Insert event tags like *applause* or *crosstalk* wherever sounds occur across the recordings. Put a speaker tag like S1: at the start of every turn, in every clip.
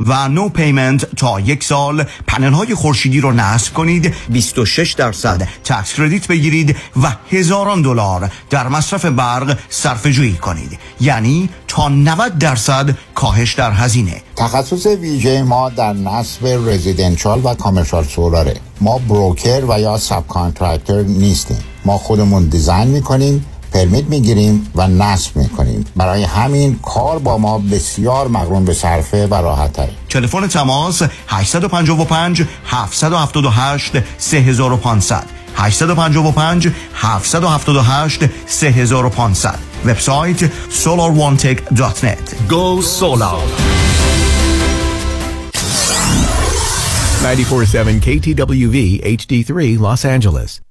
S1: و no payment تا یک سال. پنل های خورشیدی رو نصب کنید. 26 درصد tax credit بگیرید و هزاران دلار در مصرف برق صرفه جویی کنید. یعنی تا 90 درصد کاهش در هزینه.
S2: تخصص ویژه ما در نصب residential و commercial solar ه. ما broker و یا subcontractor نیستیم. ما خودمون design می‌کنیم permit می‌گیریم و نصب می‌کنیم. برای همین کار با ما بسیار مقرون به صرفه و راحت تره
S1: تلفن تماس 855 778 3500 855 778 3500 وبسایت solarone.net
S3: Go Solar.
S4: 947 KTWV HD3 Los Angeles.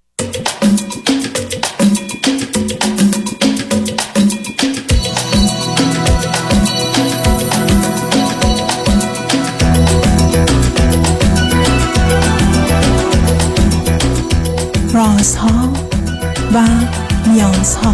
S5: رازها و نیازها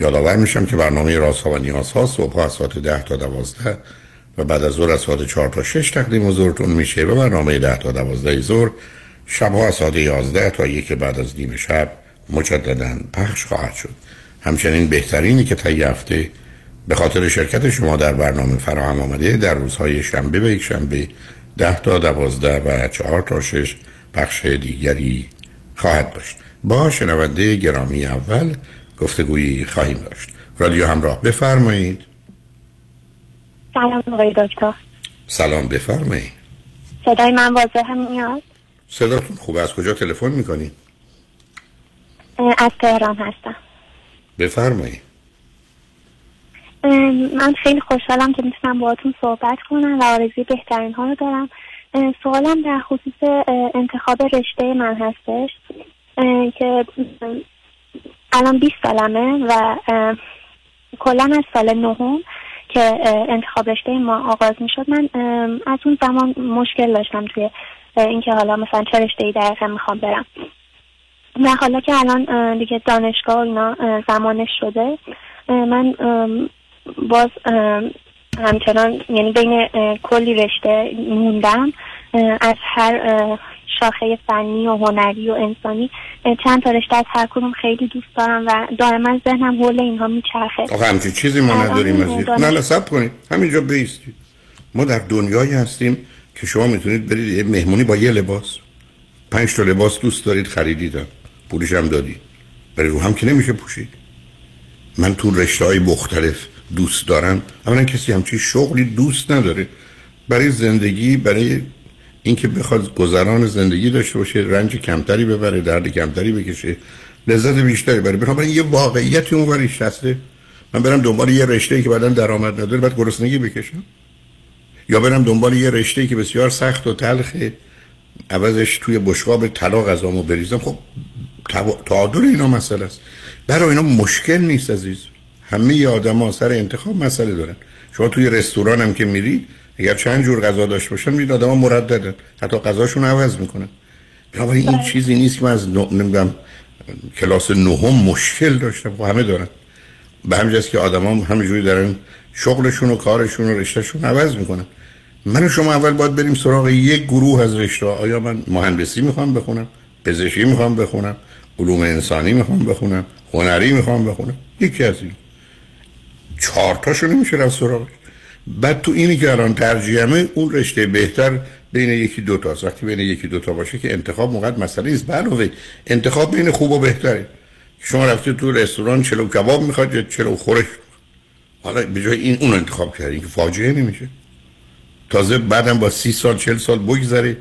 S6: یادآور میشم که برنامه رازها و نیازها صبح از ساعت 10 تا 12 و بعد از ظهر از ساعت 4 تا 6 تقدیم حضورتون میشه و برنامه 10 تا 12 ظهر شبها از ساعت 11 تا یک بعد از نیم شب مجددا پخش خواهد شد. همچنین بهترینی که طی هفته به خاطر شرکت شما در برنامه فراهم آمده در روزهای شنبه و یک شنبه 10 تا 12 و 4 تا 6 پخش دیگری خواهد داشت. با شنونده گرامی اول گفتگویی خواهیم داشت. رادیو همراه بفرمایید.
S7: سلام آقای دکتر.
S6: سلام بفرمایید.
S7: صدای من واضح هم میاد؟
S6: صداتون خوبه از کجا تلفن می‌کنید
S7: از تهران هستم.
S6: بفرمایید.
S7: من خیلی خوشحالم که می‌تونم باهاتون صحبت کنم و آرزوی بهترین ها رو دارم. سوالم در خصوص انتخاب رشته من هستش. که الان 20 سالمه و کلا از سال نهم که انتخاب رشته ما آغاز می شد من از اون زمان مشکل داشتم توی اینکه حالا مثلا چه رشته ای دقیقا می‌خوام برم. و حالا که الان دیگه دانشگاه اینا زمانش شده من باز همچنان یعنی بین کلی رشته موندم از هر شاخه فنی و هنری و انسانی. چند تا رشته از هر کدوم خیلی دوست دارم و دائما ذهنم حول اینها میچرخه.
S6: آخه همچین چیزی ما نداریم از نه سب کنید. همینجا بیستید. ما در دنیایی هستیم که شما می‌تونید برید یه مهمونی با یه لباس. پنج تا لباس دوست دارید خریدیدم. پولش هم دادی برای رو هم که نمیشه پوشید. من تو رشته های مختلف دوست دارم. اولا کسی همچین شغلی دوست نداره. برای زندگی برای اینکه بخواد گذران زندگی داشته باشه رنج کمتری ببره درد کمتری بکشه لذت بیشتری بره بنابراین یه واقعیتی اون وریش هسته من برم دنبال یه رشته که بعدا درآمد نداره بعد گرسنگی بکشم. یا برم دنبال یه رشته که بسیار سخت و تلخه عوضش توی بشقاب طلا غذامو بریزم. خب تعادل اینا مسئله است. برای اینا مشکل نیست عزیز. همه آدم ها سر انتخاب مسئله دارن. شما توی رستوران هم که میرید اگر چند جور غذا داشته باشن می‌دید آدم ها مرددن حتی غذاشون عوض می‌کنن. بنابراین این چیزی نیست که من از نمی‌دونم کلاس نهم مشکل داشتم. و همه دارن. به همین که آدم هم همینجوری دارن شغلشون و کارشون و رشتهشون عوض می‌کنن. من و شما اول باید بریم سراغ یک گروه از رشته. آیا من مهندسی می‌خوام بخونم؟ پزشکی می‌خوام بخونم؟ علوم انسانی می‌خوام بخونم؟ هنری می‌خوام بخونم؟ یکی از این. چهار تاشو نمیشه رفت سراغش. بعد تو اینی که الان ترجیحمه اون رشته بهتر بین یکی دو تا وقتی بین یکی دو تا باشه که انتخاب موقع مسئله نیست. علاوه انتخاب بین خوب و بهتره. شما رفته تو رستوران چلو کباب می‌خواد یا چلو خورش؟ حالا به جای این اون انتخاب کردی که فاجعه نمیشه. تازه بعدم با سی سال چل سال بگذره.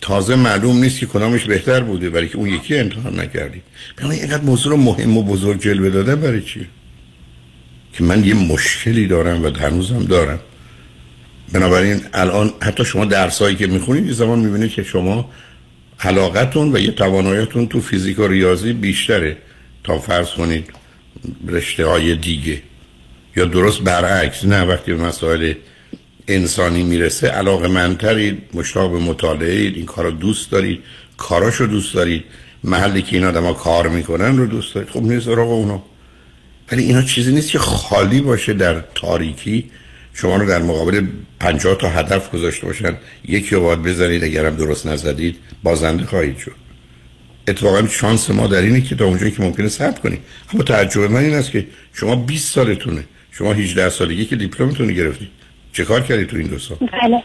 S6: تازه معلوم نیست که کدامش بهتر بوده برای که اون یکی انتخاب نکردی. بنابراین اینقدر موضوع مهم و بزرگ جلوه دادن برای چیه که من یه مشکلی دارم و هنوزم دارم. بنابراین الان حتی شما درسایی که می‌خونید یه زمان می‌بینید که شما علاقتون و یه تواناییتون تو فیزیک و ریاضی بیشتره تا فرض کنید رشته های دیگه. یا درست برعکس نه وقتی به مسائل انسانی می‌رسه علاقه منترید مشتاق به مطالعه این کار رو دوست دارید کاراشو دوست دارید محلی که این آدم کار می‌کنن رو دوست دارید. خب نیست سراغ اونا ولی اینا چیزی نیست که خالی باشه در تاریکی. شما رو در مقابل پنجاه تا هدف گذاشته باشن. یکی رو باید بزنید اگرم درست نزدید بازنده خواهید شد. اتفاقا شانس ما در اینه که تا اونجایی که ممکنه ثبت کنید اما تعجب من این است که شما 20 سالتونه. شما 18 سالگی که دیپلمتون گرفتید. چه کار کردی تو این دو سال؟
S7: بله.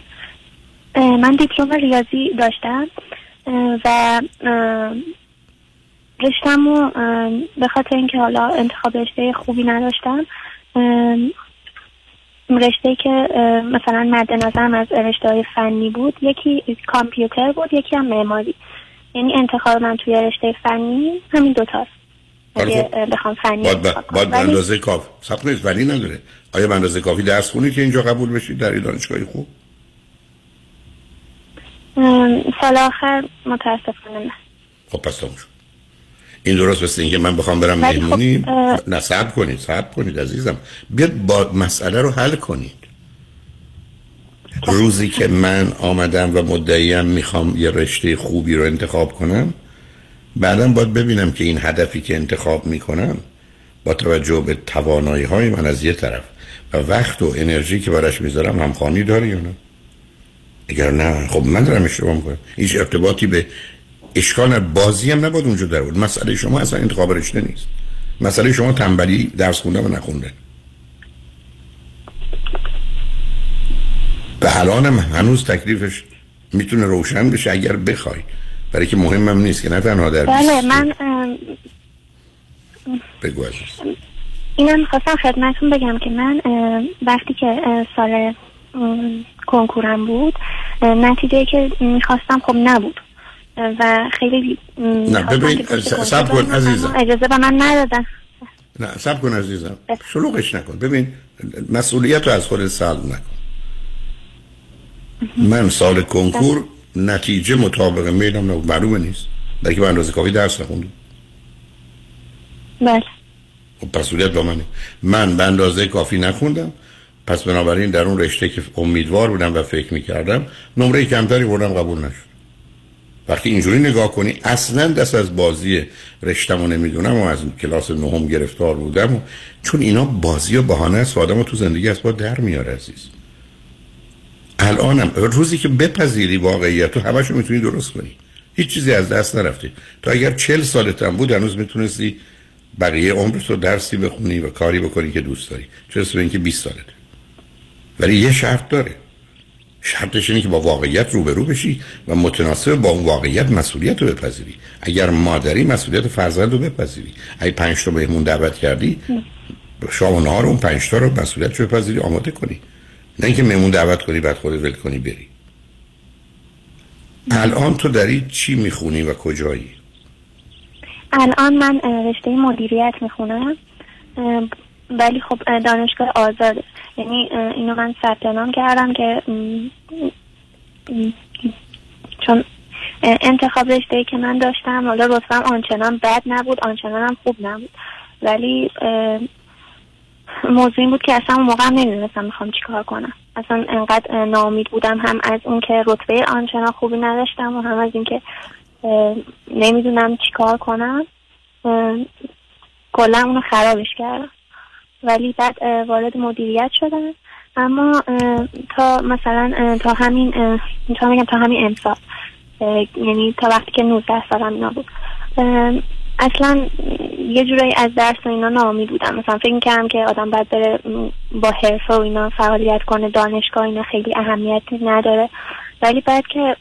S7: من دیپلم ریاضی داشتم. و رشتم و به خاطر اینکه حالا انتخاب رشته خوبی نداشتم رشته که مثلا مد نظرم از رشته های فنی بود یکی کامپیوتر بود یکی هم معماری. یعنی انتخاب من توی رشته فنی همین دوتاست اگه خب. بخوام فنی
S6: باید, باید به اندازه کافی سب کنید ولی نداره. آیا به اندازه کافی درس خونید که اینجا قبول بشید در این دانشگاهی خوب؟
S7: سال آخر متاسفانه نه.
S6: خب پس تموم این درست مثل اینکه من بخوام برم خب، مهمونی نه صبر کنید صبر کنید عزیزم. بیاد با مسئله رو حل کنید. روزی که من آمدم و مدعیم می‌خوام یه رشته خوبی رو انتخاب کنم بعدا باید ببینم که این هدفی که انتخاب می‌کنم با توجه به توانایی های من از یه طرف و وقت و انرژی که براش می‌ذارم همخوانی داره یا نه؟ اگر نه خب من دارم اشتباه می‌کنم. هیچ ارتباطی به اشکال بازی هم نباید اونجا در بود. مسئله شما اصلا انتخاب رشته نیست. مسئله شما تنبلی درس خونده و نخونده به الان هنوز تکلیفش می‌تونه روشن بشه اگر بخوای. برای که مهمم نیست که نه تنها در
S7: بله من
S6: بگو
S7: اینم خواستم خدمتون بگم که من وقتی که سال کنکورم بود نتیجه که می‌خواستم خب نبود. و خیلی
S6: نه ببین سب کن عزیزم.
S7: اجازه به من ندادن.
S6: نه سب کن عزیزم. شلوغش نکن. ببین مسئولیت رو از خود سلب نکن. من سال کنکور نتیجه مطابق میلم معلومه نیست. که به اندازه کافی درس نخوندم.
S7: بله.
S6: خب مسئولیت با منه. من به اندازه کافی نخوندم. پس بنابراین در اون رشته که امیدوار بودم و فکر می‌کردم نمره کمتری بردم قبول نشد. وقتی اینجوری نگاه کنی اصلا دست از بازی رشتم و نمی‌دونم و از کلاس نهم گرفتار بودم و چون اینا بازی و بهانه است تو زندگی از با در میاره عزیز. الانم روزی که بپذیری واقعیت تو همشو می‌تونی درست کنی. هیچ چیزی از دست نرفته تو اگر چل سالت هم بود هنوز می‌تونستی بقیه عمرت رو درسی بخونی و کاری بکنی که دوست داری. چه به اینکه 20 سالته. ولی یه شرط داره. شرطش اینه که با واقعیت روبرو بشی و متناسب با اون واقعیت مسئولیت رو بپذیری. اگر مادری مسئولیت فرزند رو بپذیری. اگه پنج تا مهمون دعوت کردی شام و نهار اون پنج تا رو مسئولیت رو بپذیری آماده کنی. نه اینکه مهمون دعوت کنی بعد خودت ول کنی بری. الان تو داری چی می‌خونی و کجایی؟
S7: الان من رشته مدیریت می‌خونم. ولی خب دانشگاه آزاده یعنی اینو من ثبت نام کردم که چون انتخاب رشته که من داشتم حالا رتبم آنچنان بد نبود آنچنان هم خوب نبود. ولی موضوع این بود که اصلا اون موقع نمی‌دونستم می‌خوام چیکار کنم. اصلا انقدر ناامید بودم هم از اون که رتبه آنچنان خوبی نداشتم و هم از اینکه نمی‌دونم چیکار کنم. کلا اونو خرابش کردم. ولی بعد وارد مدیریت شدم اما تا مثلا تا همین تا میگم تا همین امسال یعنی تا وقتی که 19 سالم اینا بود. اصلا یه جورایی از درس و اینا ناامید بودم. مثلا فکر می‌کردم که آدم باید بره با حرفه و اینا فعالیت کنه دانشگاه اینا خیلی اهمیتی نداره. ولی بعد که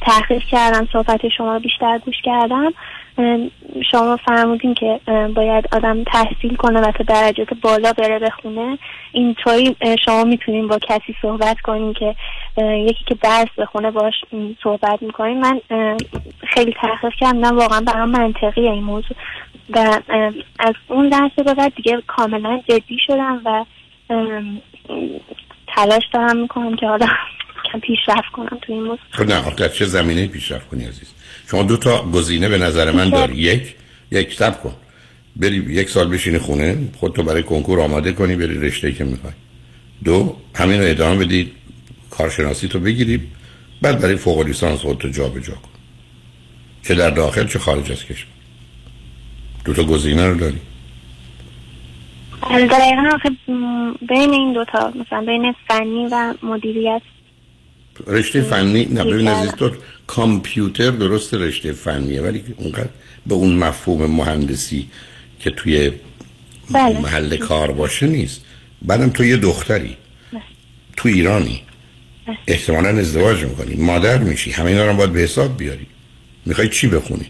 S7: تحقیق کردم صحبت شما بیشتر گوش کردم شما فرمودین که باید آدم تحصیل کنه و تا درجات بالا بره بخونه. اینطوری شما می‌تونین با کسی صحبت کنین که یکی که درس بخونه باش صحبت می‌کنین من خیلی تحقیق کردم. واقعا برام منطقی این موضوع. و از اون لحظه به بعد دیگه کاملا جدی شدم و تلاش دارم می‌کنم که حالا کم پیشرفت کنم تو این موضوع.
S6: خب نه در چه زمینه پیشرفت کنی عزیز؟ شما دو تا گزینه به نظر من داری. یک یک سب کن. بری یک سال بشینی خونه خودتو برای کنکور آماده کنی بری رشته که می‌خوای. دو همین رو ادامه بدید کارشناسی تو بگیری بعد برای فوق لیسانس خودتو جا به جا کن. چه در داخل چه خارج از کشور. دو تا گزینه رو داری.
S7: دقیقا بین این دوتا مثلا بین فنی و مدیریت.
S6: رشته فنی نه ببین عزیز تو کامپیوتر درست رشته فنیه ولی اونقدر به اون مفهوم مهندسی که توی بله. محل کار باشه نیست. بعدم تو یه دختری. بله. تو ایرانی. بله. احتمالا ازدواج می‌کنی. مادر میشی. همه اینا رو باید به حساب بیاری. می‌خوای چی بخونی؟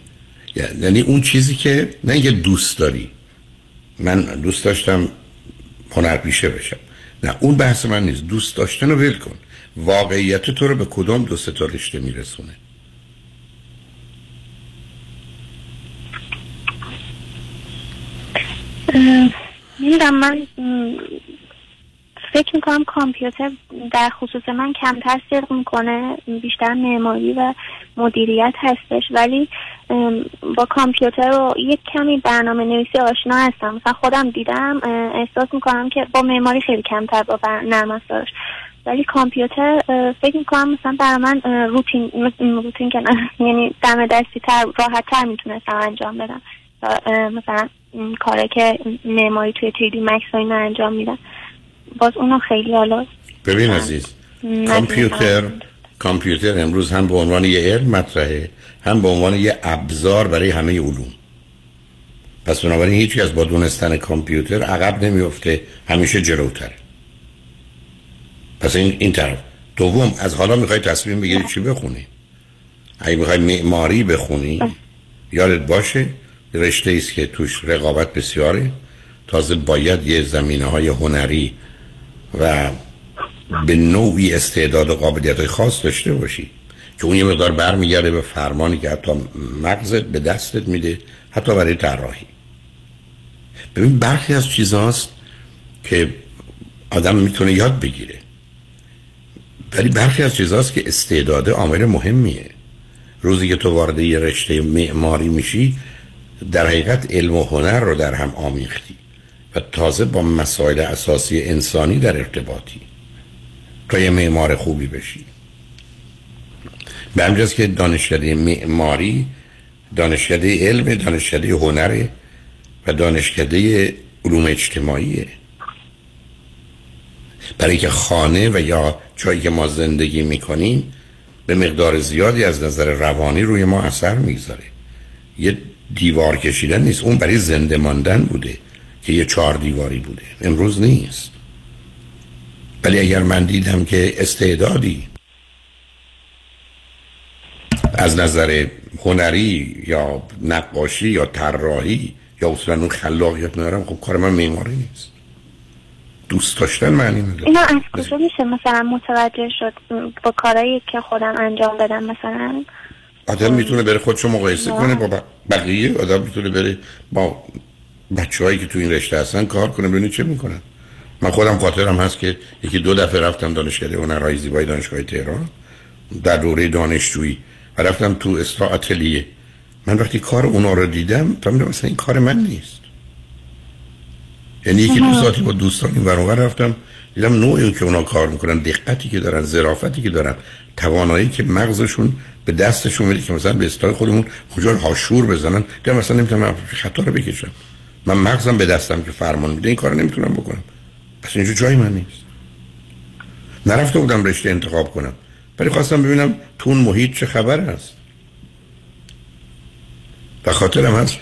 S6: یعنی اون چیزی که نه اینکه دوست داری. من دوست داشتم هنرپیشه بشم. نه اون بحث من نیست. دوست داشتن رو ول کن. واقعیت تو رو به کدام دو سه تا رشته میرسونه؟
S7: می‌دونم من فکر می‌کنم کامپیوتر در خصوص من کمتر صدق می‌کنه بیشتر معماری و مدیریت هستش ولی با کامپیوتر و یک کمی برنامه نویسی آشنا هستم. مثلا خودم دیدم احساس می‌کنم که با معماری خیلی کمتر با نرم افزارش. ولی کامپیوتر فکر می‌کنم مثلا برای من روتین روتین که *laughs* یعنی دم دستی تر راحت تر می‌تونستم انجام بدم. مثلا کاری که معماری توی تیدی مکس اینا انجام میدن. باز اونو خیلی حالا
S6: ببین عزیز کامپیوتر کامپیوتر امروز هم به عنوان یه علم مطرحه هم به عنوان یه ابزار برای همه علوم. پس بنابراین هیچی از با دونستن کامپیوتر عقب نمیفته همیشه جلوتره. پس این, این طرف. دوم از حالا می‌خوای تصمیم بگیری چی بخونی؟ اگه می‌خوای معماری بخونی یادت باشه رشته است که توش رقابت بسیاره. تازه باید یه زمینه های هنری و به نوعی استعداد و قابلیت خاص داشته باشی. که اون یه مقدار برمیگرده به فرمانی که حتی مغزت به دستت میده حتی برای طراحی. ببین برخی از چیزهاست که آدم می‌تونه یاد بگیره. ولی برخی از چیزهاست که استعداد عامل مهمیه. روزی که تو وارد یه رشته معماری میشی در حقیقت علم و هنر رو در هم آمیختی و تازه با مسائل اساسی انسانی در ارتباطی. تا یه معمار خوبی بشی. به همجاز که دانشکده معماری دانشکده علم دانشکده هنر و دانشکده علوم اجتماعیه برای که خانه و یا جایی که ما زندگی می‌کنیم به مقدار زیادی از نظر روانی روی ما اثر می‌گذاره. یه دیوار کشیدن نیست. اون برای زنده ماندن بوده که یه چهار دیواری بوده. امروز نیست. ولی اگر من دیدم که استعدادی از نظر هنری یا نقاشی یا طراحی یا اصلا اون خلاقیت ندارم خب کار من معماری نیست. دوست داشتن معنی نداره.
S7: اینا از کجا میشه؟ مثلا متوجه شد با کارهایی که خودم انجام بدم مثلا
S6: آدم می‌تونه بره خودشو مقایسه کنه با بقیه. آدم می‌تونه بره با بچه هایی که تو این رشته هستن کار کنه ببینید چه می‌کنن. من خودم خاطرم هست که یکی دو دفعه رفتم دانشکده هنرهای زیبای دانشگاه تهران در دوره دانشجویی. و رفتم تو اسرا اتلیه. من وقتی کار اونا رو دیدم فهمیدم مثلا این کار من نیست. یعنی یکی دو ساعتی با دوستان این ورانور رفتم. دیدم نوعی که اونا کار می‌کنن دقتی که دارن ظرافتی که دارن توانایی که مغزشون به دستشون میده که مثلا به استای خودمون کجا هاشور بزنن دیدم مثلا نمی‌تونم خطا رو بکشم. من مغزم به دستم که فرمان میده این کارو نمی‌تونم بکنم. پس اینجا جای من نیست. نرفته بودم رشته انتخاب کنم. ولی خواستم ببینم تو اون محیط چه خبر هست. به خاطر هم هست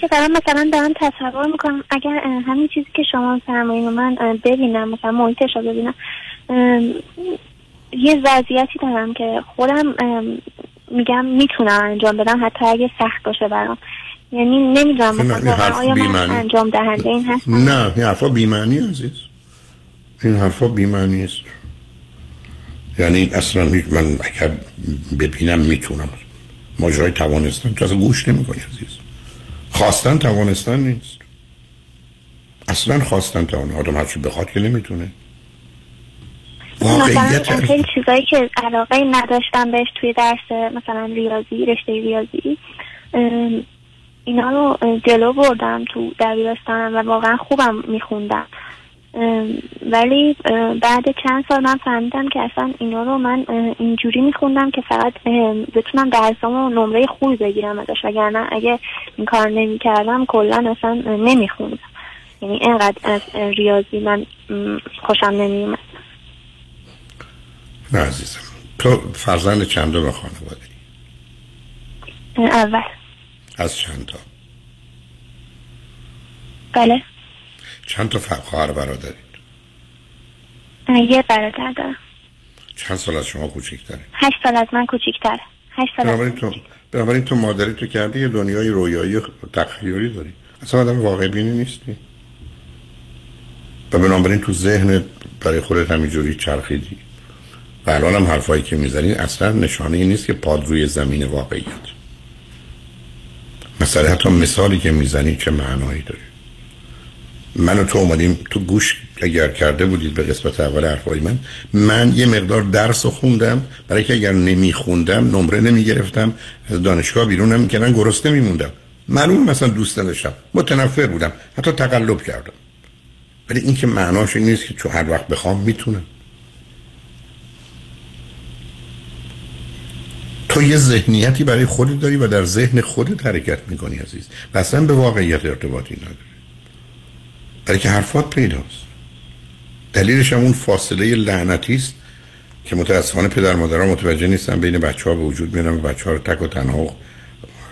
S7: که دارم مثلا دارم تصور می‌کنم اگر همین چیزی که شما فرمایین من ببینم مثلا محیطش رو ببینم یه وضعیتی دارم که خودم میگم می‌تونم انجام بدم حتی اگه سخت باشه برام. یعنی نمی‌دونم مثلا آیا من انجام دهنده این هستم
S6: نه این حرفا بیمانی عزیز. این حرفا بیمانی است. یعنی اصلا من اگر ببینم می‌تونم. ماجرای توانستن تو اصلا گوش نمی‌کنی عزیز. خواستن توانستن نیست. اصلا خواستن توانستن آدم هرچی بخواد که نمی‌تونه.
S7: واقعیت خیلی چیزایی که علاقه نداشتم بهش توی درس مثلا ریاضی رشته ریاضی اینا رو جلو بردم تو دبیرستانم و واقعا خوبم میخوندم. ولی بعد چند سال من فهمیدم که اصلا اینا رو من اینجوری میخوندم که فقط بتونم درسامو نمره خوبی بگیرم ازش وگرنه اگه این کار نمی‌کردم کلا اصلا نمیخوندم. یعنی اینقدر از ریاضی من خوشم نمیومد
S6: نه عزیزم. تو فرزند چند به خانواده؟
S7: اول.
S6: از چند تا
S7: بله.
S6: چند تا خواهر برادرید
S7: یه برادر دارم.
S6: چند سال از شما کوچیک‌تره
S7: هشت سال از من کوچیک‌تره هشت سال
S6: بنابراین تو بنابراین تو مادری تو کردی یه دنیای رویایی تخیلی داری. اصلا آدم واقع بینی نیستی. و بنابراین تو ذهن برای خودت همینجوری چرخیدی. و الان هم حرفایی که می‌زنی اصلا نشانه ای نیست که پاد روی زمین واقعیت. مثلا حتی مثالی که می‌زنی چه معنایی داره؟ من و تو اومدیم تو گوش اگر کرده بودید به قسمت اول حرفای من من یه مقدار درس خوندم. برای که اگر نمیخوندم نمره نمی‌گرفتم. از دانشگاه بیرون نمی‌کردن گرسنه میموندم. معلوم مثلا دوست نداشتم. متنفر بودم. حتی تقلب کردم. ولی این که معناش این نیست که چون هر وقت بخوام می‌تونم. تو یه ذهنیتی برای خودت داری و در ذهن خودت حرکت می‌کنی عزیز. و اصلا به واقعیت ارتباطی نداری. برای که حرفات پیداست. دلیلش هم اون فاصله لعنتی است که متاسفانه پدر مادرها متوجه نیستن بین بچه ها به وجود میارن و بچه ها رو تک و تنها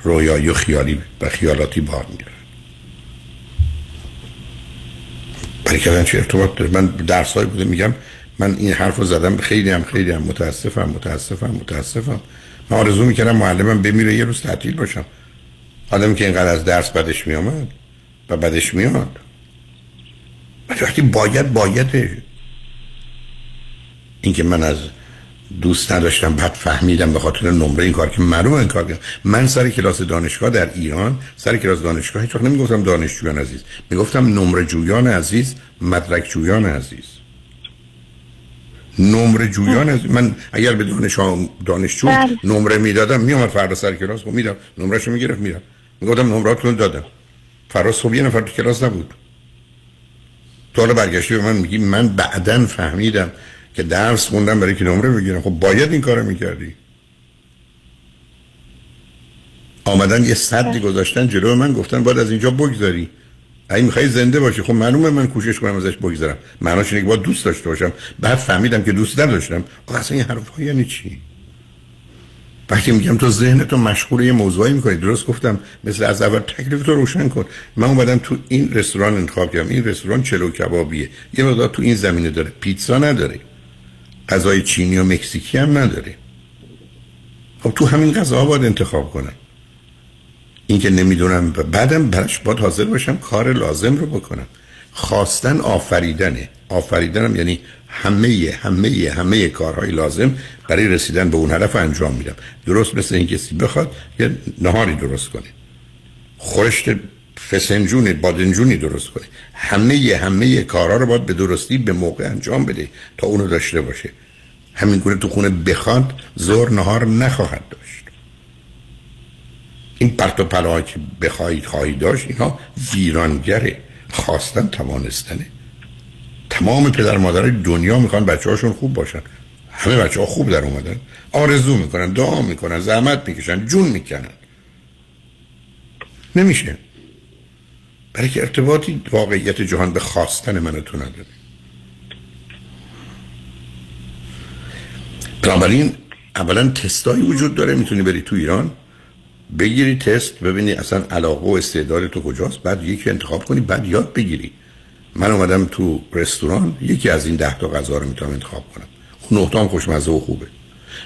S6: رویایی و خیالی و خیالاتی بار می‌گیرن. برای که چه ارتباط داره؟ من درس های بوده میگم من این حرف رو زدم خیلی هم خیلی هم متاسفم متاسفم متاسفم. من آرزو می‌کردم معلمم بمیره یه روز تعطیل باشم. آدم که اینقدر از درس بدش میامد و بدش میاد وقتی باید باید. اینکه من از دوست نداشتم بعد فهمیدم به خاطر نمره این کار که معلومه این کار من سر کلاس دانشگاه در ایران سر کلاس دانشگاه هیچ وقت نمی‌گفتم دانشجویان عزیز. می‌گفتم نمره جویان عزیز مدرک جویان عزیز. نمره جویان از من اگر به دانش دانشجو بله. نمره می‌دادم میومد فردا سر کلاس خب میدم نمرهشو می‌گرفت میرم می‌گفتم نمراتون دادم. فردا صبح یه نفر تو کلاس نبود. تو حالا برگشتی به من میگی من بعدا فهمیدم که درس خوندم برای که نمره بگیرم. خب باید این کارو می‌کردی. آمدن یه صدی گذاشتن جلو من گفتن باید از اینجا بگذاری. اگه می‌خوای زنده باشی خب معلومه من کوشش کنم ازش بگذرم. معناش اینه که باید دوست داشته باشم. بعد فهمیدم که دوست نداشتم. اصلا این حرفا یعنی چی؟ وقتی میگم تو ذهن تو مشغول یه موضوعی می‌کنی. درست گفتم. مثل از اول تکلیف تو روشن کن. من اومدم تو این رستوران انتخاب کردم. این رستوران چلو کبابیه. یه مقدار تو این زمینه داره. پیتزا نداره. غذای چینی و مکزیکی هم نداره. خب تو همین غذا باید انتخاب کنم. این که نمی‌دونم. بعدم برش باید حاضر باشم کار لازم رو بکنم. خواستن آفریدنه. آفریدنم یعنی همه همه همه کارهای لازم برای رسیدن به اون هدف انجام میدم. درست مثل این کسی بخواد یه نهاری درست کنه. خورشت فسنجونی بادنجونی درست کنه. همه همه کارها رو باید به درستی به موقع انجام بده تا اونو داشته باشه. همین گونه تو خونه بخواد زور نهار نخواهد داشت. این پرت و پلاها که بخواهید خواهید داشت اینا ویرانگره خواستن توانستنه. تمام پدر مادر دنیا می‌خوان بچه هاشون خوب باشن. همه بچه ها خوب در اومدن. آرزو می‌کنن دعا می‌کنن زحمت می‌کشن جون می‌کنن. نمیشه. برای که ارتباطی واقعیت جهان به خواستن من تو نداره. بنابراین اولا تستایی وجود داره می‌تونی بری تو ایران بگیری تست ببینی اصلا علاقه و استعداد تو کجاست بعد یکی انتخاب کنی بعد یاد بگیری. من اومدم تو رستوران یکی از این ده تا غذا رو می‌تونم انتخاب کنم. اون نه خوشمزه و خوبه.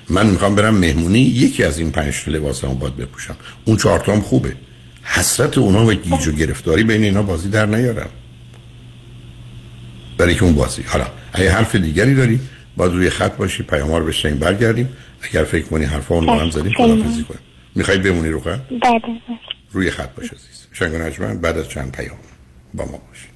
S6: من می‌خوام برم مهمونی یکی از این پنج لباس هم باید بپوشم. اون چهار خوبه. حسرت اونا و گیج و گرفتاری بین اینا بازی در نیارم. برای که اون بازی حالا اگه حرف دیگری داری باید روی خط باشی پیامار بشنیم برگردیم. اگر فکر کنی حرفا اون هم زدیم خدافزی کنیم. میخوایی بمونی رو خط؟
S7: بله.
S6: روی خط باش عزیز. شنگ بعد از چند پیام با ما باشی.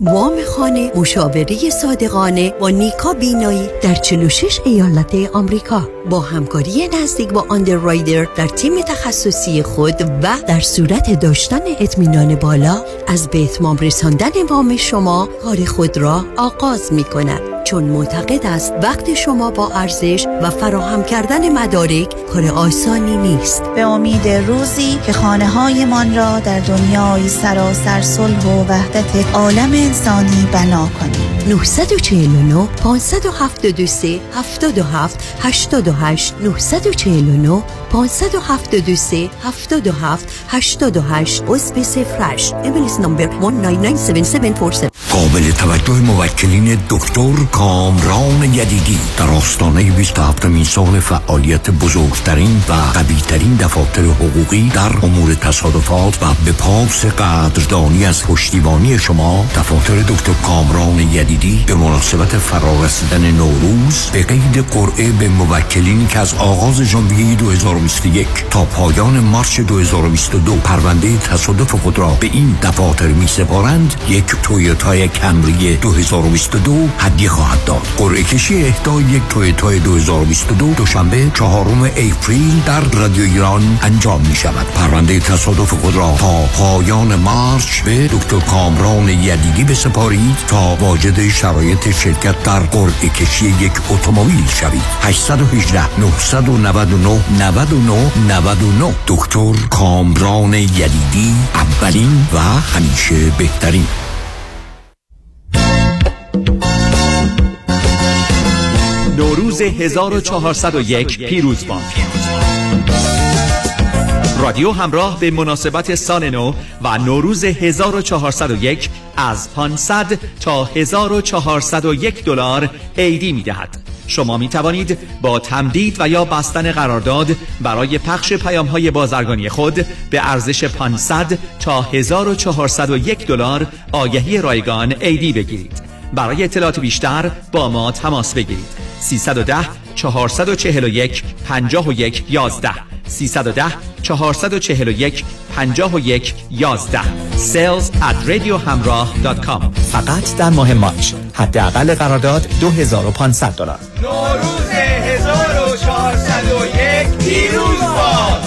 S3: وام خانه مشاوره صادقانه با نیکا بینایی در 46 ایالت آمریکا. با همکاری نزدیک با رایدر در تیم تخصصی خود و در صورت داشتن اطمینان بالا از به اتمام رساندن وام شما کار خود را آغاز می کند چون معتقد است وقت شما با ارزش و فراهم کردن مدارک کار آسانی نیست.
S8: به امید روزی که خانه هایمان را در دنیای سراسر صلح و وحدت عالم انسانی بنا کنیم.
S3: 949 573 77 88 949 573 77 88 عضو سفرش ایمیلیس نمبر 1997747
S9: قابل توجه موکلین دکتر کامران یدیدی در آستانه 27 مین سال فعالیت بزرگترین و قویترین دفاتر حقوقی در امور تصادفات و به پاس قدردانی از پشتیبانی شما دفاتر دکتر کامران یدیدی. به مناسبت فرارسیدن نوروز به قید قرعه به موکلین که از آغاز ژانویه 2021 تا پایان مارچ 2022 پرونده تصادف خود را به این دفاتر می سپارند یک تویوتای کمری 2022 هدیه خواهد داد. قرعه کشی اهدای یک تویوتای 2022 دوشنبه چهارم اپریل در رادیو ایران انجام می شود پرونده تصادف خود را تا پایان مارچ به دکتر کامران یدیدی بسپارید تا واجد شرایط شرکت در قرعه کشی یک اتومبیل شوید. 818 999 99 99 دکتر کامران یدیدی اولین و همیشه بهترین.
S10: نوروز 1401 پیروز باد رادیو همراه به مناسبت سال نو و نوروز 1401 از 500 تا 1401 دلار عیدی می دهد. شما می توانید با تمدید و یا بستن قرارداد برای پخش پیام های بازرگانی خود به ارزش 500 تا 1401 دلار آگهی رایگان عیدی بگیرید. برای اطلاعات بیشتر با ما تماس بگیرید. 310 441 51 11 310 441 51 11 sales at radiohamrah.com
S11: فقط در ماه مارچ. حداقل قرارداد 2500 دلار.
S12: نوروز 1401 پیروز باد.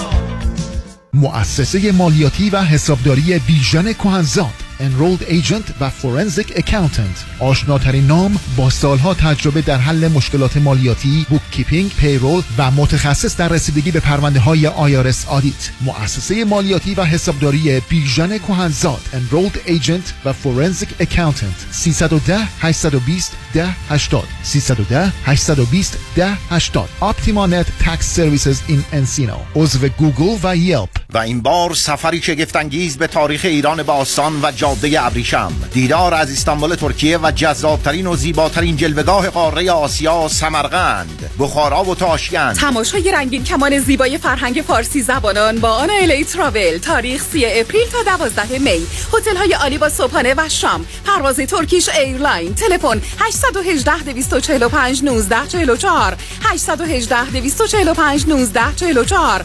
S13: مؤسسه مالیاتی و حسابداری بیژن کهنزاد enrolled agent و forensic accountant آشناترین نام با سالها تجربه در حل مشکلات مالیاتی bookkeeping payroll و متخصص در رسیدگی به پرونده های IRS audit مؤسسه مالیاتی و حسابداری بیژن کهنزاد enrolled agent و forensic accountant 310 820 10 80 310 820 10 80 Optima Net Tax Services in Encino عضو گوگل و Yelp.
S14: و این بار سفری شگفتانگیز به تاریخ ایران باستان و جاده ابریشم. دیدار از استانبول ترکیه و جذابترین و زیباترین جلوه‌گاه قاره آسیا سمرقند. بخارا و تاشکند.
S15: تماشای رنگین کمان زیبای فرهنگ فارسی زبانان با Anala Travel تاریخ 3 April تا 12 May. هتل های عالی با صبحانه و شام. پرواز Turkish Airline. تلفن 818 245 19 44 818 245 19 44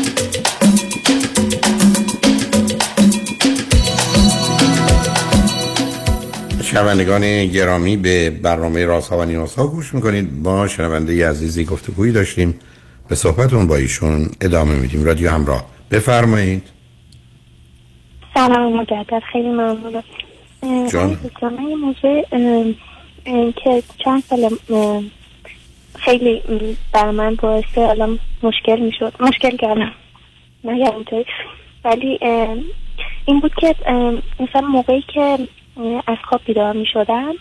S6: شنوندگان گرامی به برنامه رازها و نیازها گوش می‌کنید. با شنونده عزیزی گفتگویی داشتیم. به صحبتون با ایشون ادامه میدیم. رادیو همراه. بفرمایید.
S7: سلام مجدد. خیلی ممنونم.
S6: جان.
S7: موضوع که چند سال خیلی بر من باعث الان مشکل می‌شد. مشکل کردم نه ولی این بود که مثلا موقعی که از خواب بیدار می شدم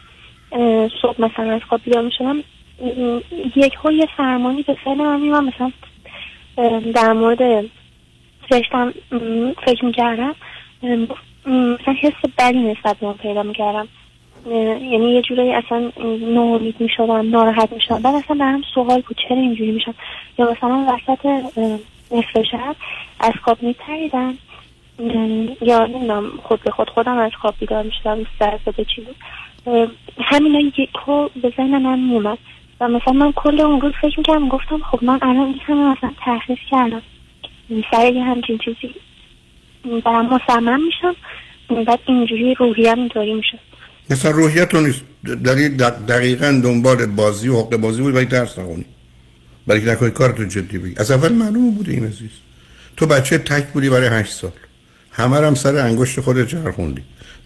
S7: صبح مثلا از خواب بیدار می شدم یک ها یه فرمانی به سر من مثلا در مورد رشتم فکر می کردم مثلا حس بدی نسبت به پیدا می کردم یعنی یه جوری اصلا ناامید می شدم ناراحت می شدم بعد اصلا برم سوال بود چرا اینجوری می شدم یا مثلا وسط نصف از خواب می پریدم یا نمی‌دونم خود به خود خودم از خواب بیدار می شدم سر به چی بود همینا یکو به ذهن من میومد و مثلا من کل اون روز فکر می‌کردم گفتم خب من الان این همه مثلا تحقیق کردم. سر یه همچین چیزی. برم مصمم میشم. بعد اینجوری روحیم اینطوری میشه.
S6: مثلا روحیت نیست. داری دقیقا دنبال بازی و حق بازی بود برای درس نخونی. برای نکنی کارتو جدی بگی. از اول معلوم بوده این عزیز. تو بچه تک بودی برای هشت سال. همه هم سر انگشت خودت چرخوندی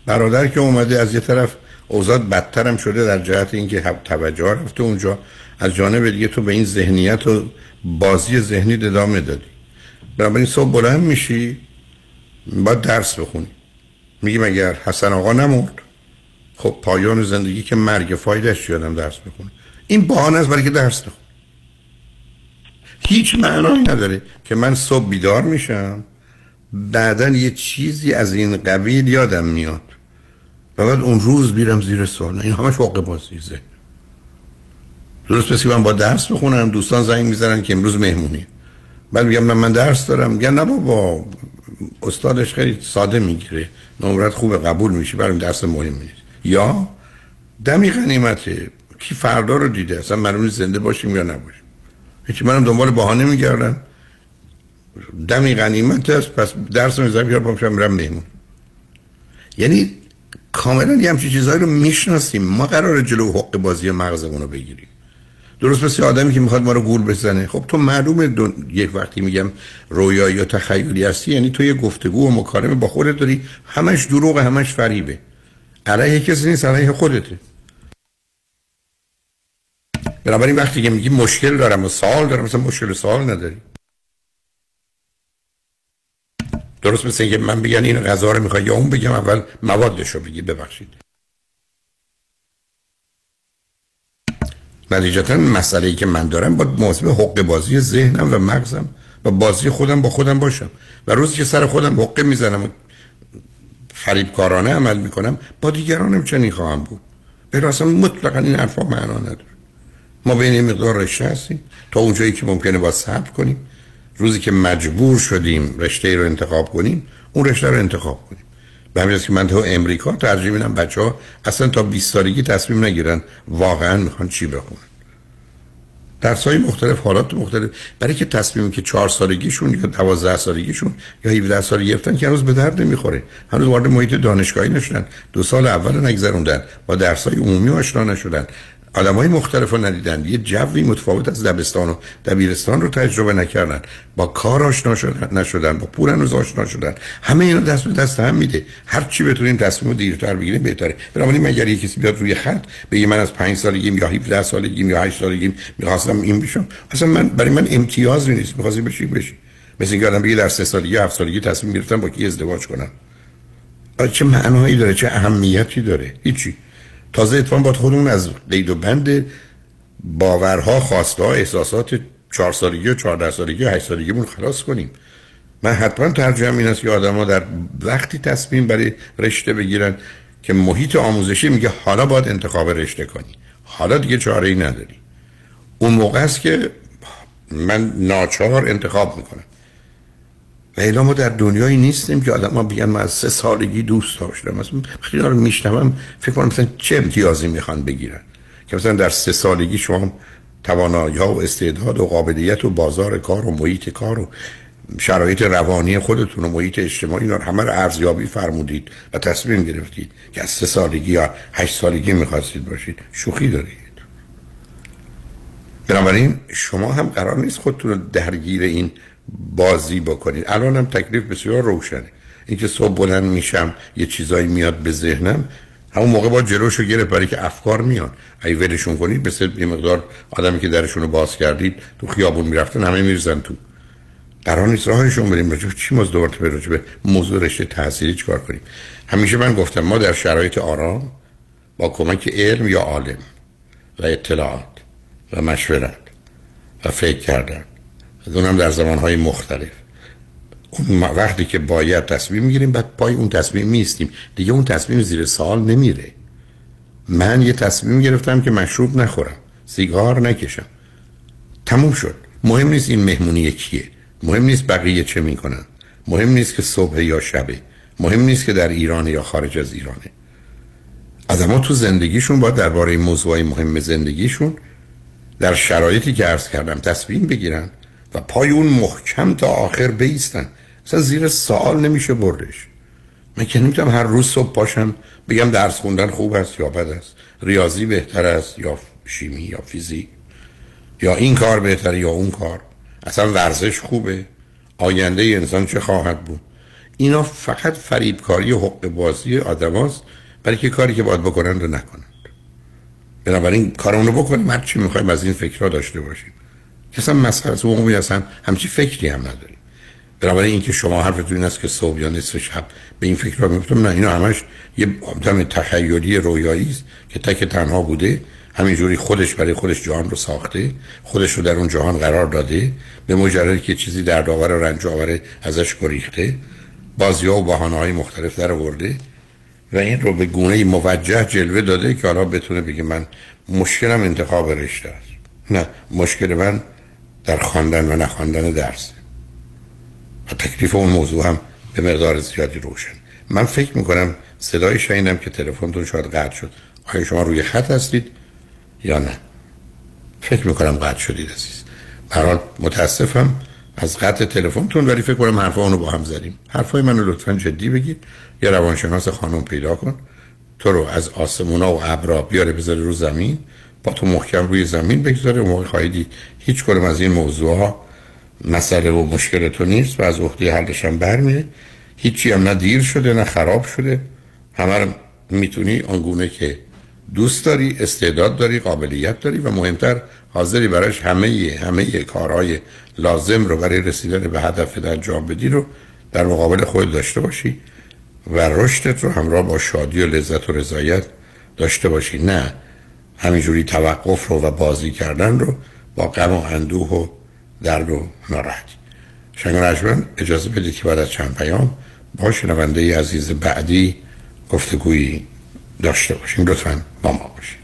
S6: برادر که اومده از یه طرف اوضاع بدتر هم شده در جهت اینکه توجه رفته اونجا. از جانب دیگه تو به این ذهنیت و بازی ذهنی ادامه دادی. بنابراین صبح بلند میشی باید درس بخونی. میگی مگر حسن آقا نمرد؟ خب پایان زندگی که مرگ فایدهش یادم درس بخونه این بهانه است برای که درس بخون. هیچ معنایی نداره که من صبح بیدار میشم. بعدا یه چیزی از این قبیل یادم میاد. و بعد اون روز میرم زیر سوال. این همش واقع بازی ذهن. درست پسی من با درس بخونم دوستان زنگ می‌زنن که امروز مهمونی. بعد میگم من, من درس دارم. میگن نه بابا استادش خیلی ساده می‌گیره. نمرت خوب قبول میشه برای درس مهم نیست. یا دمی غنیمته. کی فردا رو دیده؟ اصلا معلوم زنده باشیم یا نباشیم. هیچی منم دنبال بهانه میگردم. دمی غنیمت است پس درس می‌ذارم بیار پامشم میرم مهمون یعنی کاملا یه همچین چیزهایی رو می‌شناسیم. ما قرار جلو حق بازی مغزمون رو بگیریم. درست مثل آدمی که می‌خواد ما رو گول بزنه. خب تو معلومه دون... یک وقتی میگم رویا یا تخیلی هستی یعنی تو یه گفتگو و مکالمه با خودت داری. همش دروغ همش فریبه. علیه کسی نیست علیه خودته. بنابراین وقتی که میگی مشکل دارم و سوال دارم مثلا مشکل سوال نداری. درست مثل اینکه من بگن این غذا رو می‌خوای یا اون بگم اول موادش رو بگی ببخشید. نتیجتا مسئله ای که من دارم با موضوع حق بازی ذهنم و مغزم و بازی خودم با خودم باشم. و روزی که سر خودم حقه می‌زنم و فریبکارانه عمل می‌کنم با دیگرانم چنین خواهم بود. به اصلا مطلقا این حرفا معنا نداره. ما بین مقدار رشته هستیم. تا اونجایی که ممکنه با صبر کنیم. روزی که مجبور شدیم رشته رو انتخاب کنیم اون رشته رو انتخاب کنیم. به همین که من تو امریکا ترجیح میدم بچه ها اصلا تا 20 سالگی تصمیم نگیرن واقعا می‌خوان چی بخونن. درس های مختلف حالات مختلف. برای که تصمیمی که چهار سالگیشون یا دوازده سالگیشون یا 17 سالگی گرفتن که هنوز به درد نمی‌خوره. هنوز وارد محیط دانشگاهی نشدن. دو سال اول نگذروندن. با درس های عمومی آشنا نشدن. آدم های مختلف رو ندیدن. یه جوی متفاوت از دبستان و دبیرستان رو تجربه نکردن. با کار آشنا شدن نشدن با پول هنوز آشنا شدن. همه اینا دست به دست هم میده. هر چی بتونیم تصمیم دیرتر بگیریم بهتره. بنابراین مگر یه کسی بیاد روی خط بگه من از پنج سالگیم یا 17 سالگیم یا 8 سالگیم می‌خواستم این بشم؟ اصلا من برای من امتیاز نیست. می‌خواستی بشی بشی؟ مثل اینکه آدم بگه در سه سالگی هفت سالگی تصمیم گرفتم با کی ازدواج کنم. چه معنایی داره؟ چه اهمیتی داره؟ هیچی. تازه اتفاقا با خودمون از قید و بند باورها خواسته احساسات چهار سالگی و چهارده سالگی و هشت سالگیمون خلاص کنیم. من حتما ترجمه این است که آدم در وقتی تصمیم برای رشته بگیرن که محیط آموزشی میگه حالا باید انتخاب رشته کنی. حالا دیگه چاره ای نداری. اون موقع است که من ناچار انتخاب می‌کنم. و ما در دنیایی نیستیم که آدم ها بیان من از سه سالگی دوست داشتم. مثلا خیلی رو میشنوم فکر کنم مثلا چه امتیازی می‌خوان بگیرن؟ که مثلا در سه سالگی شما توانایی ها و استعداد و قابلیت و بازار کار و محیط کار و شرایط روانی خودتون و محیط اجتماعی رو همه رو ارزیابی فرمودید و تصمیم گرفتید که از سه سالگی یا هشت سالگی می‌خواستید باشید شوخی دارید. بنابراین شما هم قرار نیست خودتون رو درگیر این بازی بکنید. الان هم تکلیف بسیار روشنه. اینکه صبح بلند میشم یه چیزایی میاد به ذهنم همون موقع با جلوشو گرفت برای که افکار میان. اگه ولشون کنید مثل یه مقدار آدمی که درشون رو باز کردید تو خیابون می‌رفتن همه میرزن تو. قرار نیست راهشون بریم راجع چی ماز دوباره به راجع به موضوع رشته تحصیلی چکار کنیم؟ همیشه من گفتم ما در شرایط آرام با کمک علم یا عالم و اطلاعات و مشورت و فکر کردن. اونم در زمانهای مختلف. اون وقتی که باید تصمیم می‌گیریم بعد پای اون تصمیم میستیم دیگه اون تصمیم زیر سال نمیره. من یه تصمیم گرفتم که مشروب نخورم. سیگار نکشم. تموم شد. مهم نیست این مهمونی کیه. مهم نیست بقیه چه می‌کنن. مهم نیست که صبح یا شبه. مهم نیست که در ایران یا خارج از ایرانه. آدما تو زندگیشون باید درباره موضوعی مهم زندگیشون در شرایطی که عرض کردم تصمیم بگیرن. و پای اون محکم تا آخر بیستن. اصلا زیر سوال نمیشه بردش. من که نمی‌تونم هر روز صبح پاشم بگم درس خوندن خوب است یا بد است. ریاضی بهتر است یا شیمی یا فیزیک. یا این کار بهتره یا اون کار. اصلا ورزش خوبه. آینده انسان چه خواهد بود؟ اینا فقط فریبکاری و حق بازی آدم برای که کاری که باید بکنن رو نکنند. بنابراین کارمون رو بکنیم. هر چی می‌خوایم از این فکرها داشته باشیم. اصلا مسئله عمومی اصلا همچی فکری هم نداریم بنابراین اینکه شما حرفتون این است که صبح یا نصف شب به این فکر را میفتم نه اینا همش یه آدم تخیلی رویایی است که تک تنها بوده همینجوری خودش برای خودش جهان رو ساخته خودش رو در اون جهان قرار داده به مجردی که چیزی در داور و رنج آوره ازش گریخته بازی ها و بحانه های مختلف در آورده و این رو به گونه موجه جلوه داده که حالا بتونه بگه من مشکلم انتخاب رشته است. نه مشکل من در خواندن و نخواندن درس. و تکلیف اون موضوع هم به مقدار زیادی روشن. من فکر می‌کنم صدای شنیدم که تلفنتون شاید قطع شد. آیا شما روی خط هستید یا نه؟ فکر می‌کنم قطع شدید عزیز. برحال متاسفم از قطع تلفنتون ولی فکر کنم حرفا اونو با هم زدیم. حرفای منو لطفا جدی بگید. یا روانشناس خانم پیدا کن. تو رو از آسمونا و ابرا بیاره بذاره رو زمین. با تو محکم روی زمین بگذاره و موقع خواهیدی هیچ کنم از این موضوع ها مسئله و مشکل تو نیست و از عهده حلش هم برمیه. هیچی هم نه دیر شده نه خراب شده. همه رو می‌تونی آنگونه که دوست داری استعداد داری قابلیت داری و مهمتر حاضری براش همه همه کارهای لازم رو برای رسیدن به هدف در انجام بدی رو در مقابل خود داشته باشی و رشدت رو همراه با شادی و لذت و رضایت داشته باشی. نه. همینجوری توقف رو و بازی کردن رو با غم و اندوه و درد و ناراحتی. شنگ اجازه بدید که بعد از چند پیام با شنونده عزیز بعدی گفتگویی داشته باشیم. لطفا با ما باشید.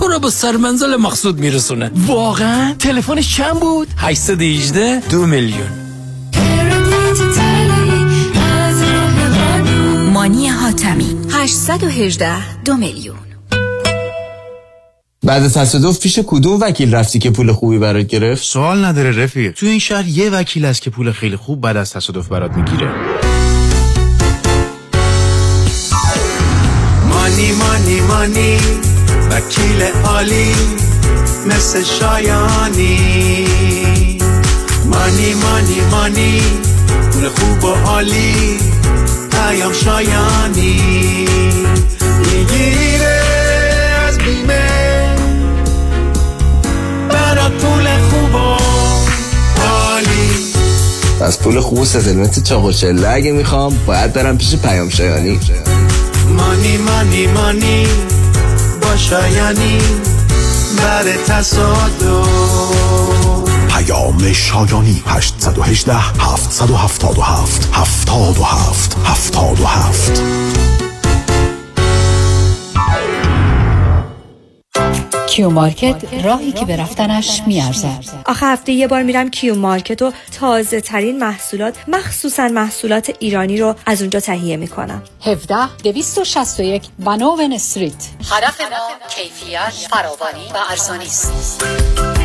S16: تو رو به سرمنزل مقصود میرسونه.
S17: واقعا تلفنش چند بود؟
S16: 818 دو میلیون.
S3: مانی حاتمی. 818 دو میلیون.
S18: بعد از تصادف پیش کدوم وکیل رفتی که پول خوبی برات گرفت؟
S19: سوال نداره رفیق. تو این شهر یه وکیل هست که پول خیلی خوب بعد از تصادف برات می‌گیره.
S20: مانی مانی مانی. وکیل عالی مثل شایانی. مانی مانی مانی پول خوب و عالی پیام شایانی. می‌گیره از بیمه برات پول خوب و عالی.
S18: از پول خوب و ستلمت چاق و چله اگه می‌خوام باید برم پیش پیام شایانی.
S20: مانی مانی مانی شایانی بر تصادف.
S21: پیام شایانی 818 777 77 77
S22: Q Market راهی که به رفتنش می‌ارزد.
S23: آخه هفته یه بار میرم Q Market و تازه ترین محصولات مخصوصا محصولات ایرانی رو از اونجا تهیه می‌کنم.
S22: 17 261 بناون استریت. هدف ما کیفیت فراوانی و ارزانی است.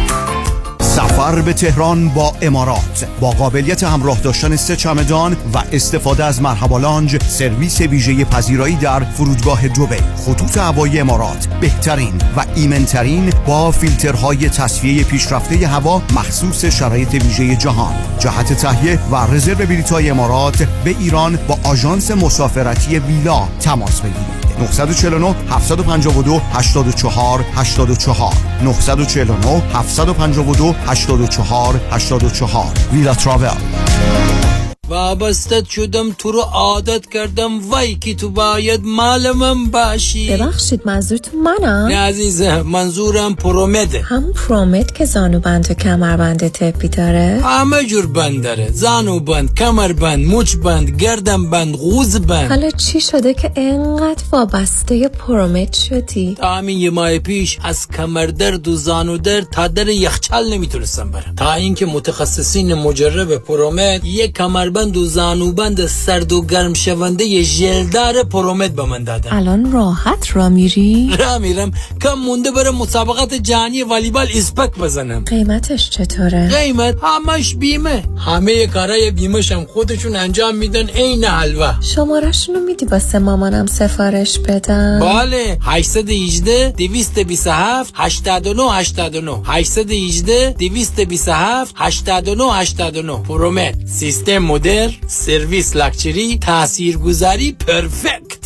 S1: سفر به تهران با امارات با قابلیت همراه داشتن سه چمدان و استفاده از مرحبا لانج سرویس ویژه پذیرایی در فرودگاه دبی خطوط هوایی امارات بهترین و ایمنترین با فیلترهای تصفیه پیشرفته هوا مخصوص شرایط ویژه جهان. جهت تهیه و رزرو بلیط‌های امارات به ایران با آژانس مسافرتی ویلا تماس بگیرید. 949 752 84 84 949 752 84 84 ویلا تراول.
S16: وابسته شدم تو رو عادت کردم وای که تو باید مال من باشی
S23: ببخشید منظورتون منم
S16: نه عزیزم منظورم پرومده
S23: هم پرومت که زانو بند و کمر بند تپی داره
S16: همه جور بند داره زانو بند کمر بند مچ بند گردن بند غوز بند
S23: حالا چی شده که انقدر وابسته پرومت شدی
S16: تا همین یه ماه پیش از کمر درد و زانو درد تا در یخچال نمی‌تونستم برم تا اینکه متخصصین مجرب پرومت یک کمر بند و زانوبند سرد و گرم شونده ژلدار پرومت به من دادن.
S23: الان راحت را میری؟
S16: را میرم. کم مونده برم مسابقات جهانی والیبال اسپک بزنم.
S23: قیمتش چطوره؟
S16: قیمت همش بیمه. همه کارای بیمش هم خودشون انجام میدن عین حلوا
S23: شمارشونو میدی واسه مامانم سفارش بدم؟
S16: بله. 818 227 89 89 818 227 89 89 پرومت سیستم مدر سرویس لاکچری تاثیرگذاری پرفکت.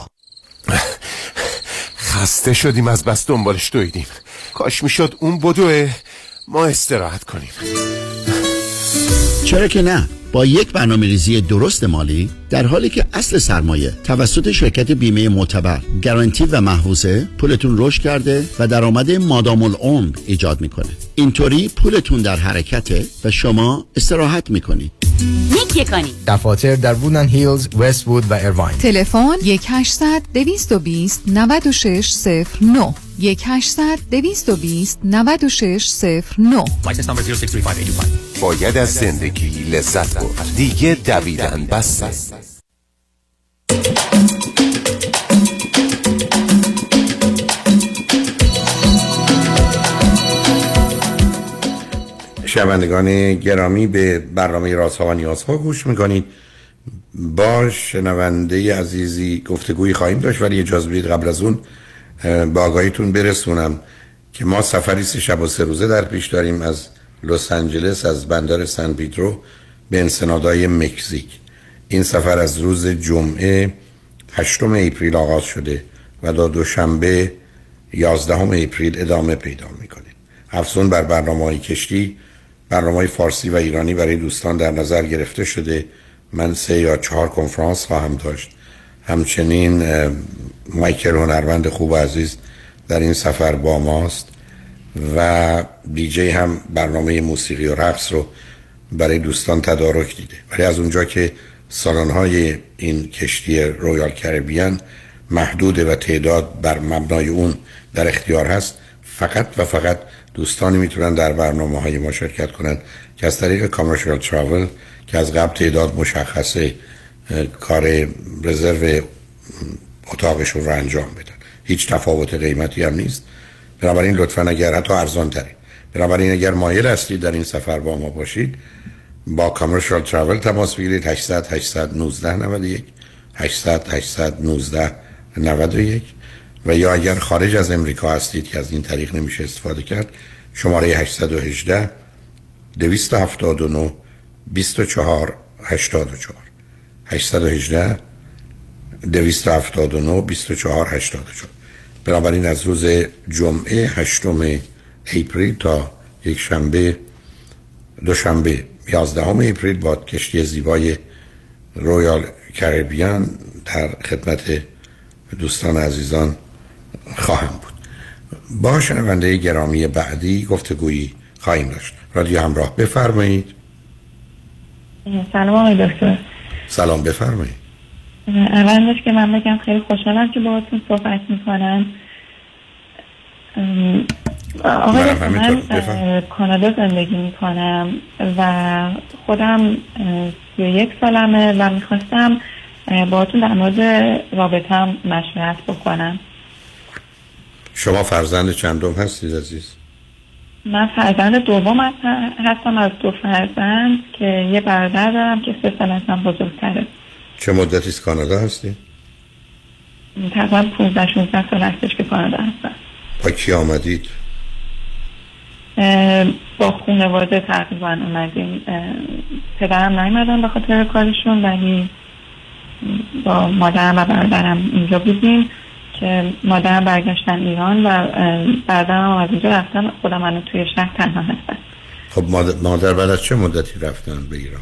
S14: خسته شدیم از بس دنبالش دویدیم. کاش می‌شد اون بدوه ما استراحت کنیم.
S24: چرا که نه؟ با یک برنامه ریزی درست مالی در حالی که اصل سرمایه توسط شرکت بیمه معتبر گارانتی و محفوظه پولتون رشد کرده و درآمد مادام العمر ایجاد می‌کنه. اینطوری پولتون در حرکته و شما استراحت می‌کنید
S25: نیک یکانی
S17: دفاتر در وودن هیلز، وست وود و ایرواین
S26: تلفن 1 800 220 96 09 1 800 220 96 09
S14: باید از زندگی لذت برد. دیگه دویدن بس
S6: شنوندگان گرامی به برنامه رازها و نیازها گوش می‌کنید. با شنونده عزیزی گفتگوی خواهیم داشت ولی اجازه بدید قبل از اون با آگاهیتون برسونم که ما سفری سه شب و سه روزه در پیش داریم از لس آنجلس از بندر سن پیدرو به انسنادای مکزیک. این سفر از روز جمعه هشتم اپریل آغاز شده و تا دوشنبه یازدهم اپریل ادامه پیدا می‌کنه. افزون بر برنامه های کشتی برنامه فارسی و ایرانی برای دوستان در نظر گرفته شده. من سه یا چهار کنفرانس خواهم داشت. همچنین مایکل هنرمند خوب و عزیز در این سفر با ماست و دیجی هم برنامه موسیقی و رقص رو برای دوستان تدارک دیده. ولی از اونجا که سالن های این کشتی رویال کربیان محدوده و تعداد بر مبنای اون در اختیار هست فقط و فقط دوستانی می‌تونن در برنامه های ما شرکت کنند که از طریق کامرشال تراول که از قبل تعداد مشخصه کار رزرو اتاقشون رو انجام بدن. هیچ تفاوت قیمتی هم نیست. بنابراین لطفا اگر حتی ارزان ترین بنابراین اگر مایل هستید در این سفر با ما باشید با کامرشال تراول تماس بگیرید. 800 819 91 800 819 91 و یا اگر خارج از امریکا هستید که از این طریق نمیشه استفاده کرد شماره 818 279 24 84 818 279 24 84 بنابراین از روز جمعه هشتم April تا یک شنبه دوشنبه 11 April با کشتی زیبای Royal Caribbean در خدمت دوستان عزیزان خواهم بود. با شنونده گرامی بعدی گفتگویی خواهیم داشت. رادیو همراه بفرمایید.
S27: سلام آقای دکتر.
S6: سلام بفرمایید.
S27: اول که من بگم خیلی خوشحالم که باهاتون صحبت می‌کنم. آقای من کانادا زندگی می‌کنم و خودم سی یک سالمه و می‌خواستم باهاتون در مورد رابطم مشورت بکنم.
S6: شما فرزند چندم هستید عزیز؟
S27: من فرزند دوم هستم از دو فرزند که یه برادر دارم که سه سال ازم بزرگتره
S6: چه مدتی از کانادا هستی؟
S27: تقریبا 15 16 سال هستش که کانادا هستم
S6: با کی آمدید؟
S27: با خانواده تقریبا اومدیم پدرم نیومدن به خاطر کارشون ولی با مادرم و برادرم اینجا بودیم که مادرم برگشتن ایران و بعدم از اینجا رفتن خودم منو توی شهر تنها هستن
S6: خب مادر بعد از چه مدتی رفتن به ایران؟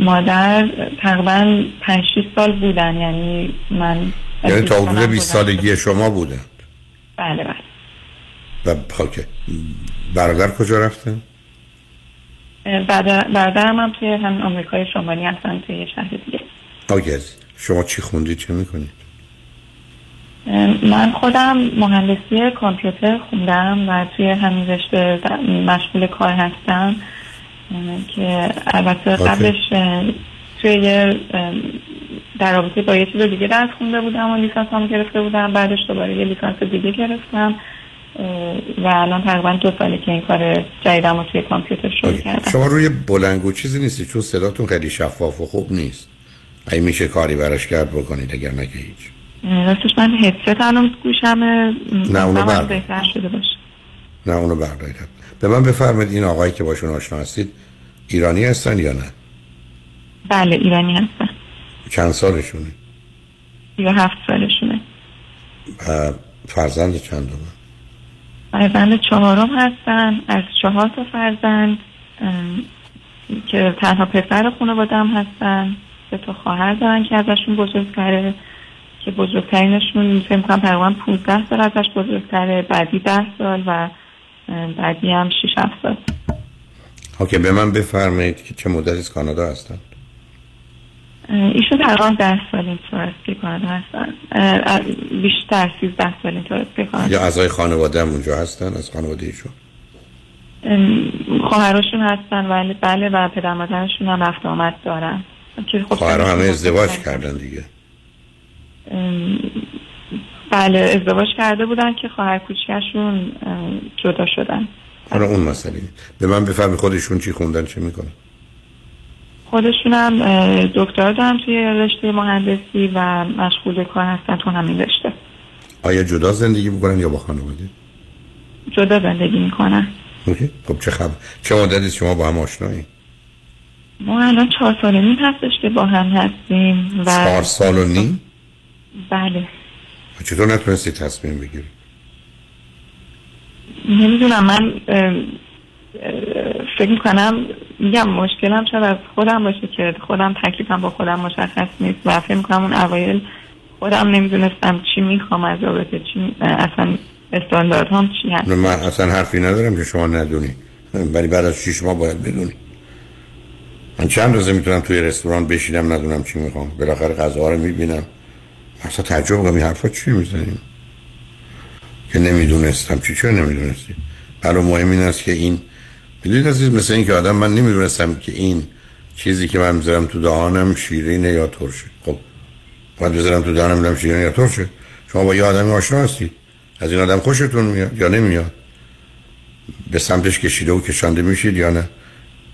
S27: مادر تقریبا 5 سال بودن یعنی من
S6: یعنی تا حدود 20 سالگی شما بودن
S27: بله بله.
S6: و خاکه خب برادر کجا رفتن؟
S27: برادرم هم توی هم آمریکای شمالی هستن توی شهر دیگه.
S6: آگه شما چی خوندید؟ چه می‌کنید؟
S27: من خودم مهندسی کامپیوتر خوندم و توی همین رشته مشغول کار هستم. که البته قبلش توی یه در رابطه با یه چیز دیگه درس خونده بودم و لیسانس هم گرفته بودم. بعدش دوباره یه لیسانس دیگه گرفتم. و الان تقریبا دو ساله که این کار جدیدم رو توی کامپیوتر شروع کردم.
S6: شما روی بلنگو چیزی نیستی؟ چون صداتون خیلی شفاف و خوب نیست. ای میشه کاری براش کرد بکنید اگر نگه هیچ.
S27: راستش من هدست الان گوشم
S6: نه اونو
S27: بهتر شده باشه.
S6: نه اونو بردارید. به من بفرمایید این آقایی که باشون آشنا هستید ایرانی هستن یا نه؟
S27: بله ایرانی هستن.
S6: چند سالشونه؟
S27: یا هفت سالشونه.
S6: فرزند چند دومه
S27: فرزند چهارم هستن از چهار تا فرزند که تنها پسر خانوادم هستن. سه تا خواهر دارن که ازشون بزرگتره. که بزرگترینشون فکر کنم تقریبا 15 سال ازش بزرگتره بعدی 10 سال و بعدی هم 6 7 سال.
S6: اوکی به من بفرمایید که چه مدت از کانادا هستن؟
S27: ایشون تقریبا 10 سال اینطور است که کانادا هستن. بیشتر 13 سال اینطور است که کانادا.
S6: یا اعضای خانواده هم اونجا هستن؟ از خانواده ایشون؟
S27: خواهرشون هستن ولی بله و پدر مادرشون هم رفت آمد دارن.
S6: خب خواهر همه ازدواج کردن دیگه.
S27: بله ازدواج کرده بودن که خواهر کوچکشون جدا شدن.
S6: حالا اون مسئله. به من بفرمی خودشون چی خوندن چه می‌کنن؟
S27: خودشون هم دکترا دارن توی رشته مهندسی و مشغول کار هستن تو همین رشته.
S6: آیا جدا زندگی می‌کنن یا با خانواده؟
S27: جدا زندگی می‌کنن.
S6: خب چه خبر؟ چه مدتی شما با هم آشنایی؟
S27: ما الان چهار سال و نیم هستش که با هم هستیم و
S6: چهار سال و نیم؟
S27: بله.
S6: چطور نتونستی تصمیم بگیری؟
S27: نمی‌دونم من فکر می‌کنم میگم مشکلم شاید از خودم باشه که خودم تکلیفم با خودم مشخص نیست و فکر می‌کنم اون اوایل خودم نمی‌دونستم چی می‌خوام از رابطه چی اصلا استانداردهام چی هست.
S6: من اصلا حرفی ندارم که شما ندونی. ولی بعد از شیش ماه باید بدونی. من چند روزه می‌تونم توی رستوران بشینم ندونم چی می‌خوام. بالاخره غذاها رو می‌بینم. اصلا تعجب می‌کنم این حرفا چی می‌زنیم که نمی‌دونستم. چی چرا نمی‌دونستی؟ برای مهم این است که این می‌دونید عزیز مثل این که آدم من نمی‌دونستم که این چیزی که من می‌ذارم تو دهانم شیرینه یا ترشه خب باید بذارم تو دهانم ببینم شیرینه یا ترشه. شما با یه آدمی آشنا هستید از این آدم خوشتون میاد یا نمیاد؟ به سمتش کشیده و کشانده میشید یا نه؟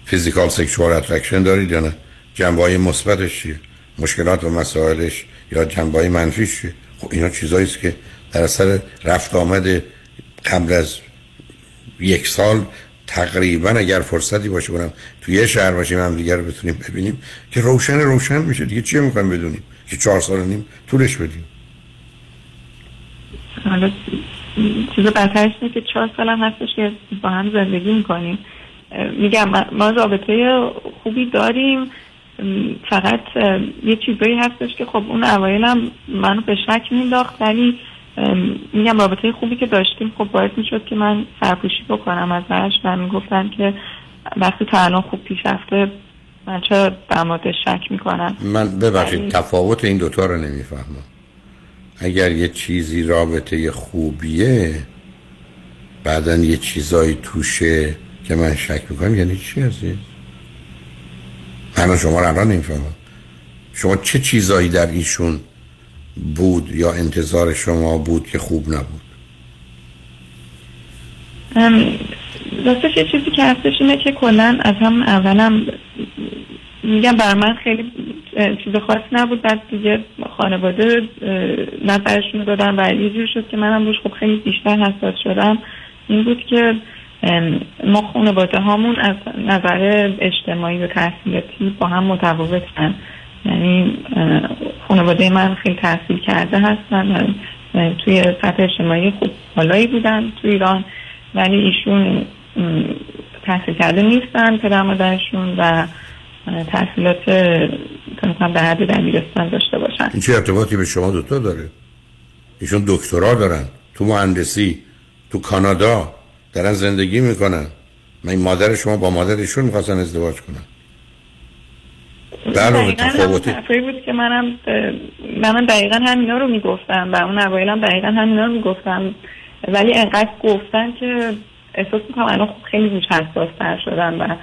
S6: physical sexual attraction دارید یا نه؟ جنبه های مثبتش چیه؟ مشکلات و مسائلش یا جنبه های منفیش خب اینا چیزایی که در اثر رفت آمد قبل از یک سال تقریبا اگر فرصتی باشه کنم توی یه شهر باشیم هم دیگر رو بتونیم ببینیم که روشن روشن میشه. دیگه چیه می‌خوایم بدونیم؟ که چهار سال نیم طولش بدیم.
S27: حالا چیز بدترش اینه که چهار سالم هستش که با هم زندگی می‌کنیم. میگم ما- رابطه خوبی داریم. فقط یه چیزایی هستش که خب اون اوایلم منو به شک مینداخت ولی میگم رابطه خوبی که داشتیم خب باعث می‌شد که من سرپوشی بکنم ازش و می‌گفتن که وقتی تا الان خوب پیش رفته من چرا در شک می‌کنم؟
S6: من ببخشید تفاوت این دوتا رو نمی‌فهمم. اگر یه چیزی رابطه خوبیه بعدا یه چیزایی توشه که من شک می‌کنم یعنی چی عزیز؟ من شما رو الان نمی‌فهمم. شما چه چیزایی در ایشون بود یا انتظار شما بود که خوب نبود؟
S27: راستش یه چیزی که هستش اینه که کلا از هم اولم میگم بر من خیلی چیز خاصی نبود. بعد دیگه خانواده رو دادن و یه جور شد که منم روش خب خیلی بیشتر حساس شدم. این بود که ما خانواده هامون از نظر اجتماعی و تحصیلاتی با هم متفاوتن. یعنی خانواده من خیلی تحصیل کرده هستن توی سطح اجتماعی خوب بالایی بودن توی ایران ولی ایشون تحصیل کرده نیستن پدر مادرشون و تحصیلات می‌کنم در حد دبیرستان داشته باشن.
S6: این چه ارتباطی به شما دوتا داره؟ ایشون دکترا دارن تو مهندسی تو کانادا. دارن زندگی می‌کنن. من این مادر شما با مادر ایشون می‌خواستن ازدواج کنن. بله تفاوتی.
S27: بود که منم منم دقیقا همینا رو می‌گفتم و اون اوایلم دقیقا همینا رو می‌گفتم. ولی انقدر گفتن که احساس می‌کنم الان خب خیلی روش حساس تر شدم و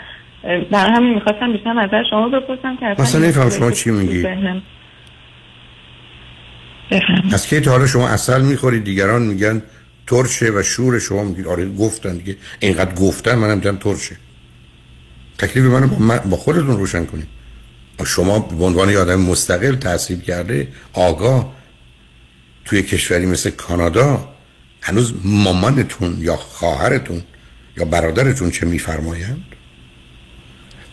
S27: برای همین می‌خواستم بیشتر نظر شما بپرسم که
S6: مثلا نمی‌فهمم شما چی میگی؟ از کی تا حالا شما اصل می‌خورید؟ دیگران میگن ترشه و شور شما میگید آره گفتن دیگه. اینقدر گفتن منم میگم ترشه. تکلیف منو با, من با خودتون روشن کنید. شما به عنوان یه آدم مستقل تحصیل کرده آگاه. توی کشوری مثل کانادا هنوز مامانتون یا خواهرتون یا برادرتون چه میفرمایند؟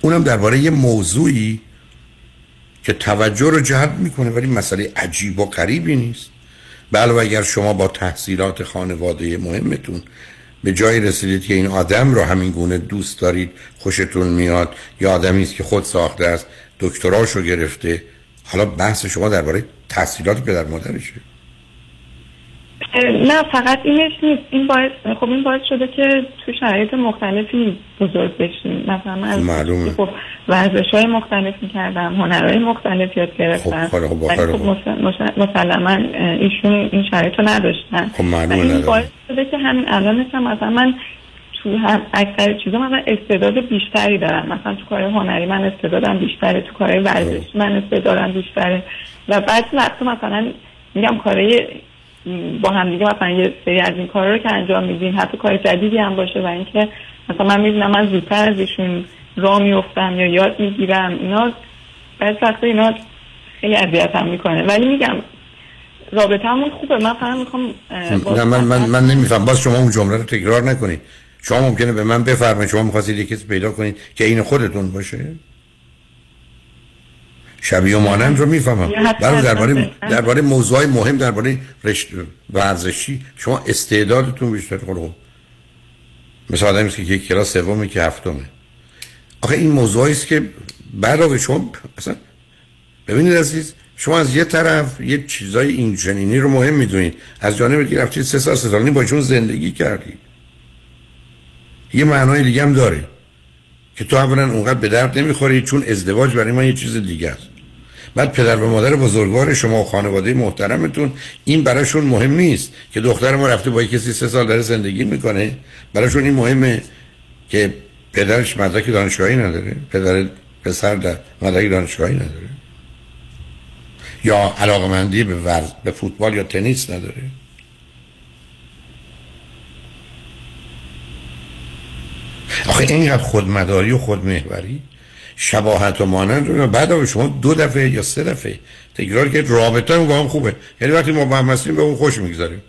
S6: اونم درباره یه موضوعی که توجه رو جلب می‌کنه ولی مسئله عجیب و غریبی نیست. بله اگر شما با تحصیلات خانواده مهمتون به جایی رسیدید که این آدم رو همین گونه دوست دارید خوشتون میاد یا آدمی است که خود ساخته است دکتراشو گرفته حالا بحث شما درباره تحصیلات پدر مادرشه.
S27: نه فقط اینش نیست. این باعث خب این باعث شده که تو شرایط مختلفی بزرگ بشیم. مثلا من. خب ورزش های مختلف می‌کردم هنرهای مختلف یاد گرفتم.
S6: خب، خب،
S27: ولی
S6: خب.
S27: خب مس- مس- مسلما ایشون این شرایط رو نداشتن.
S6: خب معلومه
S27: این. باعث شده که همین الان هم مثلا من تو هم اکثر چیزا مثلا استعداد بیشتری دارم. مثلا تو کار هنری من استعدادم بیشتره تو کار ورزش من استعدادم بیشتره. و بعضی وقتا مثلا میگم کارهای با هم دیگه مثلا یه سری از این کارا رو که انجام میدیم حتی کار جدیدی هم باشه و اینکه مثلا من می‌بینم من زودتر از ایشون راه میفتم یا یاد می‌گیرم اینا بعض وقتا اینا خیلی اذیتم می‌کنه. ولی میگم رابطه همون خوبه. من فقط می‌خوام
S6: نه من من من نمیفهم. باز شما اون جمله رو تکرار نکنید. شما ممکنه به من بفرمایید. شما می‌خواستید یکی پیدا کنید که این خودتون باشه؟ شبیه و مانند رو می‌فهمم. برای درباره درباره موضوع مهم درباره رشت ورزشی شما استعدادتون بیشتر خب مثل آدمی که یک کلاس سومی که هفتمه. آخه این موضوعی است که بعد شما اصلا ببینید عزیز شما از یه طرف یه چیزای این جنینی رو مهم می‌دونید. از جانب دیگه رفتید سه سال سه سال با چون زندگی کردید. یه معنای دیگه هم داره که تو اولا اونقدر به درد نمی‌خوری چون ازدواج برای من یه چیز دیگه است. بعد پدر و مادر بزرگوار شما و خانواده محترمتون این براشون مهم نیست که دختر ما رفته با کسی سه سال داره زندگی می‌کنه. براشون این مهمه که پدرش مدرک دانشگاهی نداره پدر پسر در مدرک دانشگاهی نداره. یا علاقمندی به, ورز، به فوتبال یا تنیس نداره. آخه اینقدر خودمداری و خودمهوری شباهت و مانند رو بعد شما دو دفعه یا سه دفعه تکرار که رابطه با هم خوبه. یعنی وقتی ما با هم هستیم به اون خوش می‌گذاریم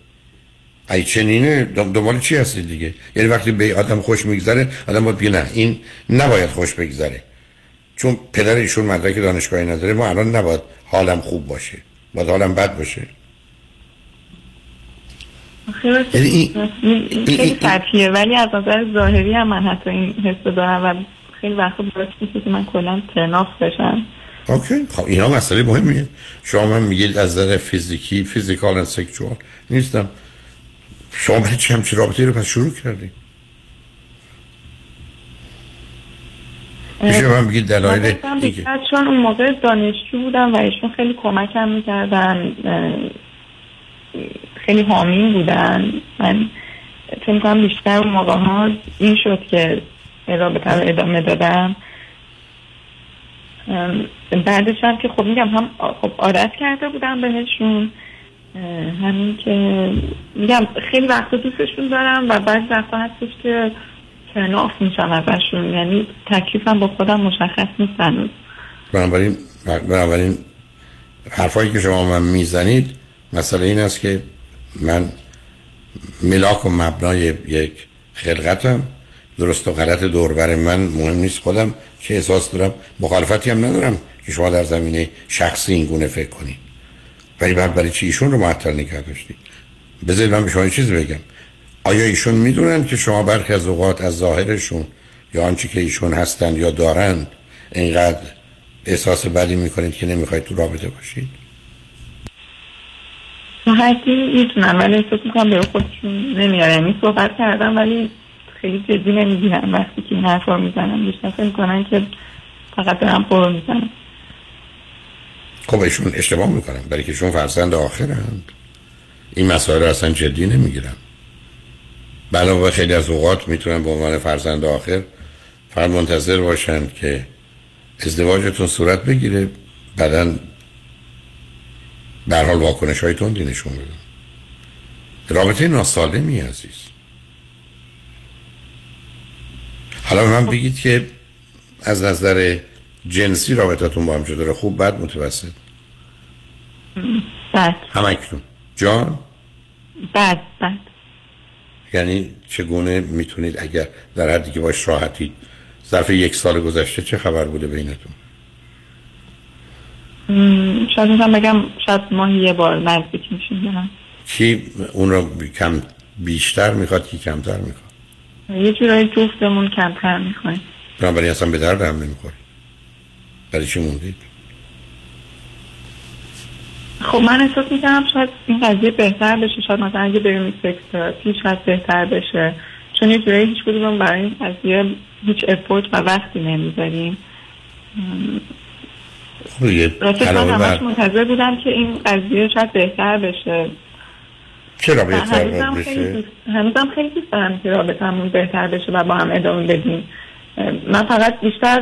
S6: ای چنینه دنبال چی هستید دیگه؟ یعنی وقتی به آدم خوش میگذره آدم باید نه این نباید خوش بگذره. چون پدر ایشون مدرک دانشگاهی نداره ما الان نباید حالم خوب باشه. باید حالم بد باشه.
S27: خیلی سطحیه. ولی از نظر ظاهری هم من حتی این حس دارم و خیلی وقت باعث میشه که من کلا turn off بشم
S6: OK. خب اینا مسئله مهمیه. شما من میگید از نظر فیزیکی physical و sexual نیستم. شما برای چه همچی رابطه رو پس شروع کردید میشه من بگید دلایل
S27: چون اون موقع دانشجو بودم و ایشون خیلی کمکم می‌کردن خیلی حامین بودن. من فکر کنم بیشتر اون موقع ها این شد که رابطه رو ادامه دادم. بعدش هم که خب میگم هم خب عادت کرده بودم بهشون. همین که میگم خیلی وقت دوستشون دارم و بعد وقتا هستش که تناف میشم ازشون. یعنی تکلیفم با خودم مشخص نیست هنوز.
S6: بنابراین بنابراین حرفایی که شما من می‌زنید مسئله این است که من ملاک و مبنای یک خلقتم. درست و غلط دوربر من مهم نیست خودم که احساس دارم. مخالفتی هم ندارم که شما در زمینه شخصی این گونه فکر کنید ولی بعد برای چی ایشون رو معطل نگه داشتید بذارید من به شما چیزی بگم. آیا ایشون می‌دونن که شما برخی از اوقات از ظاهرشون یا آنچه که ایشون هستند یا دارند اینقدر احساس بدی می‌کنید که نمی‌خواید تو رابطه باشید؟
S27: هرکی می‌تونن ولی احساس می‌کنم به خودشون نمیاره یعنی صحبت کردم ولی خیلی جدی نمی‌گیرن وقتی که این حرفا می‌زنم بیشتر فکر می‌کنن که فقط دارم پرو می‌زنم.
S6: خب ایشون اشتباه می‌کنن. برای که ایشون فرزند آخرند این مسائل رو اصلا جدی نمی‌گیرن. بلا خیلی از اوقات می‌تونن به عنوان فرزند آخر فقط منتظر باشن که ازدواجتون صورت بگیره. بعدا در حال واکنش های تندی نشون بدن. رابطه ناسالمی عزیز. حالا من بگید که از نظر جنسی رابطتون با هم شده خوب بد متوسط؟
S27: بد.
S6: همکنون جان؟
S27: بد بد.
S6: یعنی چگونه می‌تونید اگر در حدی که باش راحتید ظرف یک سال گذشته چه خبر بوده بینتون؟
S27: شاید می‌تونم بگم شاید ماهی یه بار نزدیک میشیم
S6: کی اون رو کم بیشتر می‌خواد کی کمتر می‌خواد؟
S27: یه جورایی جفتمون کمتر می‌خوایم.
S6: بنابراین اصلا به درد هم نمی‌خوری برای چی موندید؟
S27: خب من احساس می‌کنم شاید این قضیه بهتر بشه شاید مثلا اگه بریم سکس تراپی شاید بهتر بشه. چون یه جورایی هیچ کدوم برای این قضیه هیچ افورت و وقتی نمی‌ذاریم. راستش من همش منتظر بودم که این قضیه شاید بهتر بشه.
S6: چرا بهتر بشه؟
S27: هنوزم خیلی دوست دارم که رابطمون بهتر بشه و با هم ادامه بدیم. من فقط بیشتر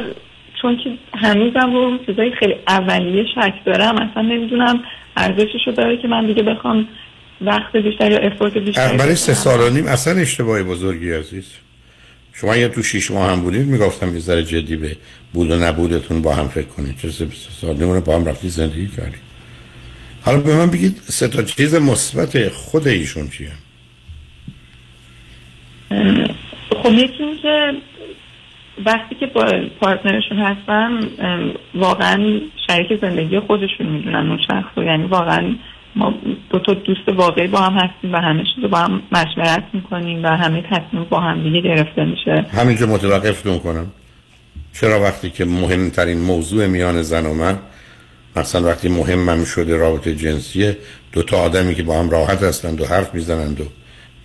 S27: چون که هنوزم رو چیزای خیلی اولیه شک دارم اصلا نمی‌دونم ارزشش رو داره که من دیگه بخوام وقت بیشتر یا افورت بیشتری
S6: برای سه سال و نیم اصلا اشتباه بزرگی عزیز. شما یه تو شیش ماه هم بودید می‌گفتم یه ذره جدی به بود و نبودتون با هم فکر کنید. چه سه سال نمونه با هم رفتی زندگی کردید. حالا به من بگید سه تا چیز مثبت خود ایشون چیه؟
S27: خب یکی این که وقتی که با پارتنرشون هستن واقعا شریک زندگی خودشون می‌دونن اون شخص یعنی واقعا ما دو تا دوست واقعی با هم هستیم و همه چیز با هم مشورت می‌کنیم و همه تصمیم با هم دیگه گرفته میشه.
S6: همینجا متوقفتون کنم چرا وقتی که مهمترین موضوع میان زن و من مثلا وقتی مهمم شده رابطه جنسیه دو تا آدمی که با هم راحت هستند و حرف می‌زنند و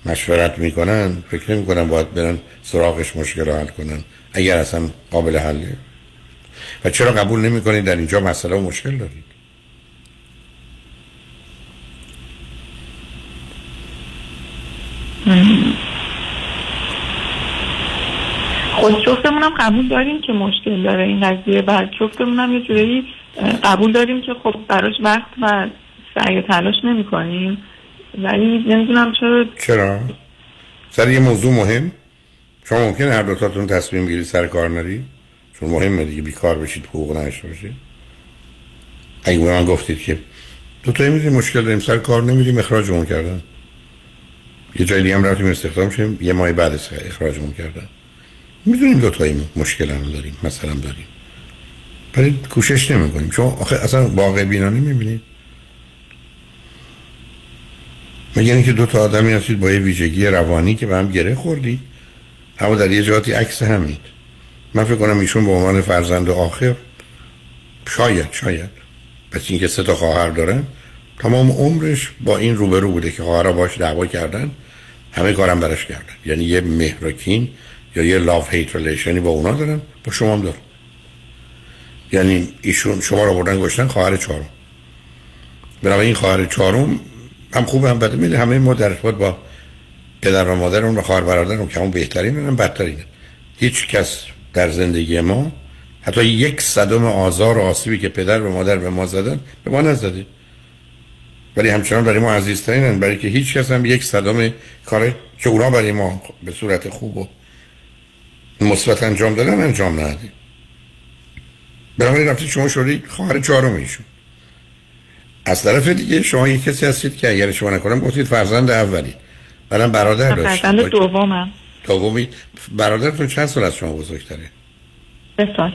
S6: مشورت می‌کنن فکر نمی کنن باید برن سراغش مشکل حل کنن. اگر اصلا قابل حله و چرا قبول نمی کنید در اینجا مسئله و مشکل دارید.
S27: خود جفتمون هم قبول داریم که مشکل داره این قضیه. و جفتمون هم یه جوری قبول داریم که خب براش وقت و سعی تلاش نمی کنیم. ولی نمی‌دونم چرا
S6: چرا؟ سر یه موضوع مهم. شما ممکن هر دوتاتون تصمیم گیری سر کار نری؟ چون مهمه دیگه بیکار بشید حقوق نشته باشید. اگه من گفتید که دو تایی می‌دونی مشکل داریم سر کار نمیریم اخراجمون کردن. یه جای دیگه هم رفتیم استخدام شدیم یه ماه بعد اخراجمون کردن. می‌دونیم دو تایی مشکل هم داریم مثلا داریم. ولی کوشش نمی کنیم چون آخه اصلا واقع بینانه می‌بینید مگه اینکه دو تا آدمی هستید با یه ویژگی روانی که به هم گره خوردید؟ اما در یه جهاتی عکس همید من فکر کنم ایشون به عنوان فرزند آخر شاید شاید. پس اینکه سه تا خواهر دارن تمام عمرش با این روبرو بوده که خواهرها باش دعوا کردن همه کارم براش کردن. یعنی یه مهرکین یا یه love hate relation ی با اونا دارن با شما هم دارن. یعنی ایشون شما رو بردن گشتن خواهر چهارم. برای این خواهر چهارم هم خوب هم بده میده همه ما در با پدر و مادر اون و خواهر برادر اون که اون بهترین هم بدترین هیچ کس در زندگی ما حتی یک صدم آزار و آسیبی که پدر و مادر به ما زدن به ما نزده. ولی همچنان برای ما عزیزترینن. برای که هیچ کس هم یک صدم کار که اونا برای ما به صورت خوب و مثبت انجام دادن انجام ندادیم برای رفتی شما شدی خواهر چهارم ایشون. از طرف دیگه شما یک کسی هستید که اگر شما نکنم گفتید فرزند اولی. بعدم برادر داشتید
S27: فرزند دومم.
S6: دومی. برادرتون چند سال از شما بزرگتره؟
S27: سه سال.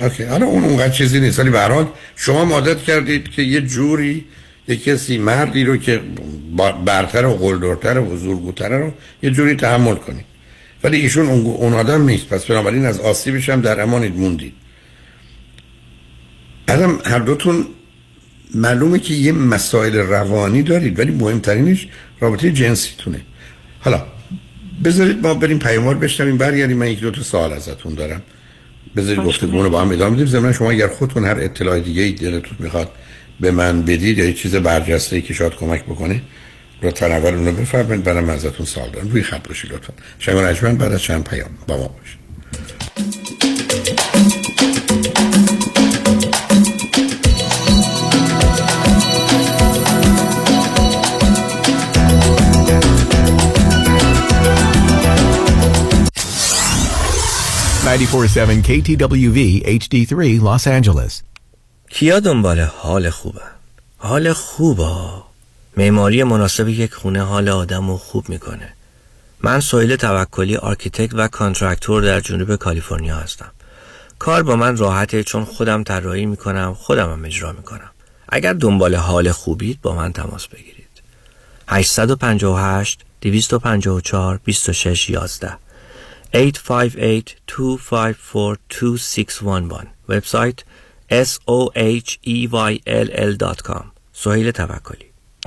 S6: اوکی. حالا اون اونقدر چیزی نیست. ولی به شما مادت کردید که یه جوری یه کسی مردی رو که برتر و قلدرتر و زورگوتره رو یه جوری تحمل کنید. ولی ایشون اون آدم نیست. پس بنابراین از آسیبش هم در امانید موندید. بعدم هر دوتون معلومه که یه مسائل روانی دارید ولی مهمترینش رابطه جنسیتونه. حالا بذارید ما بریم پیاموار بشنویم برگردیم من یک دو تا سوال ازتون دارم. بذارید گفتگو رو با هم ادامه بدیم. زمین شما اگر خودتون هر اطلاع دیگه ای دلتون می‌خواد به من بدید یا یه چیز برجسته ای که شاید کمک بکنه رو تنور رو بفرمایید. برام ازتون سوال دارم. روی خط باشید لطفا. شما بعد از چند پیام با ما باشید.
S21: 947 KTWV HD3 Los Angeles.
S28: کیا دنبال حال خوبه؟ حال خوبه. معماری مناسب یک خونه حال آدم رو خوب می‌کنه. من سویل توکلی architect و contractor در جنوب کالیفرنیا هستم. کار با من راحته چون خودم طراحی می‌کنم خودم هم اجرا می‌کنم. اگر دنبال حال خوبید با من تماس بگیرید. 858 254 26 11 858-254-2611 وبسایت soheyll.com سهیل توکلی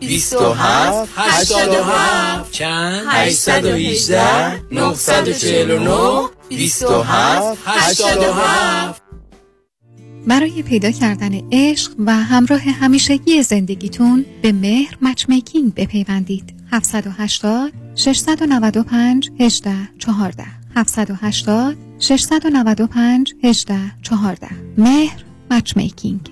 S29: 27 87
S16: چند؟
S29: 818 949 27 87
S26: برای پیدا کردن عشق و همراه همیشگی زندگیتون به مهر مچمیکینگ بپیوندید. 780 695 18 14 780 695 18 14 مهر matchmaking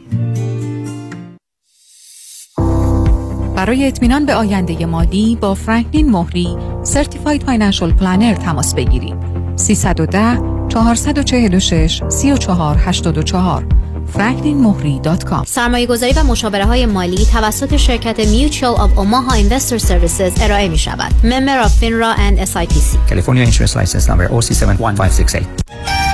S26: برای اطمینان به آینده مالی با فرانکلین مهری Certified Financial Planner تماس بگیرید 310 446 3484 franklinmohri.com
S30: سرمایه گذاری و مشاوره های مالی توسط شرکت Mutual of Omaha Investor Services ارائه می شود. Member of FINRA and SIPC.
S11: California Insurance License Number OC71568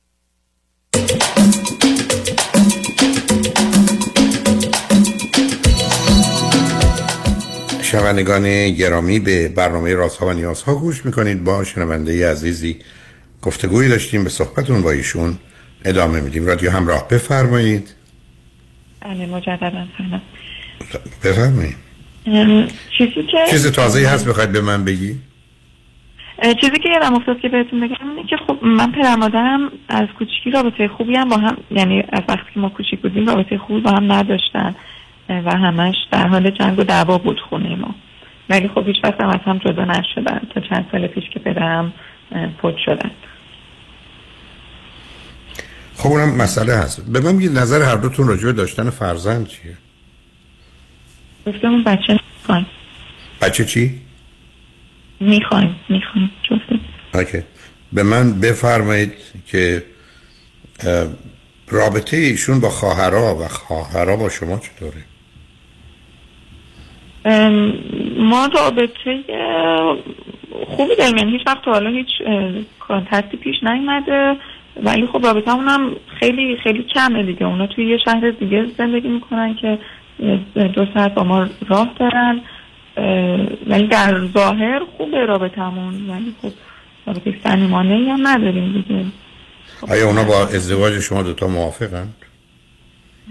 S6: شنوندگان گرامی به برنامه رازها و نیازها گوش می‌کنید. با شنونده عزیزی گفتگویی داشتیم به صحبتون با ایشون ادامه میدیم. رادیو همراه بفرمایید.
S27: بله مجددا
S6: بفرمایید.
S27: چیزی که
S6: چیز تازه هست بخواید به من بگی؟
S27: چیزی که یادم افتاد که بهتون بگم اینه که خب من پدر مادرم از کوچیکی رابطه خوبی هم با هم یعنی از وقتی که ما کوچیک بودیم رابطه خوبی با هم نداشتن. و همش در حال جنگ و دعوا بود خونه ما. ولی خب هیچ وقت هم از هم جدا نشدن تا چند سال پیش که پدرم فوت شدن.
S6: خب اونم مسئله هست. به من بگید نظر هر دوتون راجع به داشتن فرزند چیه؟
S27: گفتم بچه می‌خوایم.
S6: بچه چی؟
S27: می‌خوایم می‌خوایم.
S6: اوکی. به من بفرمایید که رابطه ایشون با خواهرها و خواهرها با شما چطوره؟
S27: ما رابطه خوبی داریم. یعنی هیچ وقت حالا هیچ کانتکتی پیش نیومده. ولی خب رابطه هم خیلی خیلی کمه دیگه. اونا توی یه شهر دیگه زندگی می‌کنن که دو ساعت با ما راه دارن. ولی در ظاهر خوبه همون ولی خب رابطه صمیمانه ای هم نداریم دیگه.
S6: آیا اونا با ازدواج شما دوتا موافقند؟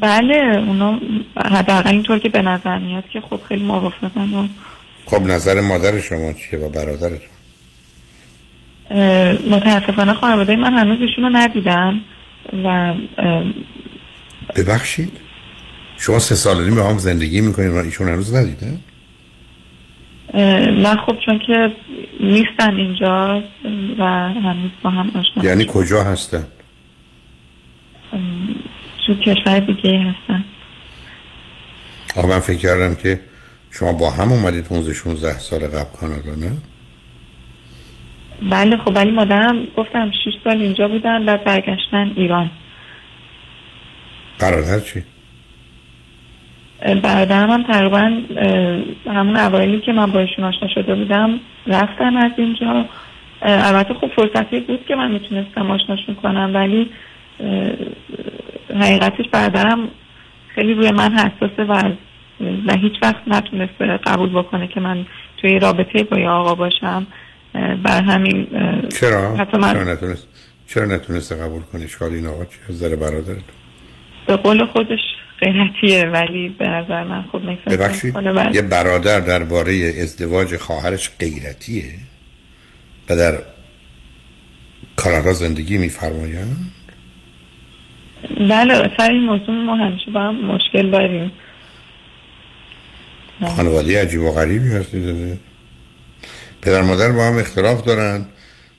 S27: بله اونا حداقل اینطور که به نظر میاد که خب خیلی موافقن و
S6: خب نظر مادر شما چیه و برادرتون
S27: متاسفانه خانواده من هنوز ایشون رو ندیدم و
S6: ببخشید. شما سه سال نیم با هم زندگی می‌کنید و ایشون هنوز ندیده؟
S27: نه خب چون که نیستن اینجا و هنوز با هم آشنا
S6: یعنی کجا هستن؟
S27: تو کشور دیگه هستن.
S6: آقا من فکر کردم که شما با هم اومدید 15 16 سال قبل کانادا نه؟
S27: بله خب ولی مادرم گفتم 6 سال اینجا بودن بعد برگشتن ایران.
S6: برادر چی؟
S27: برادرم هم تقریبا همون اوایلی که من با ایشون آشنا شده بودم رفتن از اینجا. البته خب فرصتی بود که من می‌تونستم آشناشون کنم ولی حقیقتش برادرم خیلی روی من حساسه و و هیچ وقت نتونسته قبول بکنه که من توی رابطه با یه آقا باشم. بر همین
S6: چرا؟
S27: حتی من
S6: چرا نتونست چرا نتونسته قبول کنی؟ اشکال این آقا چی از نظر برادرت؟
S27: به قول خودش غیرتیه ولی به نظر من خب
S6: ببخشید. یه برادر درباره ازدواج خواهرش غیرتیه؟ و در کانادا زندگی میفرمایند؟
S27: بله سر این موضوع ما همیشه با هم مشکل داریم.
S6: خانواده عجیب و غریبی هستید پدر مادر با هم اختلاف دارن.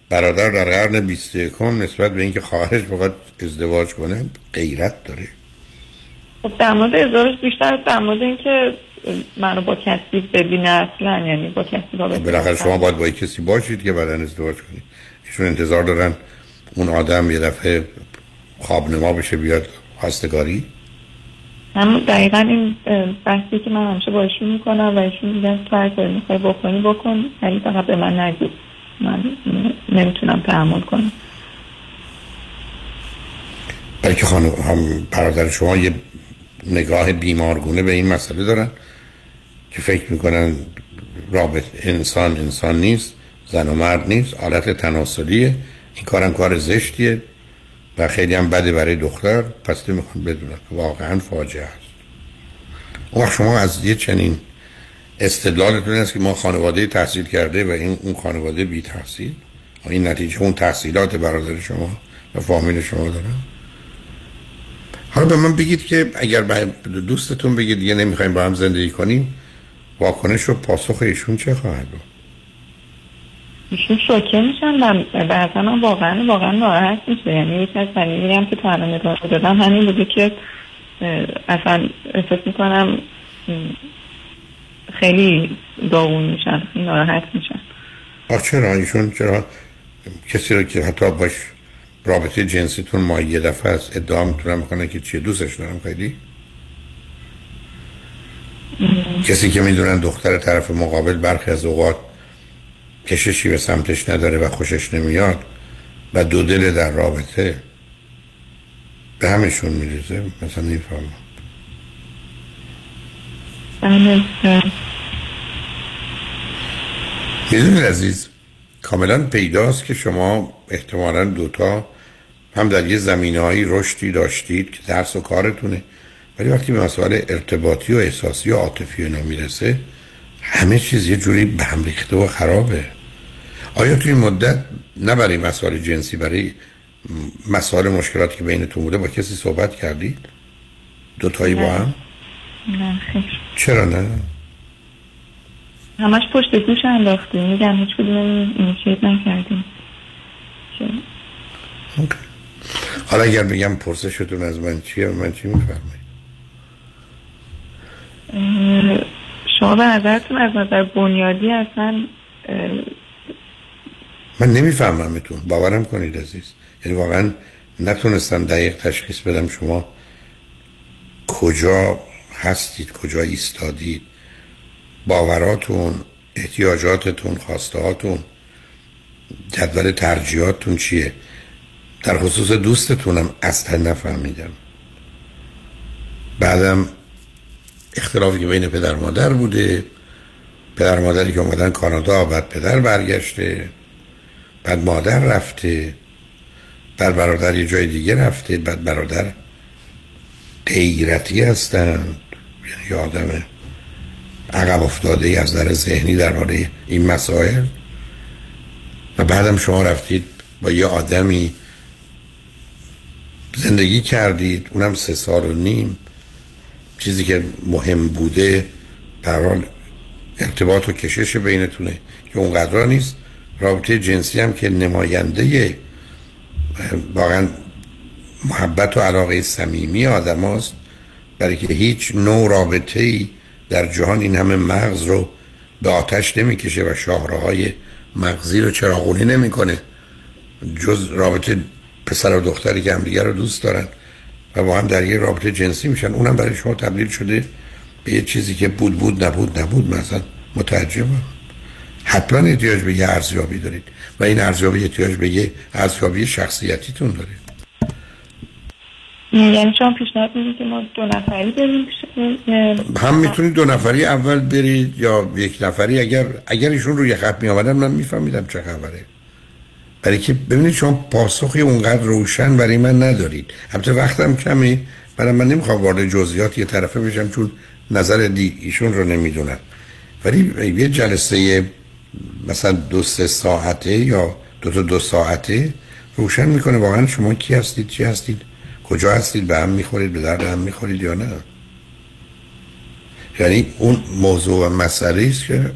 S6: برادر در قرن 21 نسبت به اینکه خواهرش بخواد ازدواج کنه غیرت داره.
S27: خب در مورد ازدواج بیشتر در مورد اینکه منو با کسی ببینه اصلا یعنی با کسی با
S6: بالاخره شما باید با کسی باشید که بعدا ازدواج کنید. ایشون انتظار دارن اون آدم یه دفعه خوابنما بشه بیاد خواستگاری؟
S27: هم دقیقا این بحثی که من همیشه با ایشون می‌کنم و ایشون میگن تو هر کاری می‌خوای بکنی بکن. ولی فقط به من نگو. من نمی‌تونم تحمل کنم.
S6: بلکه خانم هم برادر شما یه نگاه بیمارگونه به این مسئله دارن که فکر می‌کنن رابط انسان انسان نیست زن و مرد نیست حالت تناسلیه. این کارم کار زشتیه. خیلی هم بده برای دختر پس می‌خوان بدونن واقعا فاجعه است. اون شما از یه چنین استدلالتون است که ما خانواده تحصیل کرده و این اون خانواده بی تحصیل؟ و این نتیجه اون تحصیلات برادر شما و فامیل شما دارن؟ حالا به من بگید که اگر دوستتون بگید دیگه نمی‌خوایم با هم زندگی کنیم واکنش و پاسخ ایشون چه خواهد بود؟
S27: ایشون شوکه میشن و بعضا هم واقعا واقعا ناراحت میشه یعنی یکی از دلایلی هم که تا الان ادامه دادم همین بوده که اصلا احساس می‌کنم خیلی داغون میشن خیلی ناراحت میشن.
S6: آخ چرا؟ ایشون چرا؟ کسی رو که حتی باش رابطه جنسیتون ما یه دفعه است ادعا می‌تونم می‌کنه که چیه؟ دوستش دارم خیلی. کسی که می‌دونن دختر طرف مقابل برخی از اوقات کششی به سمتش نداره و خوشش نمیاد و دو دل در رابطه به همشون میریزه مثلا نمی‌فهمم
S27: بله اه،
S6: می‌دونید عزیز کاملا پیداست که شما احتمالا دوتا هم در یه زمینه هایی رشدی داشتید که درس و کارتونه ولی وقتی به مسائل ارتباطی و احساسی و عاطفی اینا می‌رسه همه چیز یه جوری به هم ریخته و خرابه. آیا توی این مدت نه برای مسائل جنسی برای مسائل مشکلاتی که بینتون بوده با کسی صحبت کردید دوتایی با هم؟
S27: نه خیر.
S6: چرا نه؟
S27: همش پشت گوش انداختیم میگم هیچ کدوم اینیشیت نکردیم.
S6: حالا اگر بگم پرسشتون از من چیه من چی میفرمایید
S27: شما به نظرتون از نظر بنیادی اصلا
S6: من نمیفهممتون باورم کنید عزیز. یعنی واقعا نتونستم دقیق تشخیص بدم شما کجا هستید کجا ایستادید. باوراتون احتیاجاتتون خواستهاتون جدول ترجیحاتتون چیه؟ در خصوص دوستتونم اصلا نفهمیدم. بعدم اختلافی که بین پدر مادر بوده. پدر مادری که اومدن کانادا بعد پدر برگشته. بعد مادر رفته. بعد برادر یه جای دیگه رفته. بعد برادر غیرتی هستن. یعنی آدم عقب افتاده ای از در ذهنی درباره این مسائل. و بعدم شما رفتید با یه آدمی زندگی کردید. اونم سه سال و نیم. چیزی که مهم بوده حال ارتباط و کشش بینتونه که اونقدر نیست. رابطه جنسی هم که نماینده واقعا محبت و علاقه صمیمی آدم هست برای که هیچ نوع رابطه ای در جهان این همه مغز رو به آتش نمی‌کشه و شاهراهای مغزی رو چراغونی نمی‌کنه. جز رابطه پسر و دختری که همدیگه رو دوست دارن. و با هم در یه رابطه جنسی میشن. اونم برای شما تبدیل شده به یه چیزی که بود بود نبود نبود. مثلا متعجبم حتما احتیاج به یه ارزیابی دارید. و این ارزیابی احتیاج به یه ارزیابی شخصیتیتون داره
S27: یعنی شما پیشنهاد می‌دید که ما دو نفری بریم
S6: هم می‌تونید دو نفری اول برید یا یک نفری. اگر اگر ایشون روی خط می آمدن من میفهمیدم چه خبره. برای که ببینید شما پاسخی اونقدر روشن برای من ندارید. البته وقتم کمی برای من نمی‌خوام وارد جزئیات یه طرفه بشم چون نظر دی ایشون رو نمی‌دونم. ولی یه جلسه مثلا دو سه ساعته یا دو تا دو ساعته روشن می‌کنه واقعا شما کی هستید چی هستید کجا هستید به هم می‌خورید به درد هم می‌خورید یا نه. یعنی اون موضوع و مسئله است که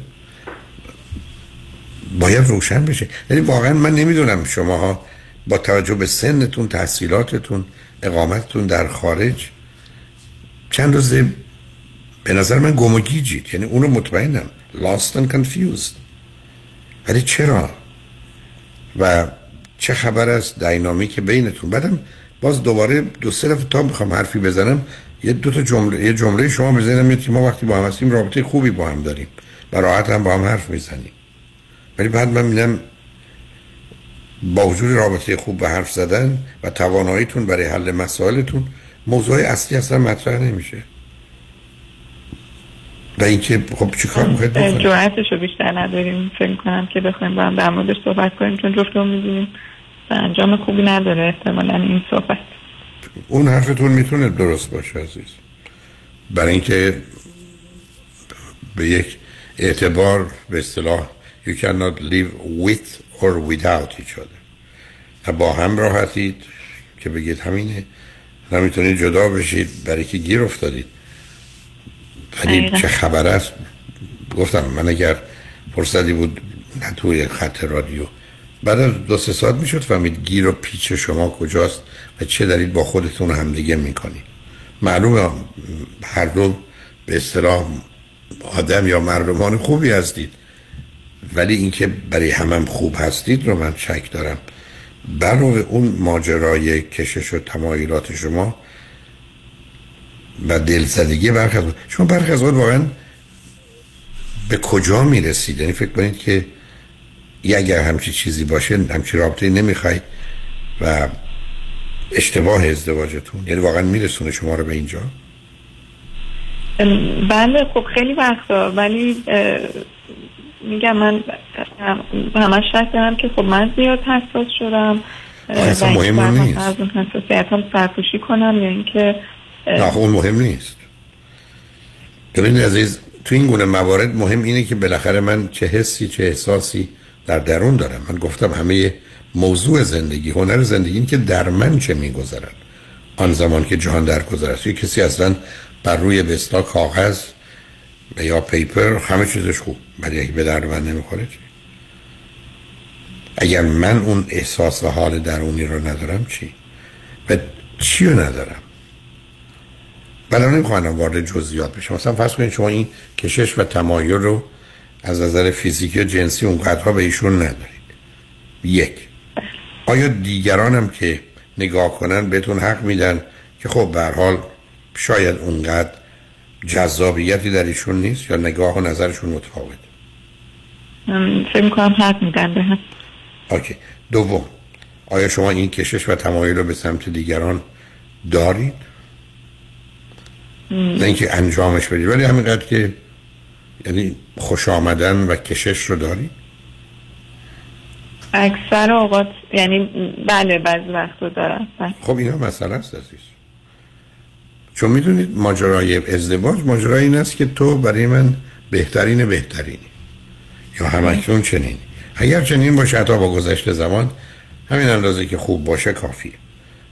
S6: باید روشن بشه. یعنی واقعا من نمی‌دونم شما با توجه به سنتون تحصیلاتتون اقامتتون در خارج چند روزه به نظر من گم و گیجید. یعنی اونو مطمئنم. Lost and confused. ولی چرا؟ و چه خبر است؟ دینامیک بینتون. بعدم باز دوباره دو سه دفعه تا می‌خوام حرفی بزنم یه دو تا جمله یه جمله شما بزنم که ما وقتی با هم هستیم رابطه خوبی با هم داریم. و راحت هم با هم حرف می‌زنیم. ولی بعد من میدم با وجود رابطه خوب به حرف زدن و تواناییتون برای حل مسائلتون موضوع اصلی اصلا مطرح نمیشه. و اینکه خب چیکار می‌خواید بکنید؟
S27: جرأتش رو بیشتر نداریم. فکر کنم که بخوایم با هم در موردش صحبت کنیم چون جفتمون می‌دونیم و انجام خوبی نداره احتمالا این صحبت.
S6: اون حرفتون می‌تونه درست باشه عزیز. برای اینکه به یک اعتبار به اصطلاح you cannot live with or without each other. و با هم راحتید که بگید همینه. نمی‌تونید جدا بشید. برای که گیر افتادید؟ ولی چه خبر است؟ گفتم من اگر فرصتی بود نه توی خط رادیو. بعد از دو سه ساعت می‌شد فهمید گیر و پیچ شما کجاست و چه دارید با خودتون همدیگه می‌کنید. معلومه هر دو به اصطلاح آدم یا مردمان خوبی هستید. ولی اینکه برای همم خوب هستید رو من شک دارم. برای اون ماجرای کشش و تمایلات شما و دلزدگی برخی از شما برخی از واقعا به کجا می‌رسید؟ یعنی فکر کنید که یه اگر همچی چیزی باشه همچی رابطه نمی‌خواید و اشتباه ازدواجتون. یعنی واقعا میرسونه شما رو به اینجا؟
S27: بله خب خیلی وقتا. ولی میگم من همش شک دارم که خب من زیاد حساس شدم.
S6: اصلا مهم نیست.
S27: از اون حساسیت هم سرپوشی کنم یا اینکه
S6: نه خب اون مهم نیست. ببینید عزیز تو این گونه موارد مهم اینه که بالاخره من چه حسی چه احساسی در درون دارم. من گفتم همه موضوع زندگی هنر زندگی این که در من چه میگذرد. آن زمان که جهان در گذرد کسی اصلا بر روی بستا کاغذ یا پیپر همه چیزش خوب. ولی اگه به درد من نمی‌خوره چی؟ اگر من اون احساس و حال درونی رو ندارم چی؟ و چی رو ندارم؟ بلا نمی‌خواهم وارد جزئیات بشم. مثلا فرض کنید شما این کشش و تمایل رو از نظر فیزیکی و جنسی اونقدرها به ایشون ندارید. یک. آیا دیگران هم که نگاه کنن بهتون حق میدن که خب به حال شاید اونقدر جذابیتی در ایشون نیست یا نگاه و نظرشون متفاوت
S27: فکر می‌کنم حق میدن به هم
S6: اوکی. دوم آیا شما این کشش و تمایل رو به سمت دیگران دارید؟ نه اینکه انجامش بدید ولی همینقدر که یعنی خوش آمدن و کشش رو دارید؟
S27: اکثر اوقات یعنی بله بعضی وقتا دارم. بله.
S6: خب اینا مسئله است عزیز. چون می‌دونید ماجرای ازدواج ماجرای این است که تو برای من بهترین بهترینی. یا همکنون چنین اگر چنین باشه حتی با گذشت زمان همین اندازه که خوب باشه کافیه.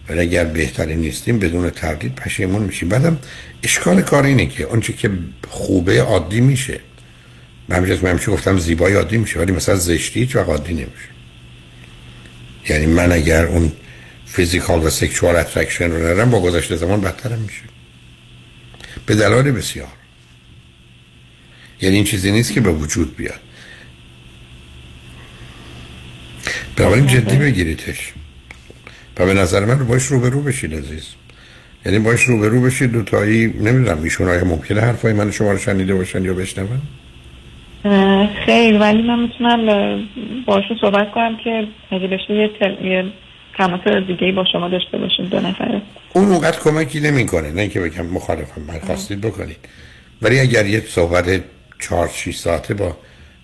S6: ولی اگر بهترین نیستیم بدون تردید پشیمون میشیم. بعدم اشکال کار اینه که اونچه که خوبه عادی میشه. من همیشه من گفتم زیبایی عادی میشه ولی مثلا زشتی هیچ عادی نمیشه. یعنی من اگر اون physical و sexual attraction رو ندارم با گذشت زمان بدترم میشه. به دلایل بسیار. یعنی این چیزی نیست که به وجود بیاد. بنابراین جدی بگیریدش. و به نظر من باش رو به رو بشید عزیز. یعنی باش رو به رو بشید دوتایی نمی‌دونم ایشون آیا ممکنه حرفای من شما رو شنیده باشن یا بشنون؟
S27: خیر ولی من می‌تونم باشون صحبت کنم که اگه بشه یه, تل... یه تماس دیگه با شما داشته باشیم دو نفره
S6: اون اونقدر کمکی نمی‌کنه نه که بگم مخالفم من خواستید بکنید. ولی اگر یه صحبت چهار 6 ساعته با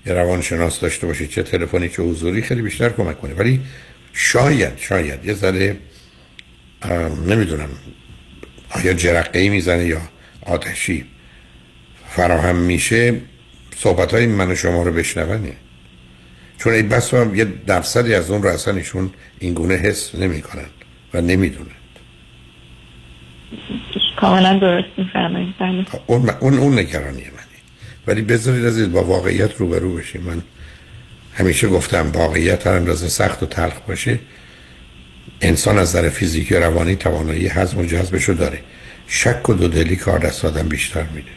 S6: یه روانشناس داشته باشید چه تلفنی چه حضوری خیلی بیشتر کمک کنه. ولی شاید شاید یه ذره نمی‌دونم آیا جرقه می‌زنه یا آتشی فراهم میشه صحبت های من و شما رو بشنونه چون این بس یه درصدی از اون رو اصلا ایشون این گونه حس نمی کنن و نمی‌دونن.
S27: کاملا درست میفرمایید بله.
S6: اون, اون, اون نگرانی منی ولی بذارید از با واقعیت روبرو بشیم. من همیشه گفتم واقعیت هر اندازه سخت و تلخ باشه. انسان از نظر فیزیکی و روانی توانایی هضم و جذبش رو داره. شک و دودلی کار دست آدم بیشتر میده.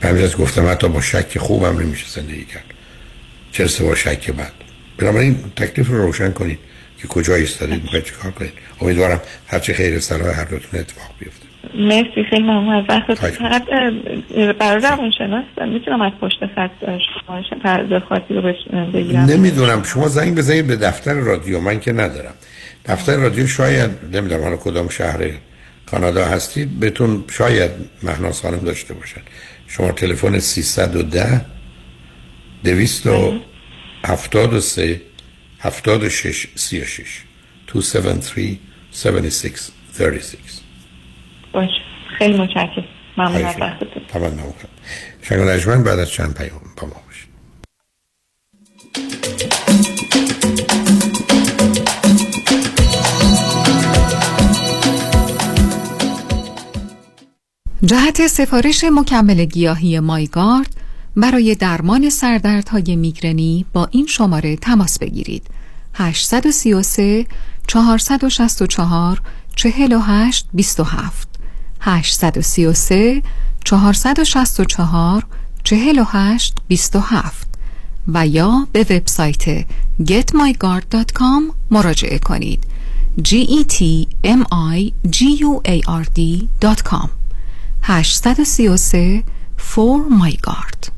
S6: به گفتم حتی با شک خوبم نمیشه زندگی کرد. چرسه با شک بعد. بنابراین تکلیف رو روشن کنید که کجا ایستادید می‌خواید چه کار کنید. امیدوارم هرچی خیر سرای هر دوتون اتفاق بیفته.
S27: مرسی خیلی ممنون. از وقت فقط برای روانشناس می‌تونم از پشت خط شما خاطی رو بگیرم.
S6: نمی‌دونم. شما زنگ بزنید به دفتر رادیو. من که ندارم. دفتر رادیو شاید نمی‌دونم. حالا کدام شهر کانادا هستید. بهتون شاید مهناز خانم داشته باشن. شما تلفن 310 273 76 36 273 76 36
S27: باشه. خیلی متشکرم. ممنون از وقتتون.
S6: تمام شنگ بعد از چند پیام با ما باشید
S26: جهت سفارش مکمل گیاهی مایگارد برای درمان سردردهای میگرنی با این شماره تماس بگیرید. 833 464 48 27 833 464 48 27 و یا به وبسایت getmygard.com مراجعه کنید. G e t m i g u a r d.com 833 for my guard.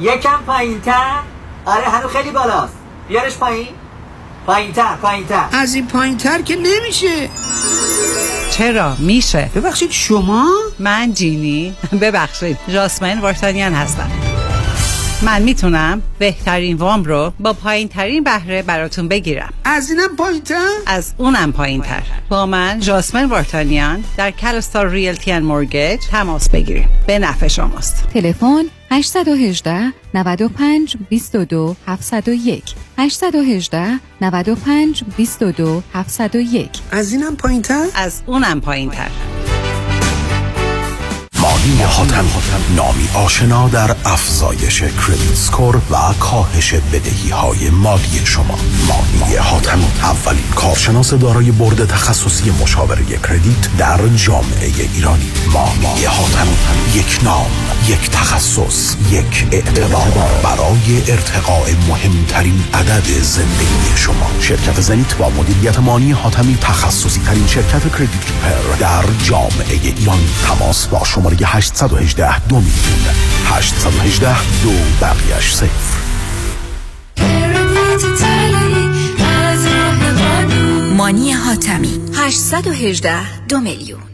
S31: یکم پایین تر آره هنو خیلی بالاست. بیارش پایین. پایین تر پایین تر
S32: از این پایین تر که نمیشه.
S22: چرا؟ میشه.
S32: ببخشید شما؟
S22: من جینی. ببخشید جاسمین وارتانیان هستم. من می‌تونم بهترین وام رو با پایین ترین بهره براتون بگیرم.
S32: از اینم پایین تر؟
S22: از اونم پایین تر با من جاسمن وارتانیان در کلستار ریلتی ان مورگیج تماس بگیریم. به نفع شماست.
S26: تلفن 818 95 22 701 818 95 22 701
S32: از اینم پایین تر؟
S22: از اونم پایین تر
S33: مالی
S21: حاتم نامی آشنا در افزایش کردیت سکور و کاهش بدهی های مالی شما. مانی حاتم اولین کارشناس دارای برد تخصصی مشاوره کردیت در جامعه ایرانی. مانی حاتم یک نام یک تخصص یک اعتبار. برای ارتقاء مهمترین عدد زندگی شما. شرکت زنیت با مدیریت مانی حاتمی تخصصی ترین شرکت کردیت در جامعه ایران. تماس با شماره 818 دو میلیون. 818 دو بقیش صفر.
S26: مانی حاتمی. 818 دو میلیون.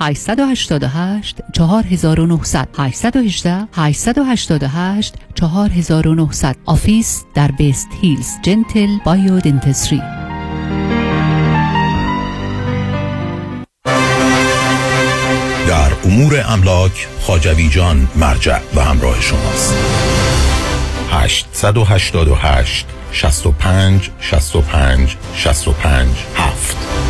S22: 888 4900 818 888 4900 office در West Hills Gentle Biodentistry
S21: در امور املاک خاجوی جان مرجع و همراه شماست. 888 65 65 65 7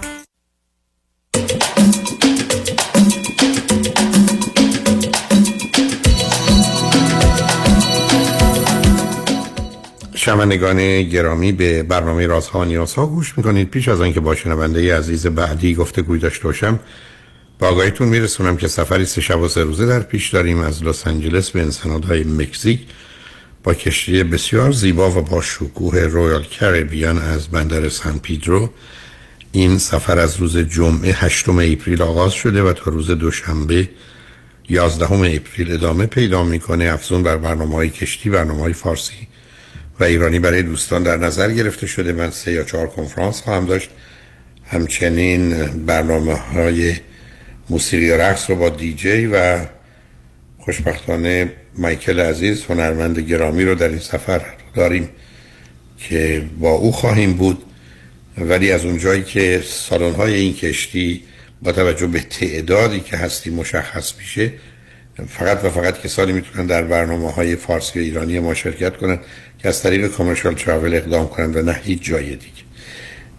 S6: شنوندگان گرامی به برنامه رازها نیازها گوش می‌کنید. پیش از آنکه با شنونده عزیز بعدی گفتگویی داشته باشم با آگاهیتون میرسونم که سفری سه شب و سه روزه در پیش داریم از لس آنجلس به انسنادای مکزیک. با کشتی بسیار زیبا و با شکوه Royal Caribbean از بندر سان پیدرو این سفر از روز جمعه هشتم April آغاز شده و تا روز دوشنبه 11 April ادامه پیدا می‌کنه. افزون بر برنامه های کشتی برنامه های فارسی و ایرانی برای دوستان در نظر گرفته شده. من سه یا چهار کنفرانس خواهم داشت. همچنین برنامه های موسیقی رقص رو با دیجی و خوشبختانه مایکل عزیز هنرمند گرامی رو در این سفر داریم که با او خواهیم بود. ولی از اونجایی که سالن های این کشتی با توجه به تعدادی که هستی مشخص میشه فقط و فقط کسانی می‌تونن در برنامه های فارسی و ایرانی ما شرکت کنن. که از طریق کامرشال تراول اقدام کنند و نه هیچ جای دیگه.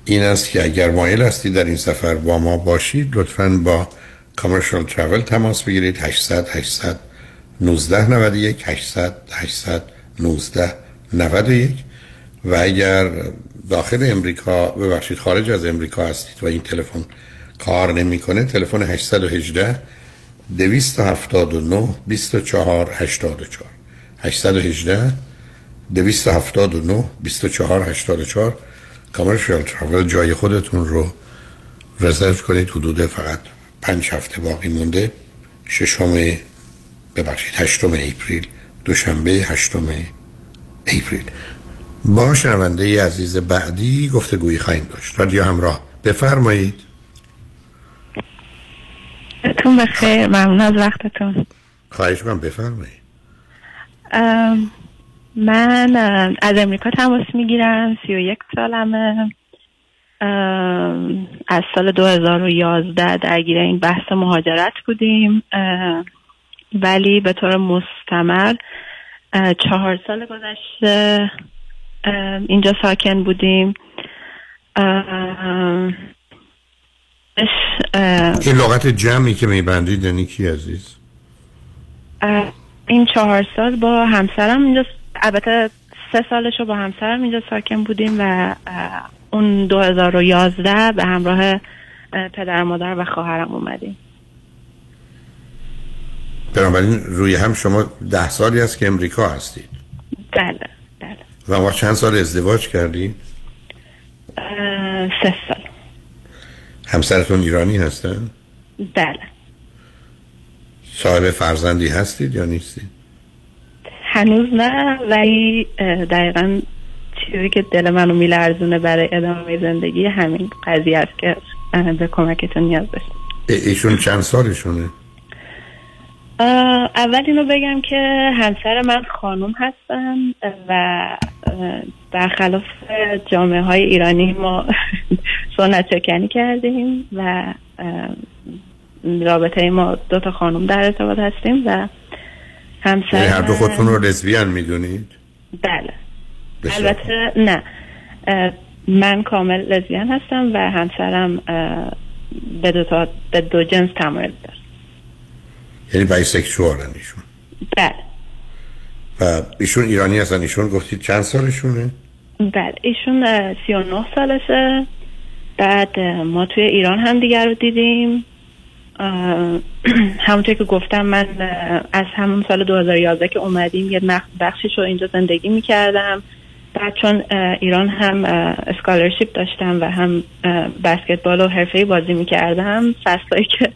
S6: این است که اگر مایل هستید در این سفر با ما باشید لطفا با کامرشال تراول تماس بگیرید. 800 800 19 91 800 800 19 91 و اگر داخل امریکا ببخشید خارج از امریکا هستید و این تلفن کار نمی‌کنه تلفن 818 279 24 84 818 279 24 84 کامرشال ترافل جای خودتون رو رزرو کنید. حدود فقط پنج هفته باقی مونده. ششم ببخشید هشتم اپریل. دوشنبه هشتم اپریل. با شنونده عزیز بعدی گفتگویی خواهیم داشت. رادیو همراه. بفرمایید.
S27: تون بخیر. ممنون از وقتتون.
S6: خواهش من بفرمایید.
S27: من از امریکا تماس می‌گیرم. سی و یک سالمه. از سال 2011 درگیر این بحث مهاجرت بودیم. ولی به طور مستمر چهار سال گذشته اینجا ساکن بودیم.
S6: این لغت جمعی که میبندید یعنی کی عزیز؟
S34: این چهار سال با همسرم اینجا البته سه سالش رو با همسرم اینجا ساکن بودیم و اون 2011 به همراه پدر مادر و خواهرم اومدیم
S6: بنابراین روی هم شما ده سالی است که امریکا هستید
S34: بله بله
S6: و ما چند سال ازدواج کردید؟
S34: سه سال
S6: همسرتون ایرانی هستن؟
S34: بله
S6: صاحب فرزندی هستید یا نیستید؟
S34: هنوز نه ولی دقیقا چیزی که دل منو میلرزونه برای ادامه زندگی همین قضیه است که به کمکتون نیاز داشتم
S6: ایشون چند سالشونه؟
S34: اول اینو بگم که همسر من خانوم هستن و برخلاف جامعه های ایرانی ما *laughs* سنت چکنی کردیم و رابطه ما دو تا خانوم در ارتباط هستیم و همسر
S6: یعنی هر دو خودتون رو لزبیان می‌دونید؟
S34: بله. البته نه. من کامل لزبیان هستم و همسرم به دو, تا به دو جنس تمایل داره.
S6: یعنی bisexual ایشون.
S34: بله.
S6: و ایشون ایرانی هستن. ایشون گفتید چند سالشونه؟
S34: بله. ایشون سی و نه سالشه. بعد ما توی ایران هم دیگر رو دیدیم. *clears throat* همونطور که گفتم من از همون سال 2011 که اومدیم یه بخشش رو اینجا زندگی می‌کردم. بعد چون ایران هم scholarship داشتم و هم بسکتبال رو حرفه‌ای بازی می‌کردم فصلایی که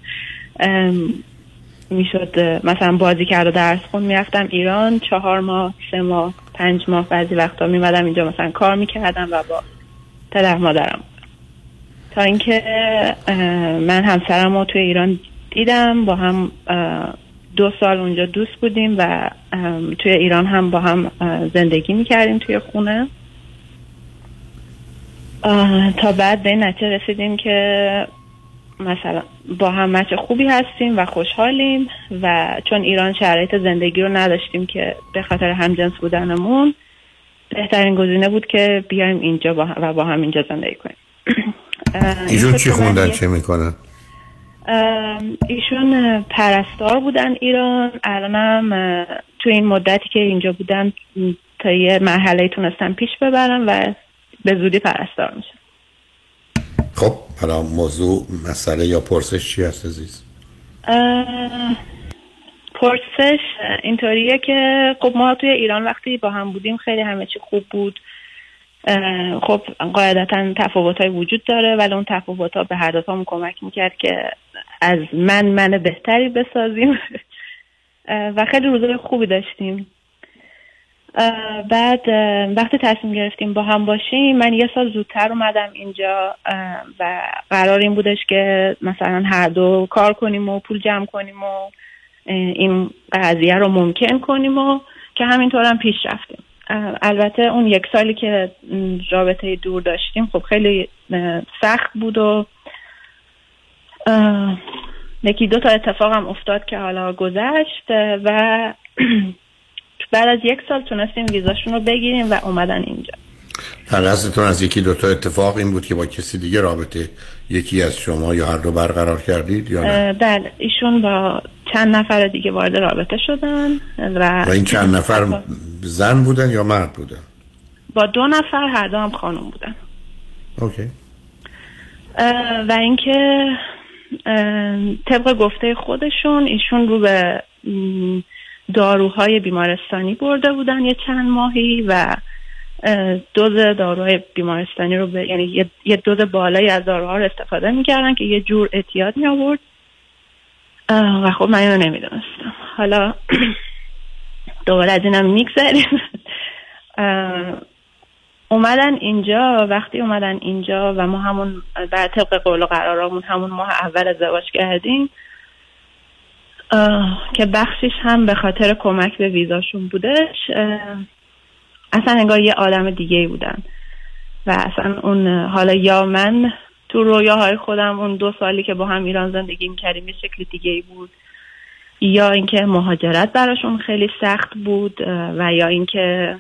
S34: می‌شد مثلا بازی کرد و درس خون می‌رفتم ایران. چهار ماه سه ماه پنج ماه بعضی وقتا میمدم اینجا مثلا کار می‌کردم و با پدر مادرم. تا اینکه من همسرم رو توی ایران دیدم با هم دو سال اونجا دوست بودیم و توی ایران هم با هم زندگی می‌کردیم توی خونه. تا بعد به نتیجه رسیدیم که مثلا با هم مچ خوبی هستیم و خوشحالیم و چون ایران شرایط زندگی رو نداشتیم که به خاطر همجنس بودنمون بهترین گزینه بود که بیایم اینجا با و با هم اینجا زندگی کنیم. *clears throat*
S6: ایشون چی خوندن چه می‌کنن؟
S34: ایشون پرستار بودن ایران. الانم تو این مدتی که اینجا بودن تا یه مرحله تونستن پیش ببرن و به زودی پرستار میشن
S6: خب حالا موضوع مسئله یا پرسش چی هست عزیز؟
S34: پرسش اینطوریه که خب ما توی ایران وقتی با هم بودیم خیلی همه چی خوب بود. خب قاعدتا تفاوت های وجود داره ولی اون تفاوت ها به هر دوتامون کمک می‌کرد که از من من بهتری بسازیم. *laughs* و خیلی روزای خوبی داشتیم. بعد وقتی تصمیم گرفتیم با هم باشیم من یه سال زودتر اومدم اینجا و قرار این بودش که مثلا هر دو کار کنیم و پول جمع کنیم و این قضیه رو ممکن کنیم و که همینطور هم پیش رفتیم. البته اون یک سالی که رابطه دور داشتیم خب خیلی سخت بود و یکی دو تا هم افتاد که حالا گذشت و *clears throat* بعد از یک سال تونستیم ویزاشون رو بگیریم و اومدن اینجا.
S6: قصدتون از یکی دوتا اتفاق این بود که با کسی دیگه رابطه یکی از شما یا هر دو برقرار کردید یا نه؟
S34: بله ایشون با چند نفر دیگه وارد رابطه شدن و,
S6: و این چند نفر زن بودن یا مرد بودن؟
S34: با دو نفر هر دو هم خانم بودن
S6: اوکی
S34: و اینکه طبق گفته خودشون ایشون رو به داروهای بیمارستانی برده بودن یه چند ماهی و دوز داروهای بیمارستانی رو به یعنی یه دوز بالایی از داروها رو استفاده می‌کردن که یه جور اعتیاد می آورد و خب من اینو نمی‌دونستم. حالا *clears throat* دوباره از اینم میگذریم. *laughs* اومدن اینجا وقتی اومدن اینجا و ما همون بعد طبق قول و قرارامون همون ماه اول ازدواج کردیم که بخشش هم به خاطر کمک به ویزاشون بودش اصلا انگار یه آدم دیگه ای بودن. و اصلا اون حالا یا من تو رویاهای خودم اون دو سالی که با هم ایران زندگی می‌کردیم یه شکل دیگه ای بود. یا اینکه مهاجرت براشون خیلی سخت بود و یا اینکه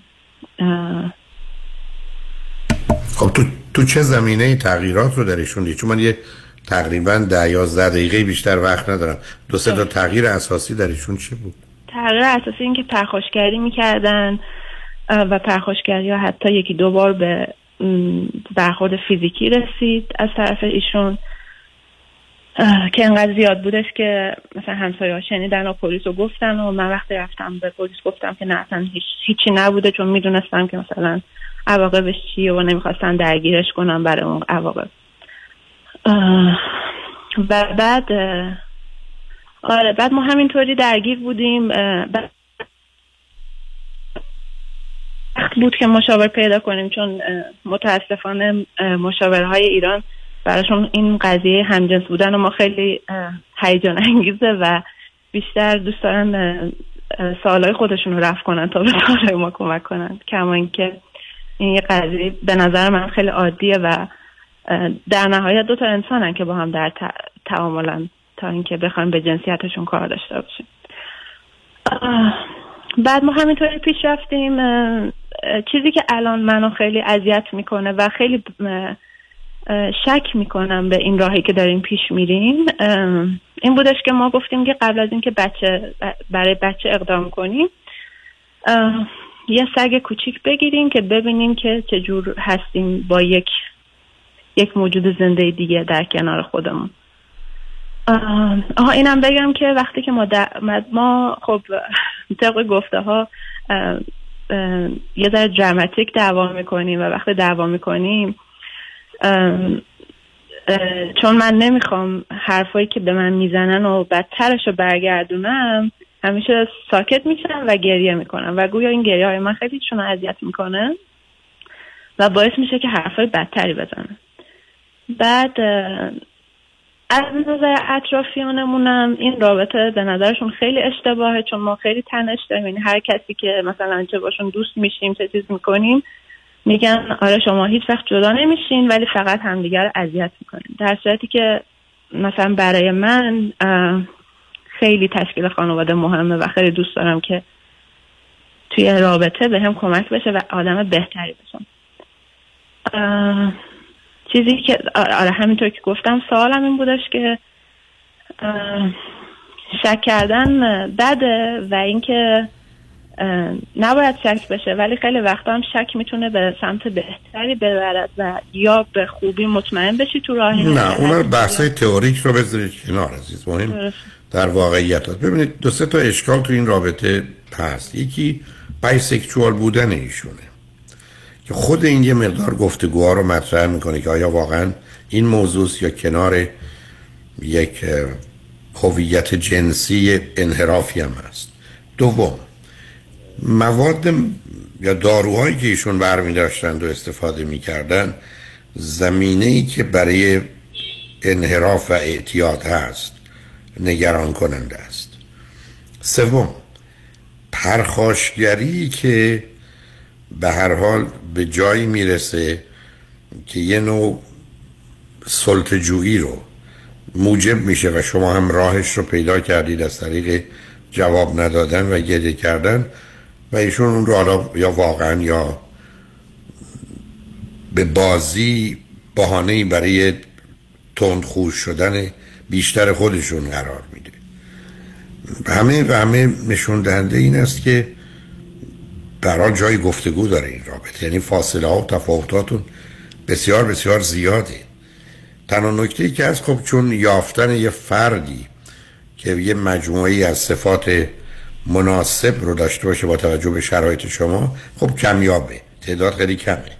S6: خب تو, تو چه زمینه تغییرات رو درشون دید؟ چون من یه تقریبا ده یازده دقیقه بیشتر وقت ندارم. دو سه تا تغییر اساسی در ایشون چی بود؟
S34: تغییر اساسی این که پرخاشگری می‌کردن. و پرخاشگری ها حتی یکی دو بار به برخورد فیزیکی رسید از طرف ایشون که انقدر زیاد بودش که مثلا همسایه ها شنیدن و پلیس رو گفتن و من وقتی رفتم به پلیس گفتم که نه اصلا هیچ هیچی نبوده چون می‌دونستم که مثلا عواقبش چیه و نمی‌خواستن درگیرش کنم برای اون عواقب. و بعد آره بعد ما همینطوری درگیر بودیم بعد بود که مشاور پیدا کنیم چون متاسفانه مشاورهای ایران براشون این قضیه همجنس بودن و ما خیلی هیجان انگیزه و بیشتر دوست دارن سوالای خودشون رو رفت کنن تا به سوالای ما کمک کنن. کما اینکه این یه قضیه به نظر من خیلی عادیه و در نهایت دو تا انسانن که با هم در تعاملن تا اینکه بخوایم به جنسیتشون کار داشته باشیم. بعد ما همینطوری پیش رفتیم چیزی که الان منو خیلی اذیت می‌کنه و خیلی شک می‌کنم به این راهی که داریم پیش میریم این بودش که ما گفتیم که قبل از اینکه بچه برای بچه اقدام کنیم یه سگ کوچیک بگیریم که ببینیم که چجور هستیم با یک یک موجود زنده دیگه در کنار خودمون. آها اینم بگم که وقتی که ما ما خب طبق گفته ها یه ذره دراماتیک دعوا می‌کنیم و وقتی دعوا می‌کنیم. چون من نمی‌خوام حرفایی که به من می‌زنن و بدترش رو برگردونم همیشه ساکت میشم و گریه می‌کنم. و گویا این گریه های من خیلی چون اذیت می‌کنه و باعث میشه که حرفای بدتری بزنم. بعد از نظر اطرافیانمونم این رابطه به نظرشون خیلی اشتباهه چون ما خیلی تنش داریم. یعنی هر کسی که مثلا چه باشون دوست میشیم چه چیز می‌کنیم میگن آره شما هیچ وقت جدا نمیشین ولی فقط همدیگر رو اذیت می‌کنین در صورتی که مثلا برای من خیلی تشکیل خانواده مهمه و خیلی دوست دارم که توی رابطه به هم کمک بشه و آدم بهتری بشم چیزی که آره همینطور که گفتم سوالم این بودش که شک کردن بده و اینکه نباید شک بشه ولی خیلی وقتا هم شک می‌تونه به سمت بهتری ببرد و یا به خوبی مطمئن بشی تو راه
S6: نه اون بحثای تئوریک رو بذارید کنار عزیز مهم در واقعیت هست. ببینید دو سه تا اشکال تو این رابطه هست. یکی بایسکچوال بودن ایشونه. که خود این یه مقدار گفتگوها رو مطرح می‌کنه که آیا واقعا این موضوع یا کنار یک هویت جنسی انحرافی هم هست. دوم مواد یا داروهایی که ایشون برمی داشتند و استفاده می‌کردن زمینه ای که برای انحراف و اعتیاد هست نگران کننده است. سوم پرخاشگری که به هر حال به جایی می‌رسه که یه نوع سلطجویی رو موجب میشه و شما هم راهش رو پیدا کردید از طریق جواب ندادن و گریه کردن و ایشون اون رو حالا یا واقعا یا به بازی بهانه برای تندخوش شدن بیشتر خودشون قرار میده. همه و همه نشون دهنده این است که برای جای گفتگو داره این رابطه. یعنی فاصله ها و تفاوتاتون بسیار بسیار زیاده. تنها نکته ای که از خب چون یافتن یه فردی که یه مجموعی از صفات مناسب رو داشته باشه با توجه به شرایط شما خب کمیابه. تعداد خیلی کمه.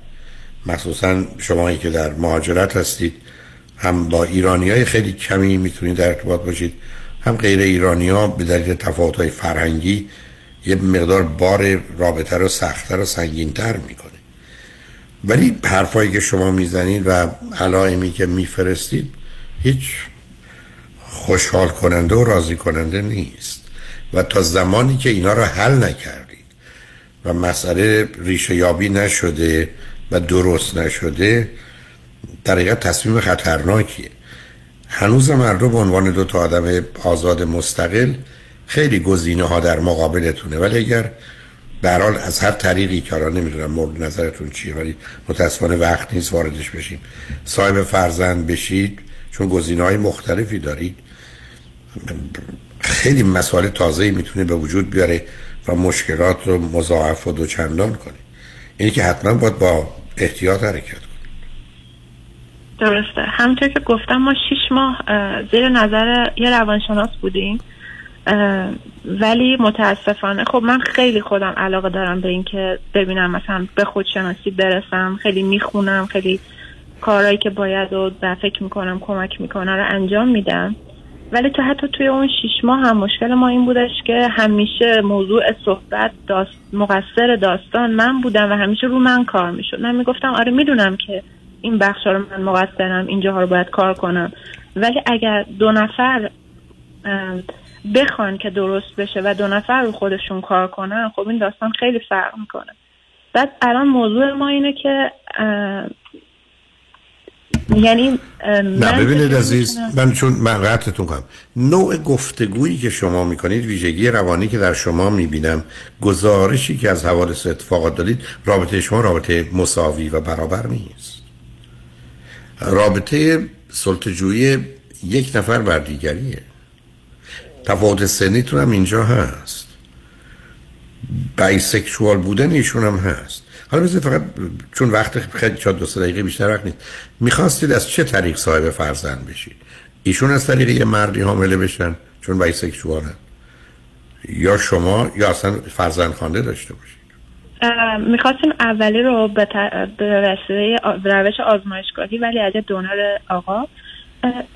S6: مخصوصا شمایی که در مهاجرت هستید هم با ایرانی های خیلی کمی می‌تونید در ارتباط باشید هم غیر ایرانی ها به دلیل تفاوت های فرهنگی یه مقدار بار رابطه رو سختتر و سنگینتر می‌کنه. ولی حرفایی که شما می‌زنید و علائمی که میفرستید هیچ خوشحال کننده و راضی کننده نیست. و تا زمانی که اینا رو حل نکردید و مسئله ریشه یابی نشده و درست نشده در حقیقت تصمیم خطرناکیه. هنوز مردم به عنوان دو تا آدم آزاد مستقل خیلی گزینه ها در مقابلتونه. ولی اگر برحال از هر طریقی که نمی‌دونم مورد نظرتون چیه ولی متاسفانه وقت نیست واردش بشیم. صاحب فرزند بشید چون گزینه های مختلفی دارید. خیلی مسائل تازه می‌تونه به وجود بیاره و مشکلات رو مضاعف و دوچندان کنه. اینی که حتما باید با احتیاط حرکت کنید
S34: درسته. همونطور که گفتم ما شیش ماه زیر نظر یه روانشناس بودیم. ولی متاسفانه خب من خیلی خودم علاقه دارم به اینکه ببینم مثلا به خودشناسی برسم خیلی می‌خونم خیلی کارهایی که باید و فکر می‌کنم کمک می‌کنه رو انجام میدم. ولی تو حتی توی اون شیش ماه هم مشکل ما این بودش که همیشه موضوع صحبت داست مقصر داستان من بودم و همیشه رو من کار می‌شد. من می‌گفتم آره می‌دونم که این بخش رو من مقصرم اینجاها رو باید کار کنم. ولی اگر دو نفر بخوان که درست بشه و دو نفر رو خودشون کار کنن خب این داستان خیلی فرق می‌کنه. بعد الان موضوع ما اینه که یعنی
S6: نه ببینید عزیز من چون من قطعتون کنم. نوع گفتگویی که شما می‌کنید ویژگی روانی که در شما می‌بینم گزارشی که از حوادث اتفاقات دارید رابطه شما رابطه مساوی و برابر نیست. رابطه سلطه‌جویی یک نفر بر دیگریه. تفاوت سنیتون هم اینجا هست. bisexual بودن ایشون هم هست. حالا بذارید فقط چون وقت خیلی چند دو دقیقه بیشتر وقت نیست. می‌خواستید از چه طریق صاحب فرزند بشید؟ ایشون از طریق یه مردی حامله بشن چون bisexual ن یا شما یا اصلا فرزند خوانده داشته باشید؟
S34: می‌خواستیم اولی رو به روش آزمایشگاهی ولی از دونر آقا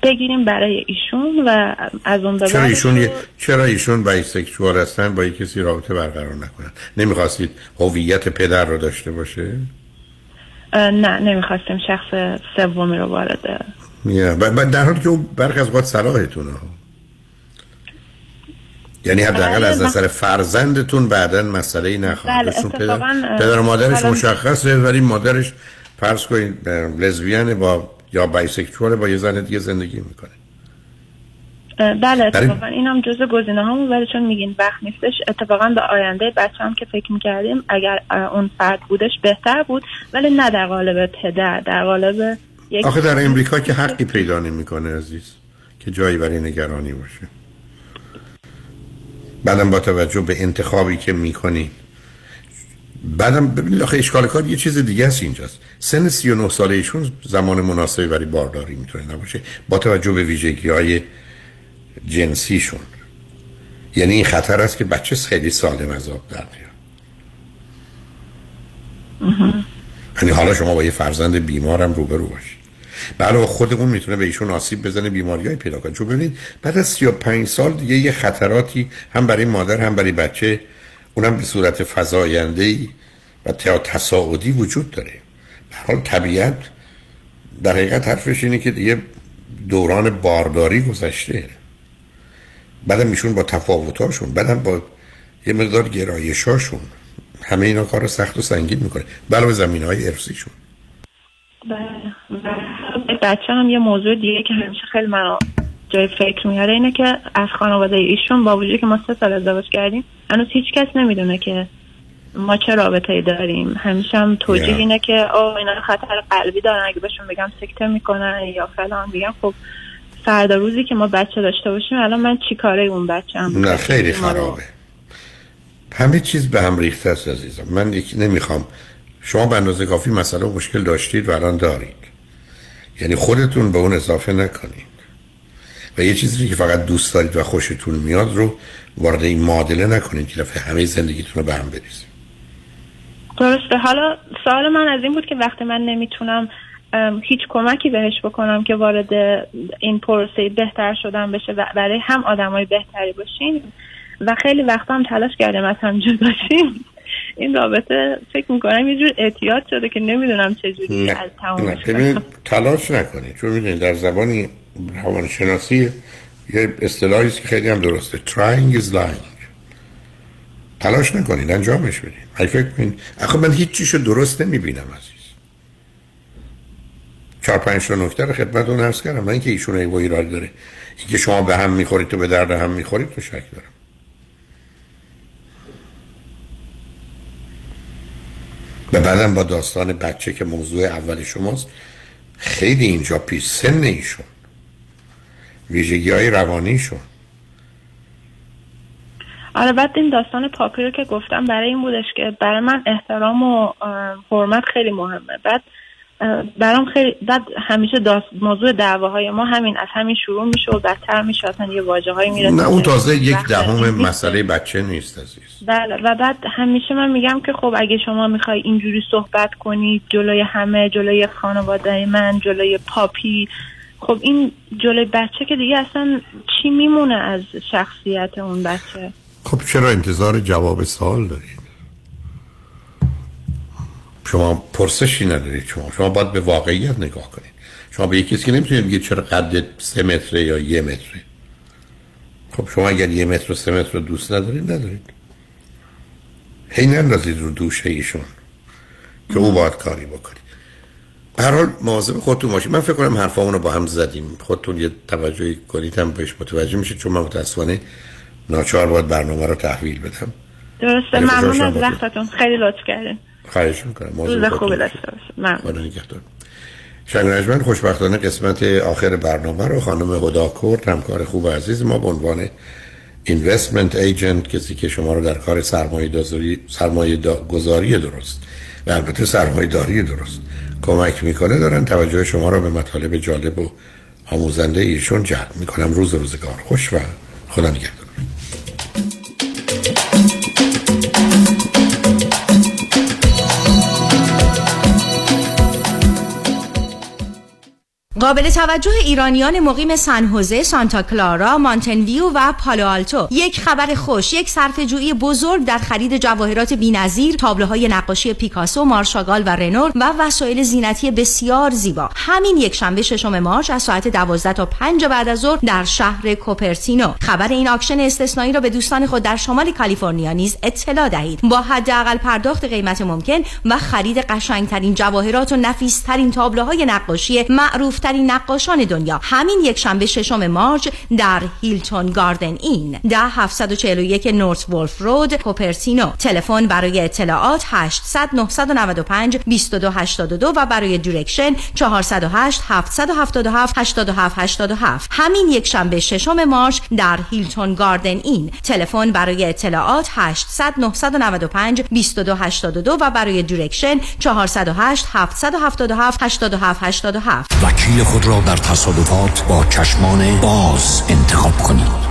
S34: بگیریم برای ایشون و از اون
S6: چرا ایشون چرا ایشون بایسکشوال هستن؟ با کسی رابطه برقرار نکنن. نمی‌خواستید هویت پدر رو داشته باشه؟
S34: نه نمی‌خواستیم شخص سومی رو وارد
S6: yeah. در حالی که اون برخ از وقت صلاحتونه یعنی حداقل از نظر فرزندتون بعدا مسئله ای نخواهد بله پدر, پدر و مادرش مشخصه ولی مادرش فرض کنید لزبیان با یا بایسکشوال با یه زن دیگه زندگی می‌کنه.
S34: بله اتفاقا این هم جز گزینه همون ولی چون میگین وقت نیستش اتفاقا به آینده بچه هم که فکر می‌کردیم اگر اون فرد بودش بهتر بود ولی نه در قالب پدر در قالب
S6: یک آخه در امریکا که حقی پیدا نمی‌کنه عزیز که جایی برای نگرانی باشه. بعدم با توجه به انتخابی که می‌کنی بعدم ببینید آخه اشکال کار یه چیز دیگه است اینجاست. سن 39 ساله ایشون زمان مناسبی برای بارداری می‌تونه نباشه با توجه به ویژگی های جنسیشون. یعنی این خطر است که بچه خیلی سالم از آب در یعنی حالا شما با یه فرزند بیمارم روبرو باشید. بله خودمون می‌تونه به ایشون آسیب بزنه بیماری های پیدا کنه. چون ببینید بعد از 35 سال دیگه یه خطراتی هم برای مادر هم برای بچه اونم به صورت فضاینده ای و تصاعدی وجود داره. حال طبیعت در حقیقت حرفش اینه که دیگه دوران بارداری گذشته. بعدم میشون با تفاوتاشون بعدم با یه مقدار گرایشاشون همه اینا کار سخت و سنگین می‌کنه. به زمین های ارسیشون
S34: بله. بچه هم یه موضوع دیگه که همیشه خیلی من جای فکر میاره اینه که از خانواده ایشون با وجودی که ما سه سال ازدواج کردیم هنوز هیچ کس نمی‌دونه که ما چه رابطه ای داریم. همیشه هم توجیه اینه که او اینا خطر قلبی دارن اگه بهشون بگم سکته می‌کنن یا فلان بگم خب فردا روزی که ما بچه داشته باشیم الان من چی کاره اون بچه هم
S6: نه خیلی خرابه. همه چیز به هم ریخته است عزیزم. من یکی نمی‌خوام. شما به اندازه کافی مسئله و مشکل داشتید و الان دارید. یعنی خودتون به اون اضافه نکنید. و یه چیزی که فقط دوست دارید و خوشتون میاد رو وارد این معادله نکنید که دفعه همه زندگیتون رو به هم بریزید.
S34: درسته. حالا سوال من از این بود که وقتی من نمی‌تونم هیچ کمکی بهش بکنم که وارد این پروسه بهتر شدن بشه و برای هم آدمای بهتری باشین و خیلی وقتا هم تلاش کردم از هم باشیم این رابطه فکر می‌کنم یه جور اعتیاد شده که نمی‌دونم چجوری از تمامش
S6: تلاش نکنید چون می‌دونید در زبانی روانشناسی یه اصطلاحی که خیلی هم درسته. Trying is lying. تلاش نکنید انجامش بدید اگه فکر کنید آخه من هیچ چیشو درست نمی‌بینم عزیز. چهار پنج تا نکته رو خدمتتون عرض کردم. من اینکه ایشون ای ایراد داره. اینکه شما به هم می‌خورید تو به درد هم می‌خورید تو شک دارم. و بعدم با داستان بچه که موضوع اول شماست خیلی اینجا پیش سن ایشون. ویژگی های روانیشون.
S34: آره بعد این داستان پاپی رو که گفتم برای این بودش که برای من احترام و حرمت خیلی مهمه. بعد برام خیلی بعد همیشه داست موضوع دعواهای ما همین از همین شروع میشه و بدتر میشه. اصلا یه واجه هایی می‌رسه
S6: نه اون تازه یک دهم مسئله بچه نیست عزیز.
S34: بله و بعد همیشه من میگم که خب اگه شما می‌خوای اینجوری صحبت کنید جلوی همه جلوی خانواده من جلوی پاپی خب این جلوی بچه که دیگه اصلا چی میمونه از شخصیت اون بچه؟
S6: خب چرا انتظار جواب سوال دارید شما پرسشی ندارید شما. شما باید به واقعیت نگاه کنید. شما به یکی که نمی‌تونید بگید چرا قد سه متره یا یه متره. خب شما اگر یه متر و سه متر رو دوست ندارید ندارید. هی نندازید رو دوشه ایشون که او باید کاری بکنید هر حال مواظب خودتون باشید. من فکر کنم حرفامون رو با هم زدیم. خودتون یه توجهی کنید هم بهش متوجه میشید چون من متاسفانه ناچار باید برنامه رو تحویل بدم.
S34: درسته ممنون از وقتتون. خیلی لطف کردین.
S6: خواهش می‌کنم.
S34: روز خوبی داشته
S6: ممنون. خوشبختانه قسمت آخر برنامه رو خانم هدا کورت همکار خوب عزیز ما به عنوان اینوستمنت ایجنت کسی که شما رو در کار سرمایه, سرمایه گذاری درست. و البته سرمایه داری درست. کمک می‌کنه دارن توجه شما رو به مطالب جالب و آموزنده ایشون جلب می‌کنم. روز روزگار خوش و خدا نگهدار.
S35: قابل توجه ایرانیان مقیم سن سانتا کلارا، مانتن و پالو آلتو. یک خبر خوش، یک صرفه‌جویی بزرگ در خرید جواهرات بی‌نظیر، تابلوهای نقاشی پیکاسو، مارشاگال و رنور و وسایل زینتی بسیار زیبا. همین یک شنبه ششم مارچ از ساعت 12 تا 5 بعد از ظهر در شهر کوپرتینو. خبر این آکشن استثنایی را به دوستان خود در شمال کالیفرنیا نیز اطلاع دهید. با حداقل پرداخت قیمت ممکن و خرید قشنگترین جواهرات و نفیسترین تابلوهای نقاشی معروف بهترین نقاشان دنیا. همین یک شنبه ششم March در Hilton Garden Inn. ده 741 North Wolfe Road Cupertino تلفن برای اطلاعات 800 995 2282 و برای direction 408 777 87 87 همین یک شنبه ششم March در Hilton Garden Inn. تلفن برای اطلاعات 800 995 2282 و برای direction 408 777 87 87
S9: وکیل خود را در تصادفات با چشمان باز انتخاب کنید.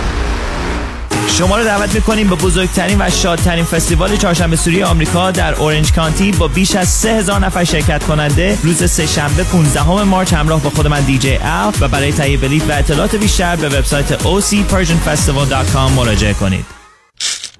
S36: شما رو دعوت می‌کنیم به بزرگترین و شادترین فستیوال چهارشنبه سوری آمریکا در اورنج کانتی با بیش از 3000 نفر شرکت کننده روز سه شنبه 15 March همراه با خود من دیجی ال و برای تهیه بلیط و اطلاعات بیشتر به وبسایت ocpersianfestival.com مراجعه کنید.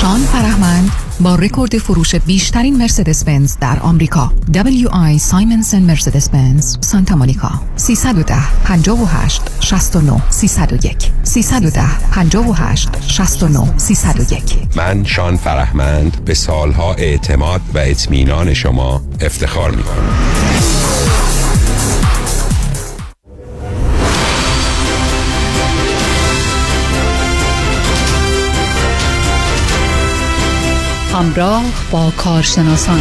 S26: شان فرهمند با رکورد فروش بیشترین مرسدس بنز در آمریکا. WI سایمنسن مرسدس بنز سانتا مونیکا. 310 58 69 301 310 58 69 301
S37: من شان فرهمند به سالها اعتماد و اطمینان شما افتخار می کنم
S22: همراه با کارشناسان.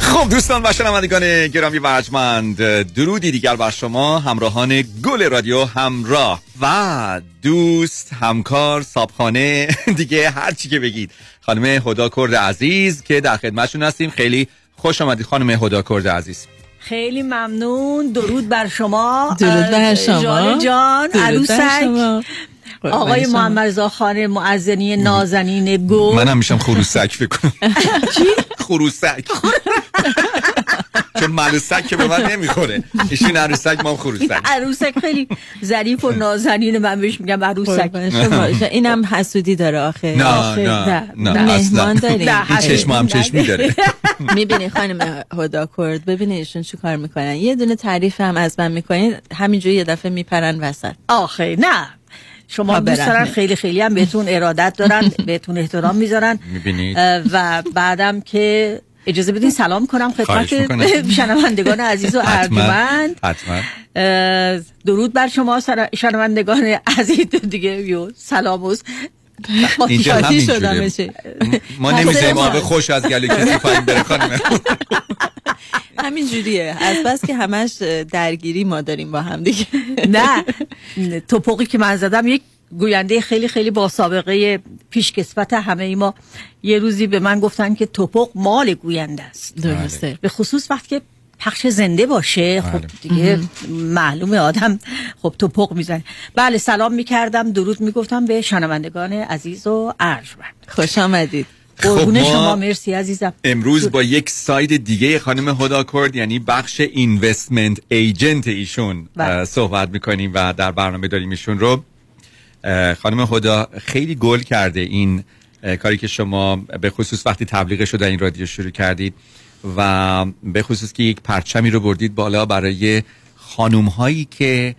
S38: خب دوستان و شنوندگان گرامی و ارجمند درودی دیگر بر شما همراهان گل رادیو همراه و دوست همکار صابخانه *laughs* دیگه هر چی که بگید. خانم هدا کرد عزیز که در خدمتشون هستیم. خیلی خوش آمدید خانم هدا کرد عزیز.
S39: خیلی ممنون. درود بر شما.
S40: درود بر شما.
S39: جان جان. عروسک. آقای. محمد رضا خان معزنی نازنین گل.
S38: منم میشم خروسک فکر کنم.
S39: چی؟
S38: خروسک. *laughs* چون ملوسک که به من نمی‌خوره. ایشون عروسک ما خروسک *laughs*
S39: عروسک خیلی ظریف و نازنین من بهش میگم عروسک
S40: شما. اینم حسودی داره آخه.
S38: نه نه نه.
S39: مهمان داریم.
S38: این چشم هم چشمی داره. *laughs*
S40: می‌بینی خانم هدا کرد ببینی ایشون چی کار می‌کنن. یه دونه تعریف هم از من می‌کنین همینجوری یه دفعه میپرن وسط.
S39: آخه نه. شما
S40: ها،
S39: دوست. دارن خیلی خیلی هم بهتون ارادت دارن *laughs* بهتون احترام می‌ذارن.
S38: می‌بینید.
S39: و بعدم که اجازه بدین سلام کنم خدمت. شنوندگان عزیز و ارجمند درود بر شما شنوندگان عزیز. دیگه یو سلام و
S38: اینجا
S39: بشه.
S38: ما نمی‌ذاریم. آب خوش از گلو کسی پایین بره خانم.
S40: همین جوریه از بس که همش درگیری ما داریم با هم دیگه.
S39: نه. توپقی که من زدم یک گوینده خیلی خیلی با سابقه پیشکسوت همه ای ما یه روزی به من گفتن که توپق مال گوینده است.
S40: درسته.
S39: به خصوص وقتی که پخش زنده باشه خب دیگه معلومه آدم خب توپق می‌زنه. بله سلام می‌کردم درود می‌گفتم به شنوندگان عزیز و ارجمند.
S40: خوش آمدید.
S39: قربون
S38: خب ما
S39: شما مرسی عزیزم.
S38: امروز با یک ساید دیگه خانم هدا کرد یعنی بخش اینوستمنت ایجنت ایشون
S39: بله.
S38: صحبت می‌کنیم و در برنامه داریم ایشون رو. خانم هدا خیلی گل کرده این کاری که شما به خصوص وقتی تبلیغ شده این رادیو شروع کردید و به خصوص که یک پرچمی رو بردید بالا برای خانوم هایی که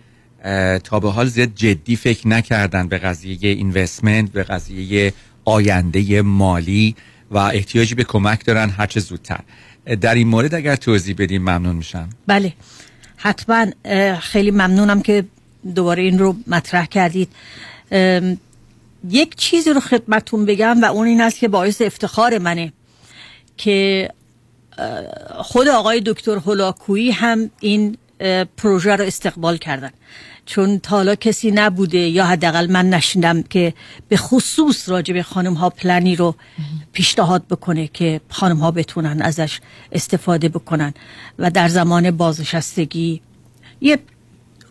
S38: تا به حال زیاد جدی فکر نکردن به قضیه اینوستمنت به قضیه آینده مالی و احتیاجی به کمک دارن هرچه زودتر. در این مورد اگر توضیح بدیم ممنون میشم.
S39: بله. حتما خیلی ممنونم که دوباره این رو مطرح کردید. یک چیزی رو خدمتون بگم و اون این است که باعث افتخار منه که خود آقای دکتر هولاکویی هم این پروژه رو استقبال کردن. چون تا حالا کسی نبوده یا حداقل من نشیندم که به خصوص راجع به خانم ها پلنی رو پیشنهاد بکنه که خانم ها بتونن ازش استفاده بکنن. و در زمان بازنشستگی یه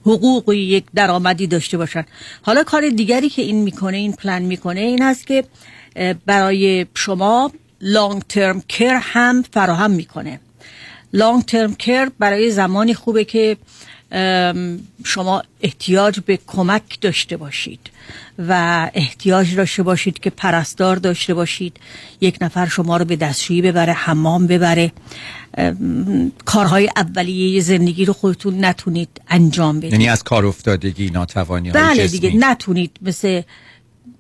S39: حقوقی یک درآمدی داشته باشن. حالا کار دیگری که این می‌کنه این پلن می‌کنه این است که برای شما لانگ ترم کر هم فراهم می‌کنه. لانگ ترم کر برای زمانی خوبه که شما احتیاج به کمک داشته باشید و احتیاج داشته باشید که پرستار داشته باشید. یک نفر شما رو به دستشویی ببره حمام ببره. کارهای اولیه زندگی رو خودتون نتونید انجام بدید.
S38: یعنی از کار افتادگی ناتوانی های
S39: بله دیگه نتونید مثل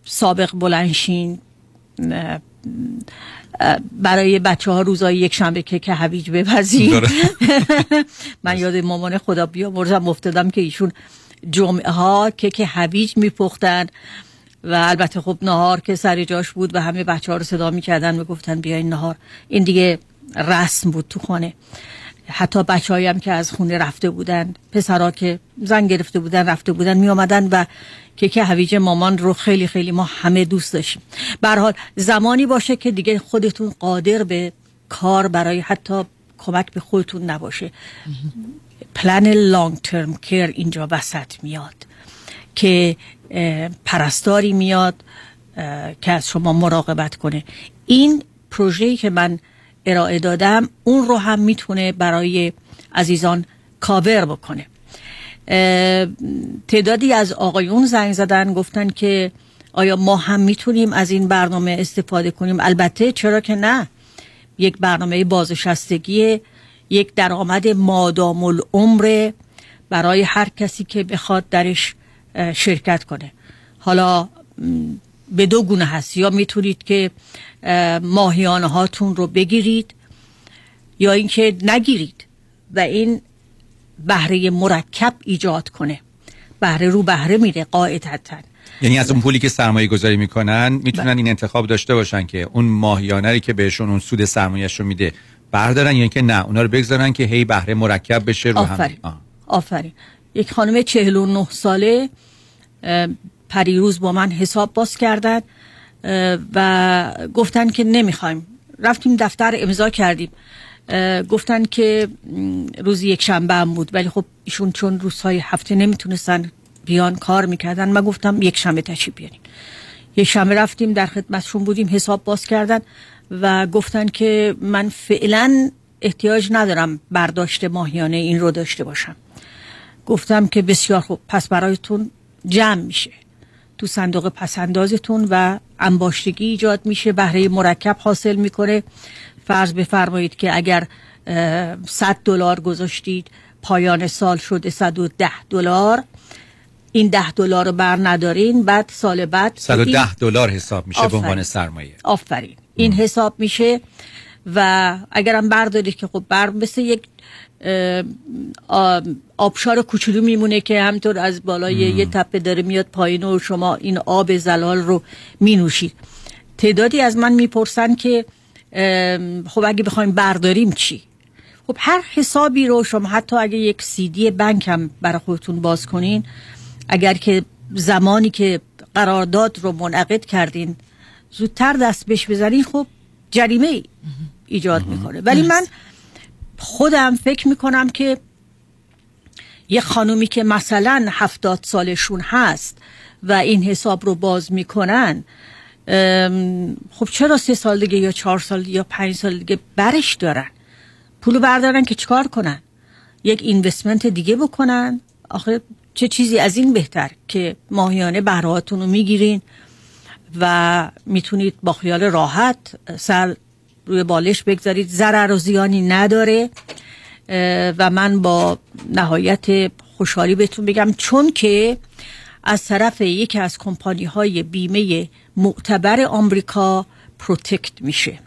S39: سابق بلنشین برای بچه ها روزای یک شنبه که که هویج
S38: داره. *laughs*
S39: من یاد مامان خدا بیامرزم افتادم که ایشون جمعه ها که که هویج میپختن و البته خب نهار که سر جاش بود و همه بچه ها رو صدا می‌کردن می‌گفتن بیاین نهار. این دیگه رسم بود تو خانه. حتی بچه هم که از خونه رفته بودن پسرها که زن گرفته بودن رفته بودن می آمدن و کیک هویج مامان رو خیلی خیلی ما همه دوست داشتیم. حال زمانی باشه که دیگه خودتون قادر به کار برای حتی کمک به خودتون نباشه. پلن لانگ ترم کیر اینجا وسط میاد که پرستاری میاد که از شما مراقبت کنه. این پروژه‌ای که من ارائه دادم اون رو هم می‌تونه برای عزیزان کاور بکنه. تعدادی از آقایون زنگ زدن گفتن که آیا ما هم می‌تونیم از این برنامه استفاده کنیم؟ البته چرا که نه. یک برنامه بازنشستگی یک درآمد مادام العمر برای هر کسی که بخواد درش شرکت کنه. حالا به دو گونه هست. یا می‌تونید که ماهیانه هاتون رو بگیرید یا اینکه نگیرید و این بهره مرکب ایجاد کنه. بهره رو بهره میره قاعدتا.
S38: یعنی از اون پولی که سرمایه گذاری می‌کنن می‌تونن این انتخاب داشته باشن که اون ماهیانه که بهشون اون سود سرمایهش رو میده بردارن یا اینکه نه اونا رو بگذارن که هی بهره مرکب بشه رو هم
S39: آفرین.
S38: آه.
S39: آفرین. یک خانم 49 ساله پریروز با من حساب باز کردن. اه، و گفتن که نمی‌خوایم. رفتیم دفتر امضا کردیم. گفتن که م، روز یک شنبه هم بود. ولی خب ایشون چون روزهای هفته نمی‌تونستن بیان کار می‌کردن من گفتم یک شنبه تشریف بیارین. یک شنبه رفتیم در خدمتشون بودیم حساب باز کردن و گفتن که من فعلا احتیاج ندارم برداشت ماهیانه این رو داشته باشم. گفتم که بسیار خوب پس برایتون جمع میشه. تو صندوق پسندازتون و انباشتگی ایجاد میشه بهره مرکب حاصل می‌کنه. فرض بفرمایید که اگر اه، 100 دلار گذاشتید پایان سال شده 110 دلار. این ده دلار رو بر ندارین بعد سال بعد این-
S38: 110 دلار حساب میشه به. عنوان سرمایه.
S39: آفرین. این حساب میشه و اگرم بردارید که خب بر مثل یک آبشار کوچولو میمونه که همطور از بالای یه تپه داره میاد پایین و شما این آب زلال رو مینوشید. تعدادی از من می‌پرسن که خب اگه بخوایم برداریم چی؟ خب هر حسابی رو شما حتی اگه یک سیدی بنک هم برای خودتون باز کنین اگر که زمانی که قرارداد رو منعقد کردین زودتر دست بهش بزنین خب جریمه ای ایجاد می‌کنه. ولی من خودم فکر می‌کنم که یه خانومی که مثلا هفتاد سالشون هست و این حساب رو باز می‌کنن خب چرا سه سال دیگه یا چهار سال یا پنج سال دیگه برش دارن؟ پولو بردارن که چکار کنن؟ یک اینوستمنت دیگه بکنن؟ آخه چه چیزی از این بهتر که ماهیانه بهرهاتون رو می‌گیرین و می‌تونید با خیال راحت سر روی بالش بگذارید. ضرر و زیانی نداره. و من با نهایت خوشحالی بهتون بگم. چون که از طرف یکی از کمپانی های بیمه معتبر آمریکا protect میشه.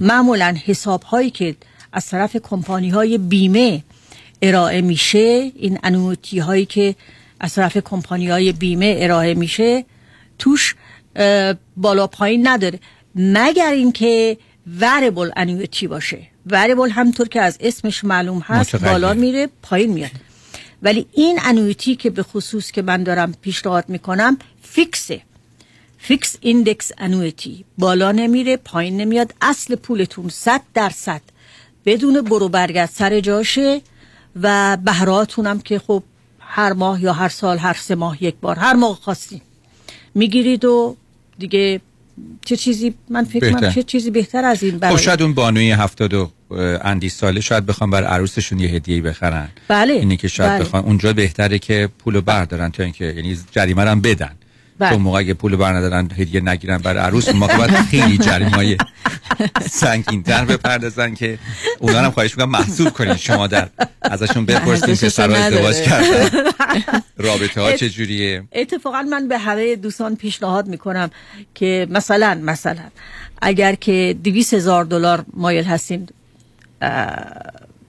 S39: معمولا حساب هایی که از طرف کمپانی های بیمه ارائه میشه این annuity هایی که از طرف کمپانی های بیمه ارائه میشه توش بالا پایین نداره. مگر اینکه variable annuity باشه؟ variable همطور که از اسمش معلوم هست. بالا میره پایین میاد. ولی این annuity که به خصوص که من دارم پیشنهاد می‌کنم fixed ه. fixed index annuity. بالا نمیره پایین نمیاد. اصل پولتون صد درصد. بدون برو برگرد سر جاشه و بهره‌تون هم که خب هر ماه یا هر سال هر سه ماه یک بار هر موقع خواستین. می‌گیرید و دیگه چه چیزی من فکر کنم. چه چیزی بهتر از این
S38: خب
S39: برای
S38: شاید اون بانوی 70 و اندی ساله شاید بخوام بر عروسشون یه هدیه بخرن
S39: بله
S38: اینی که شاید
S39: بله.
S38: بخوان اونجا بهتره که پولو بردارن تا اینکه یعنی جریمه هم بدن
S39: بله.
S38: تو موقع اگه پول بر ندارن هدیه نگیرن برای عروس موقع باید خیلی جریمه سنگین تر بپردازن که اونا هم خواهش می‌کنم محسوب کنین شما در ازشون بپرسین
S39: ارزششو
S38: پسرها ازدواج. کردن *laughs* رابطه ها
S39: ات-
S38: چجوریه
S39: اتفاقا من به همه دوستان پیشنهاد می‌کنم که مثلا مثلا اگر که دویست هزار دلار مایل هستین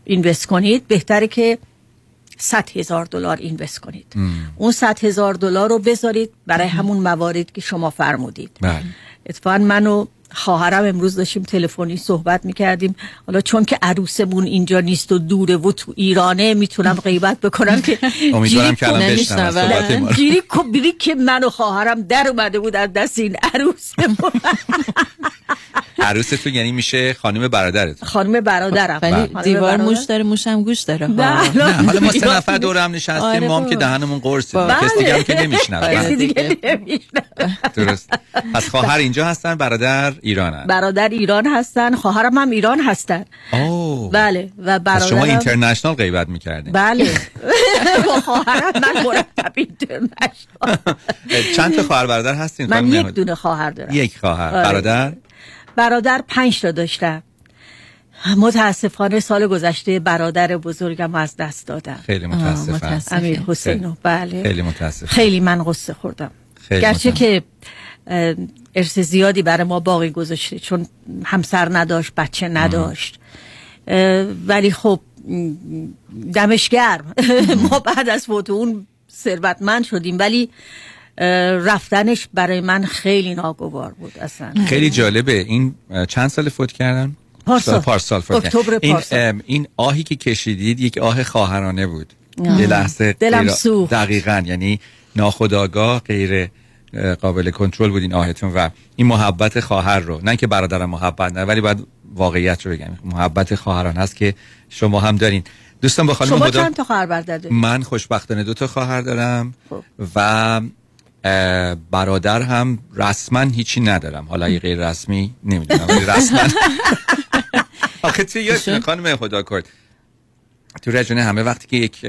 S39: اینوست کنید بهتره که 100 هزار دلار اینوست کنید. اون 100 هزار دلار رو بذارید برای همون موارد که شما فرمودید.
S38: بله.
S39: اتفاقا من و خواهرم امروز داشتیم تلفنی صحبت می‌کردیم حالا چون که عروسمون اینجا نیست و دوره و تو ایرانه می‌تونم غیبت بکنم که *laughs*
S38: امیدوارم که الان رو.
S39: جیری کبری که من و خواهرم در اومده بود از دست این *laughs* عروس
S38: عروستون یعنی میشه خانم برادرتون
S39: خانم برادرم
S40: ولی دیوار. موش داره موشم گوش داره ها.
S39: نه،
S38: نه حالا ما سه نفر دور هم نشستیم
S40: آره
S38: ما هم که. دهنمون قرصه
S40: بله.
S38: کسی دیگه هم که نمیشنوه
S39: کسی دیگه *laughs* نمی‌شنوه.
S38: درست پس خواهر اینجا هستن برادر ایرانن.
S39: برادر ایران هستن خواهرم هم ایران هستن.
S38: اوه.
S39: بله و
S38: پس شما
S39: برادرم
S38: اینترنشنال غیبت می‌کردین.
S39: بله. *laughs* با خواهرم من مرتب اینترنشنال. *laughs*
S38: چند تا خواهر برادر هستین
S39: من یک؟ دونه خواهر دارم.
S38: یک خواهر.
S39: آره.
S38: برادر؟
S39: برادر پنج تا داشتم. متاسفانه سال گذشته برادر بزرگم از دست دادم.
S38: خیلی متاسفم.
S39: امیر حسینو بله.
S38: خیلی متاسفم.
S39: خیلی من قصه خوردم.
S38: خیلی
S39: گرچه. که ارث زیادی برای ما باقی گذاشته چون همسر نداشت بچه نداشت. ولی خب دمش گرم *laughs* ما بعد از فوت اون ثروتمند شدیم. ولی رفتنش برای من خیلی ناگوار بود اصلا.
S38: خیلی جالبه. این چند سال فوت کردن
S39: پارسال.
S38: سال پارسال فوت.
S39: اکتبر
S38: این این آهی که کشیدید یک آه خواهرانه بود. یه لحظه
S39: دلم سوخت.
S38: دقیقا. یعنی ناخداگاه غیر قابل کنترل بود این آهتون و این محبت خواهر رو نه که برادرم محبت نه ولی باید واقعیت رو بگم. محبت خواهران هست که شما هم دارین. دوستان با خانم
S39: شما
S38: خدا
S39: چند تا خواهر برادر دارید؟
S38: من خوشبختانه دو تا خواهر دارم
S39: خب.
S38: و برادر هم رسما هیچی ندارم. حالا غیر رسمی نمی‌دونم رسما. *laughs* آخه تو یادتونه خانم خدا کرد. تو رجونه همه وقتی که یک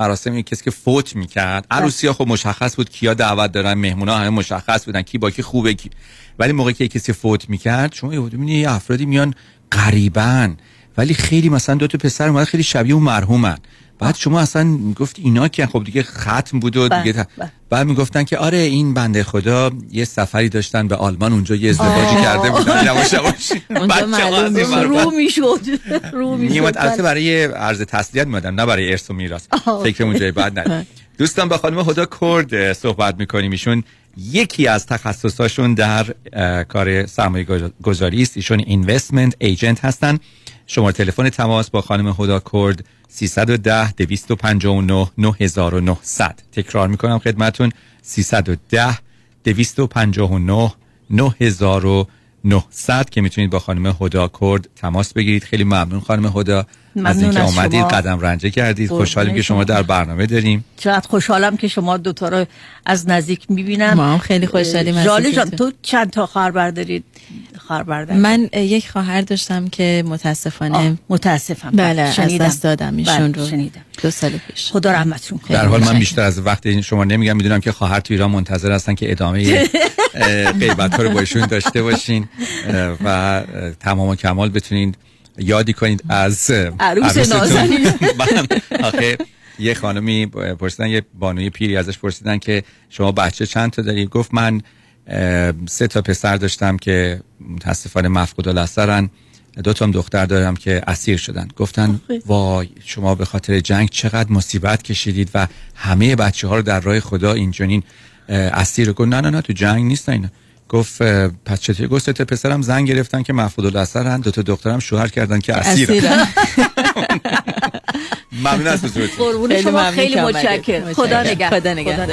S38: مراسم کسی که فوت می‌کرد. عروسی ها خب مشخص بود کیا دعوت دارن مهمونا همه مشخص بودن کی با کی خوبه کی ولی موقعی که کسی فوت می‌کرد شما یه افرادی میان قریبن ولی خیلی مثلا دو تا پسر اومد خیلی شبیه اون مرحومن. بعد شما اصلا می‌گفت اینا که خب دیگه ختم بود و
S39: بله،
S38: دیگه ت-
S39: بله.
S38: بعد می‌گفتن که آره این بنده خدا یه سفری داشتن به آلمان اونجا یه ازدواجی. کرده بودن. *laughs* یواش یواش.
S39: اونجا معلوم رو می‌شد. رو می‌شد.
S38: البته برای عرض تسلیت میادم نه برای ارث و میراث. فکر اونجای بعد نه. *laughs* دوستان با خانم هدا کرد صحبت می‌کنیم ایشون. یکی از تخصصاشون در کار سرمایه گذا- گذاری است. ایشون اینوستمنت ایجنت هستن. شماره تلفن تماس با خانم هدا کرد 310 259 9900 تکرار می‌کنم خدمتون. 310 259 9900 که می‌تونید با خانم هدا کرد تماس بگیرید. خیلی ممنون خانم هدا. از اینکه
S39: از
S38: اومدید
S39: شما.
S38: قدم رنجه کردید خوشحالیم که شما. در برنامه داریم.
S39: چقدر خوشحالم که شما دوتا رو از نزدیک می‌بینم.
S40: ما هم خیلی خوشحالیم از
S39: جاله
S40: اینکه
S39: جان
S40: تو-
S39: چند تا خواهر بردارید خواهر بردار
S40: من یک خواهر داشتم که متاسفانه
S39: متاسفم.
S40: بله از
S39: شنیدم.
S40: دست دادم ایشون
S39: بله،
S40: رو.
S39: شنیدم.
S40: دو سال پیش.
S39: خدا رحمتشون کنه.
S38: در حال من بیشتر از وقت این شما نمیگم می‌دونم که خواهر تو ایران منتظر هستن که ادامه *laughs* غیبت ها رو با ایشون داشته باشین. و تمام و کمال بتونین یادی کنید از
S39: عروس. نازنین.
S38: من *laughs* آخه یه خانمی پرسیدن یه بانوی پیری ازش پرسیدن که شما بچه چند تا دارید گفت من سه تا پسر داشتم که متاسفانه مفقود الاثرن دو تا هم دختر دارم که اسیر شدن. گفتن وای شما به خاطر جنگ چقدر مصیبت کشیدید و همه بچه ها رو در راه خدا اینجنین اسیر گفت نه نه نه تو جنگ نیستن اینا. گفت پس چطوری گفت سه تا پسرم زنگ گرفتن که مفقود الاثرن دو تا دخترم شوهر کردن که اسیرن
S40: اسیرم. *laughs*
S38: ممنون از حضورتون
S39: قربون
S40: خیلی
S39: شما
S40: ممنون
S39: خیلی. متشکرم خدا. نگهدار
S40: خدا نگهدار.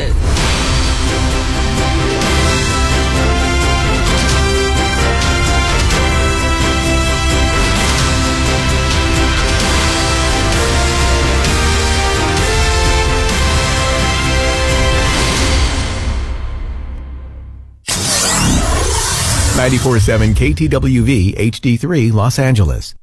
S41: Ninety-four seven KTWV HD3 Los Angeles.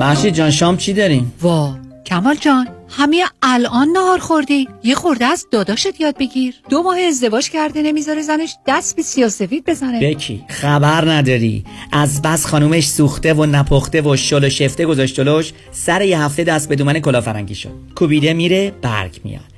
S41: محشید جان شام چی داریم؟
S22: وا کمال جان همه الان نهار خوردی. یه خورده از داداشت یاد بگیر. دو ماه ازدواج کرده نمی‌ذاره زنش دست به سیاسفید بزنه.
S41: بکی خبر نداری. از بس خانومش سوخته و نپخته و شل و شفته گذاشت جلوش سر یه هفته دست به دومن کلافرنگی شد. کوبیده میره برگ میاد.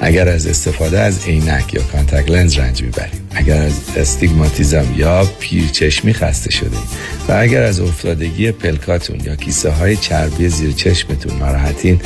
S42: اگر از استفاده از عینک یا contact lens رنج می‌برید اگر از استیگماتیزم یا پیرچشمی خسته شده و اگر از افتادگی پلکاتون یا کیسه های چربی زیر چشمتون ناراحتین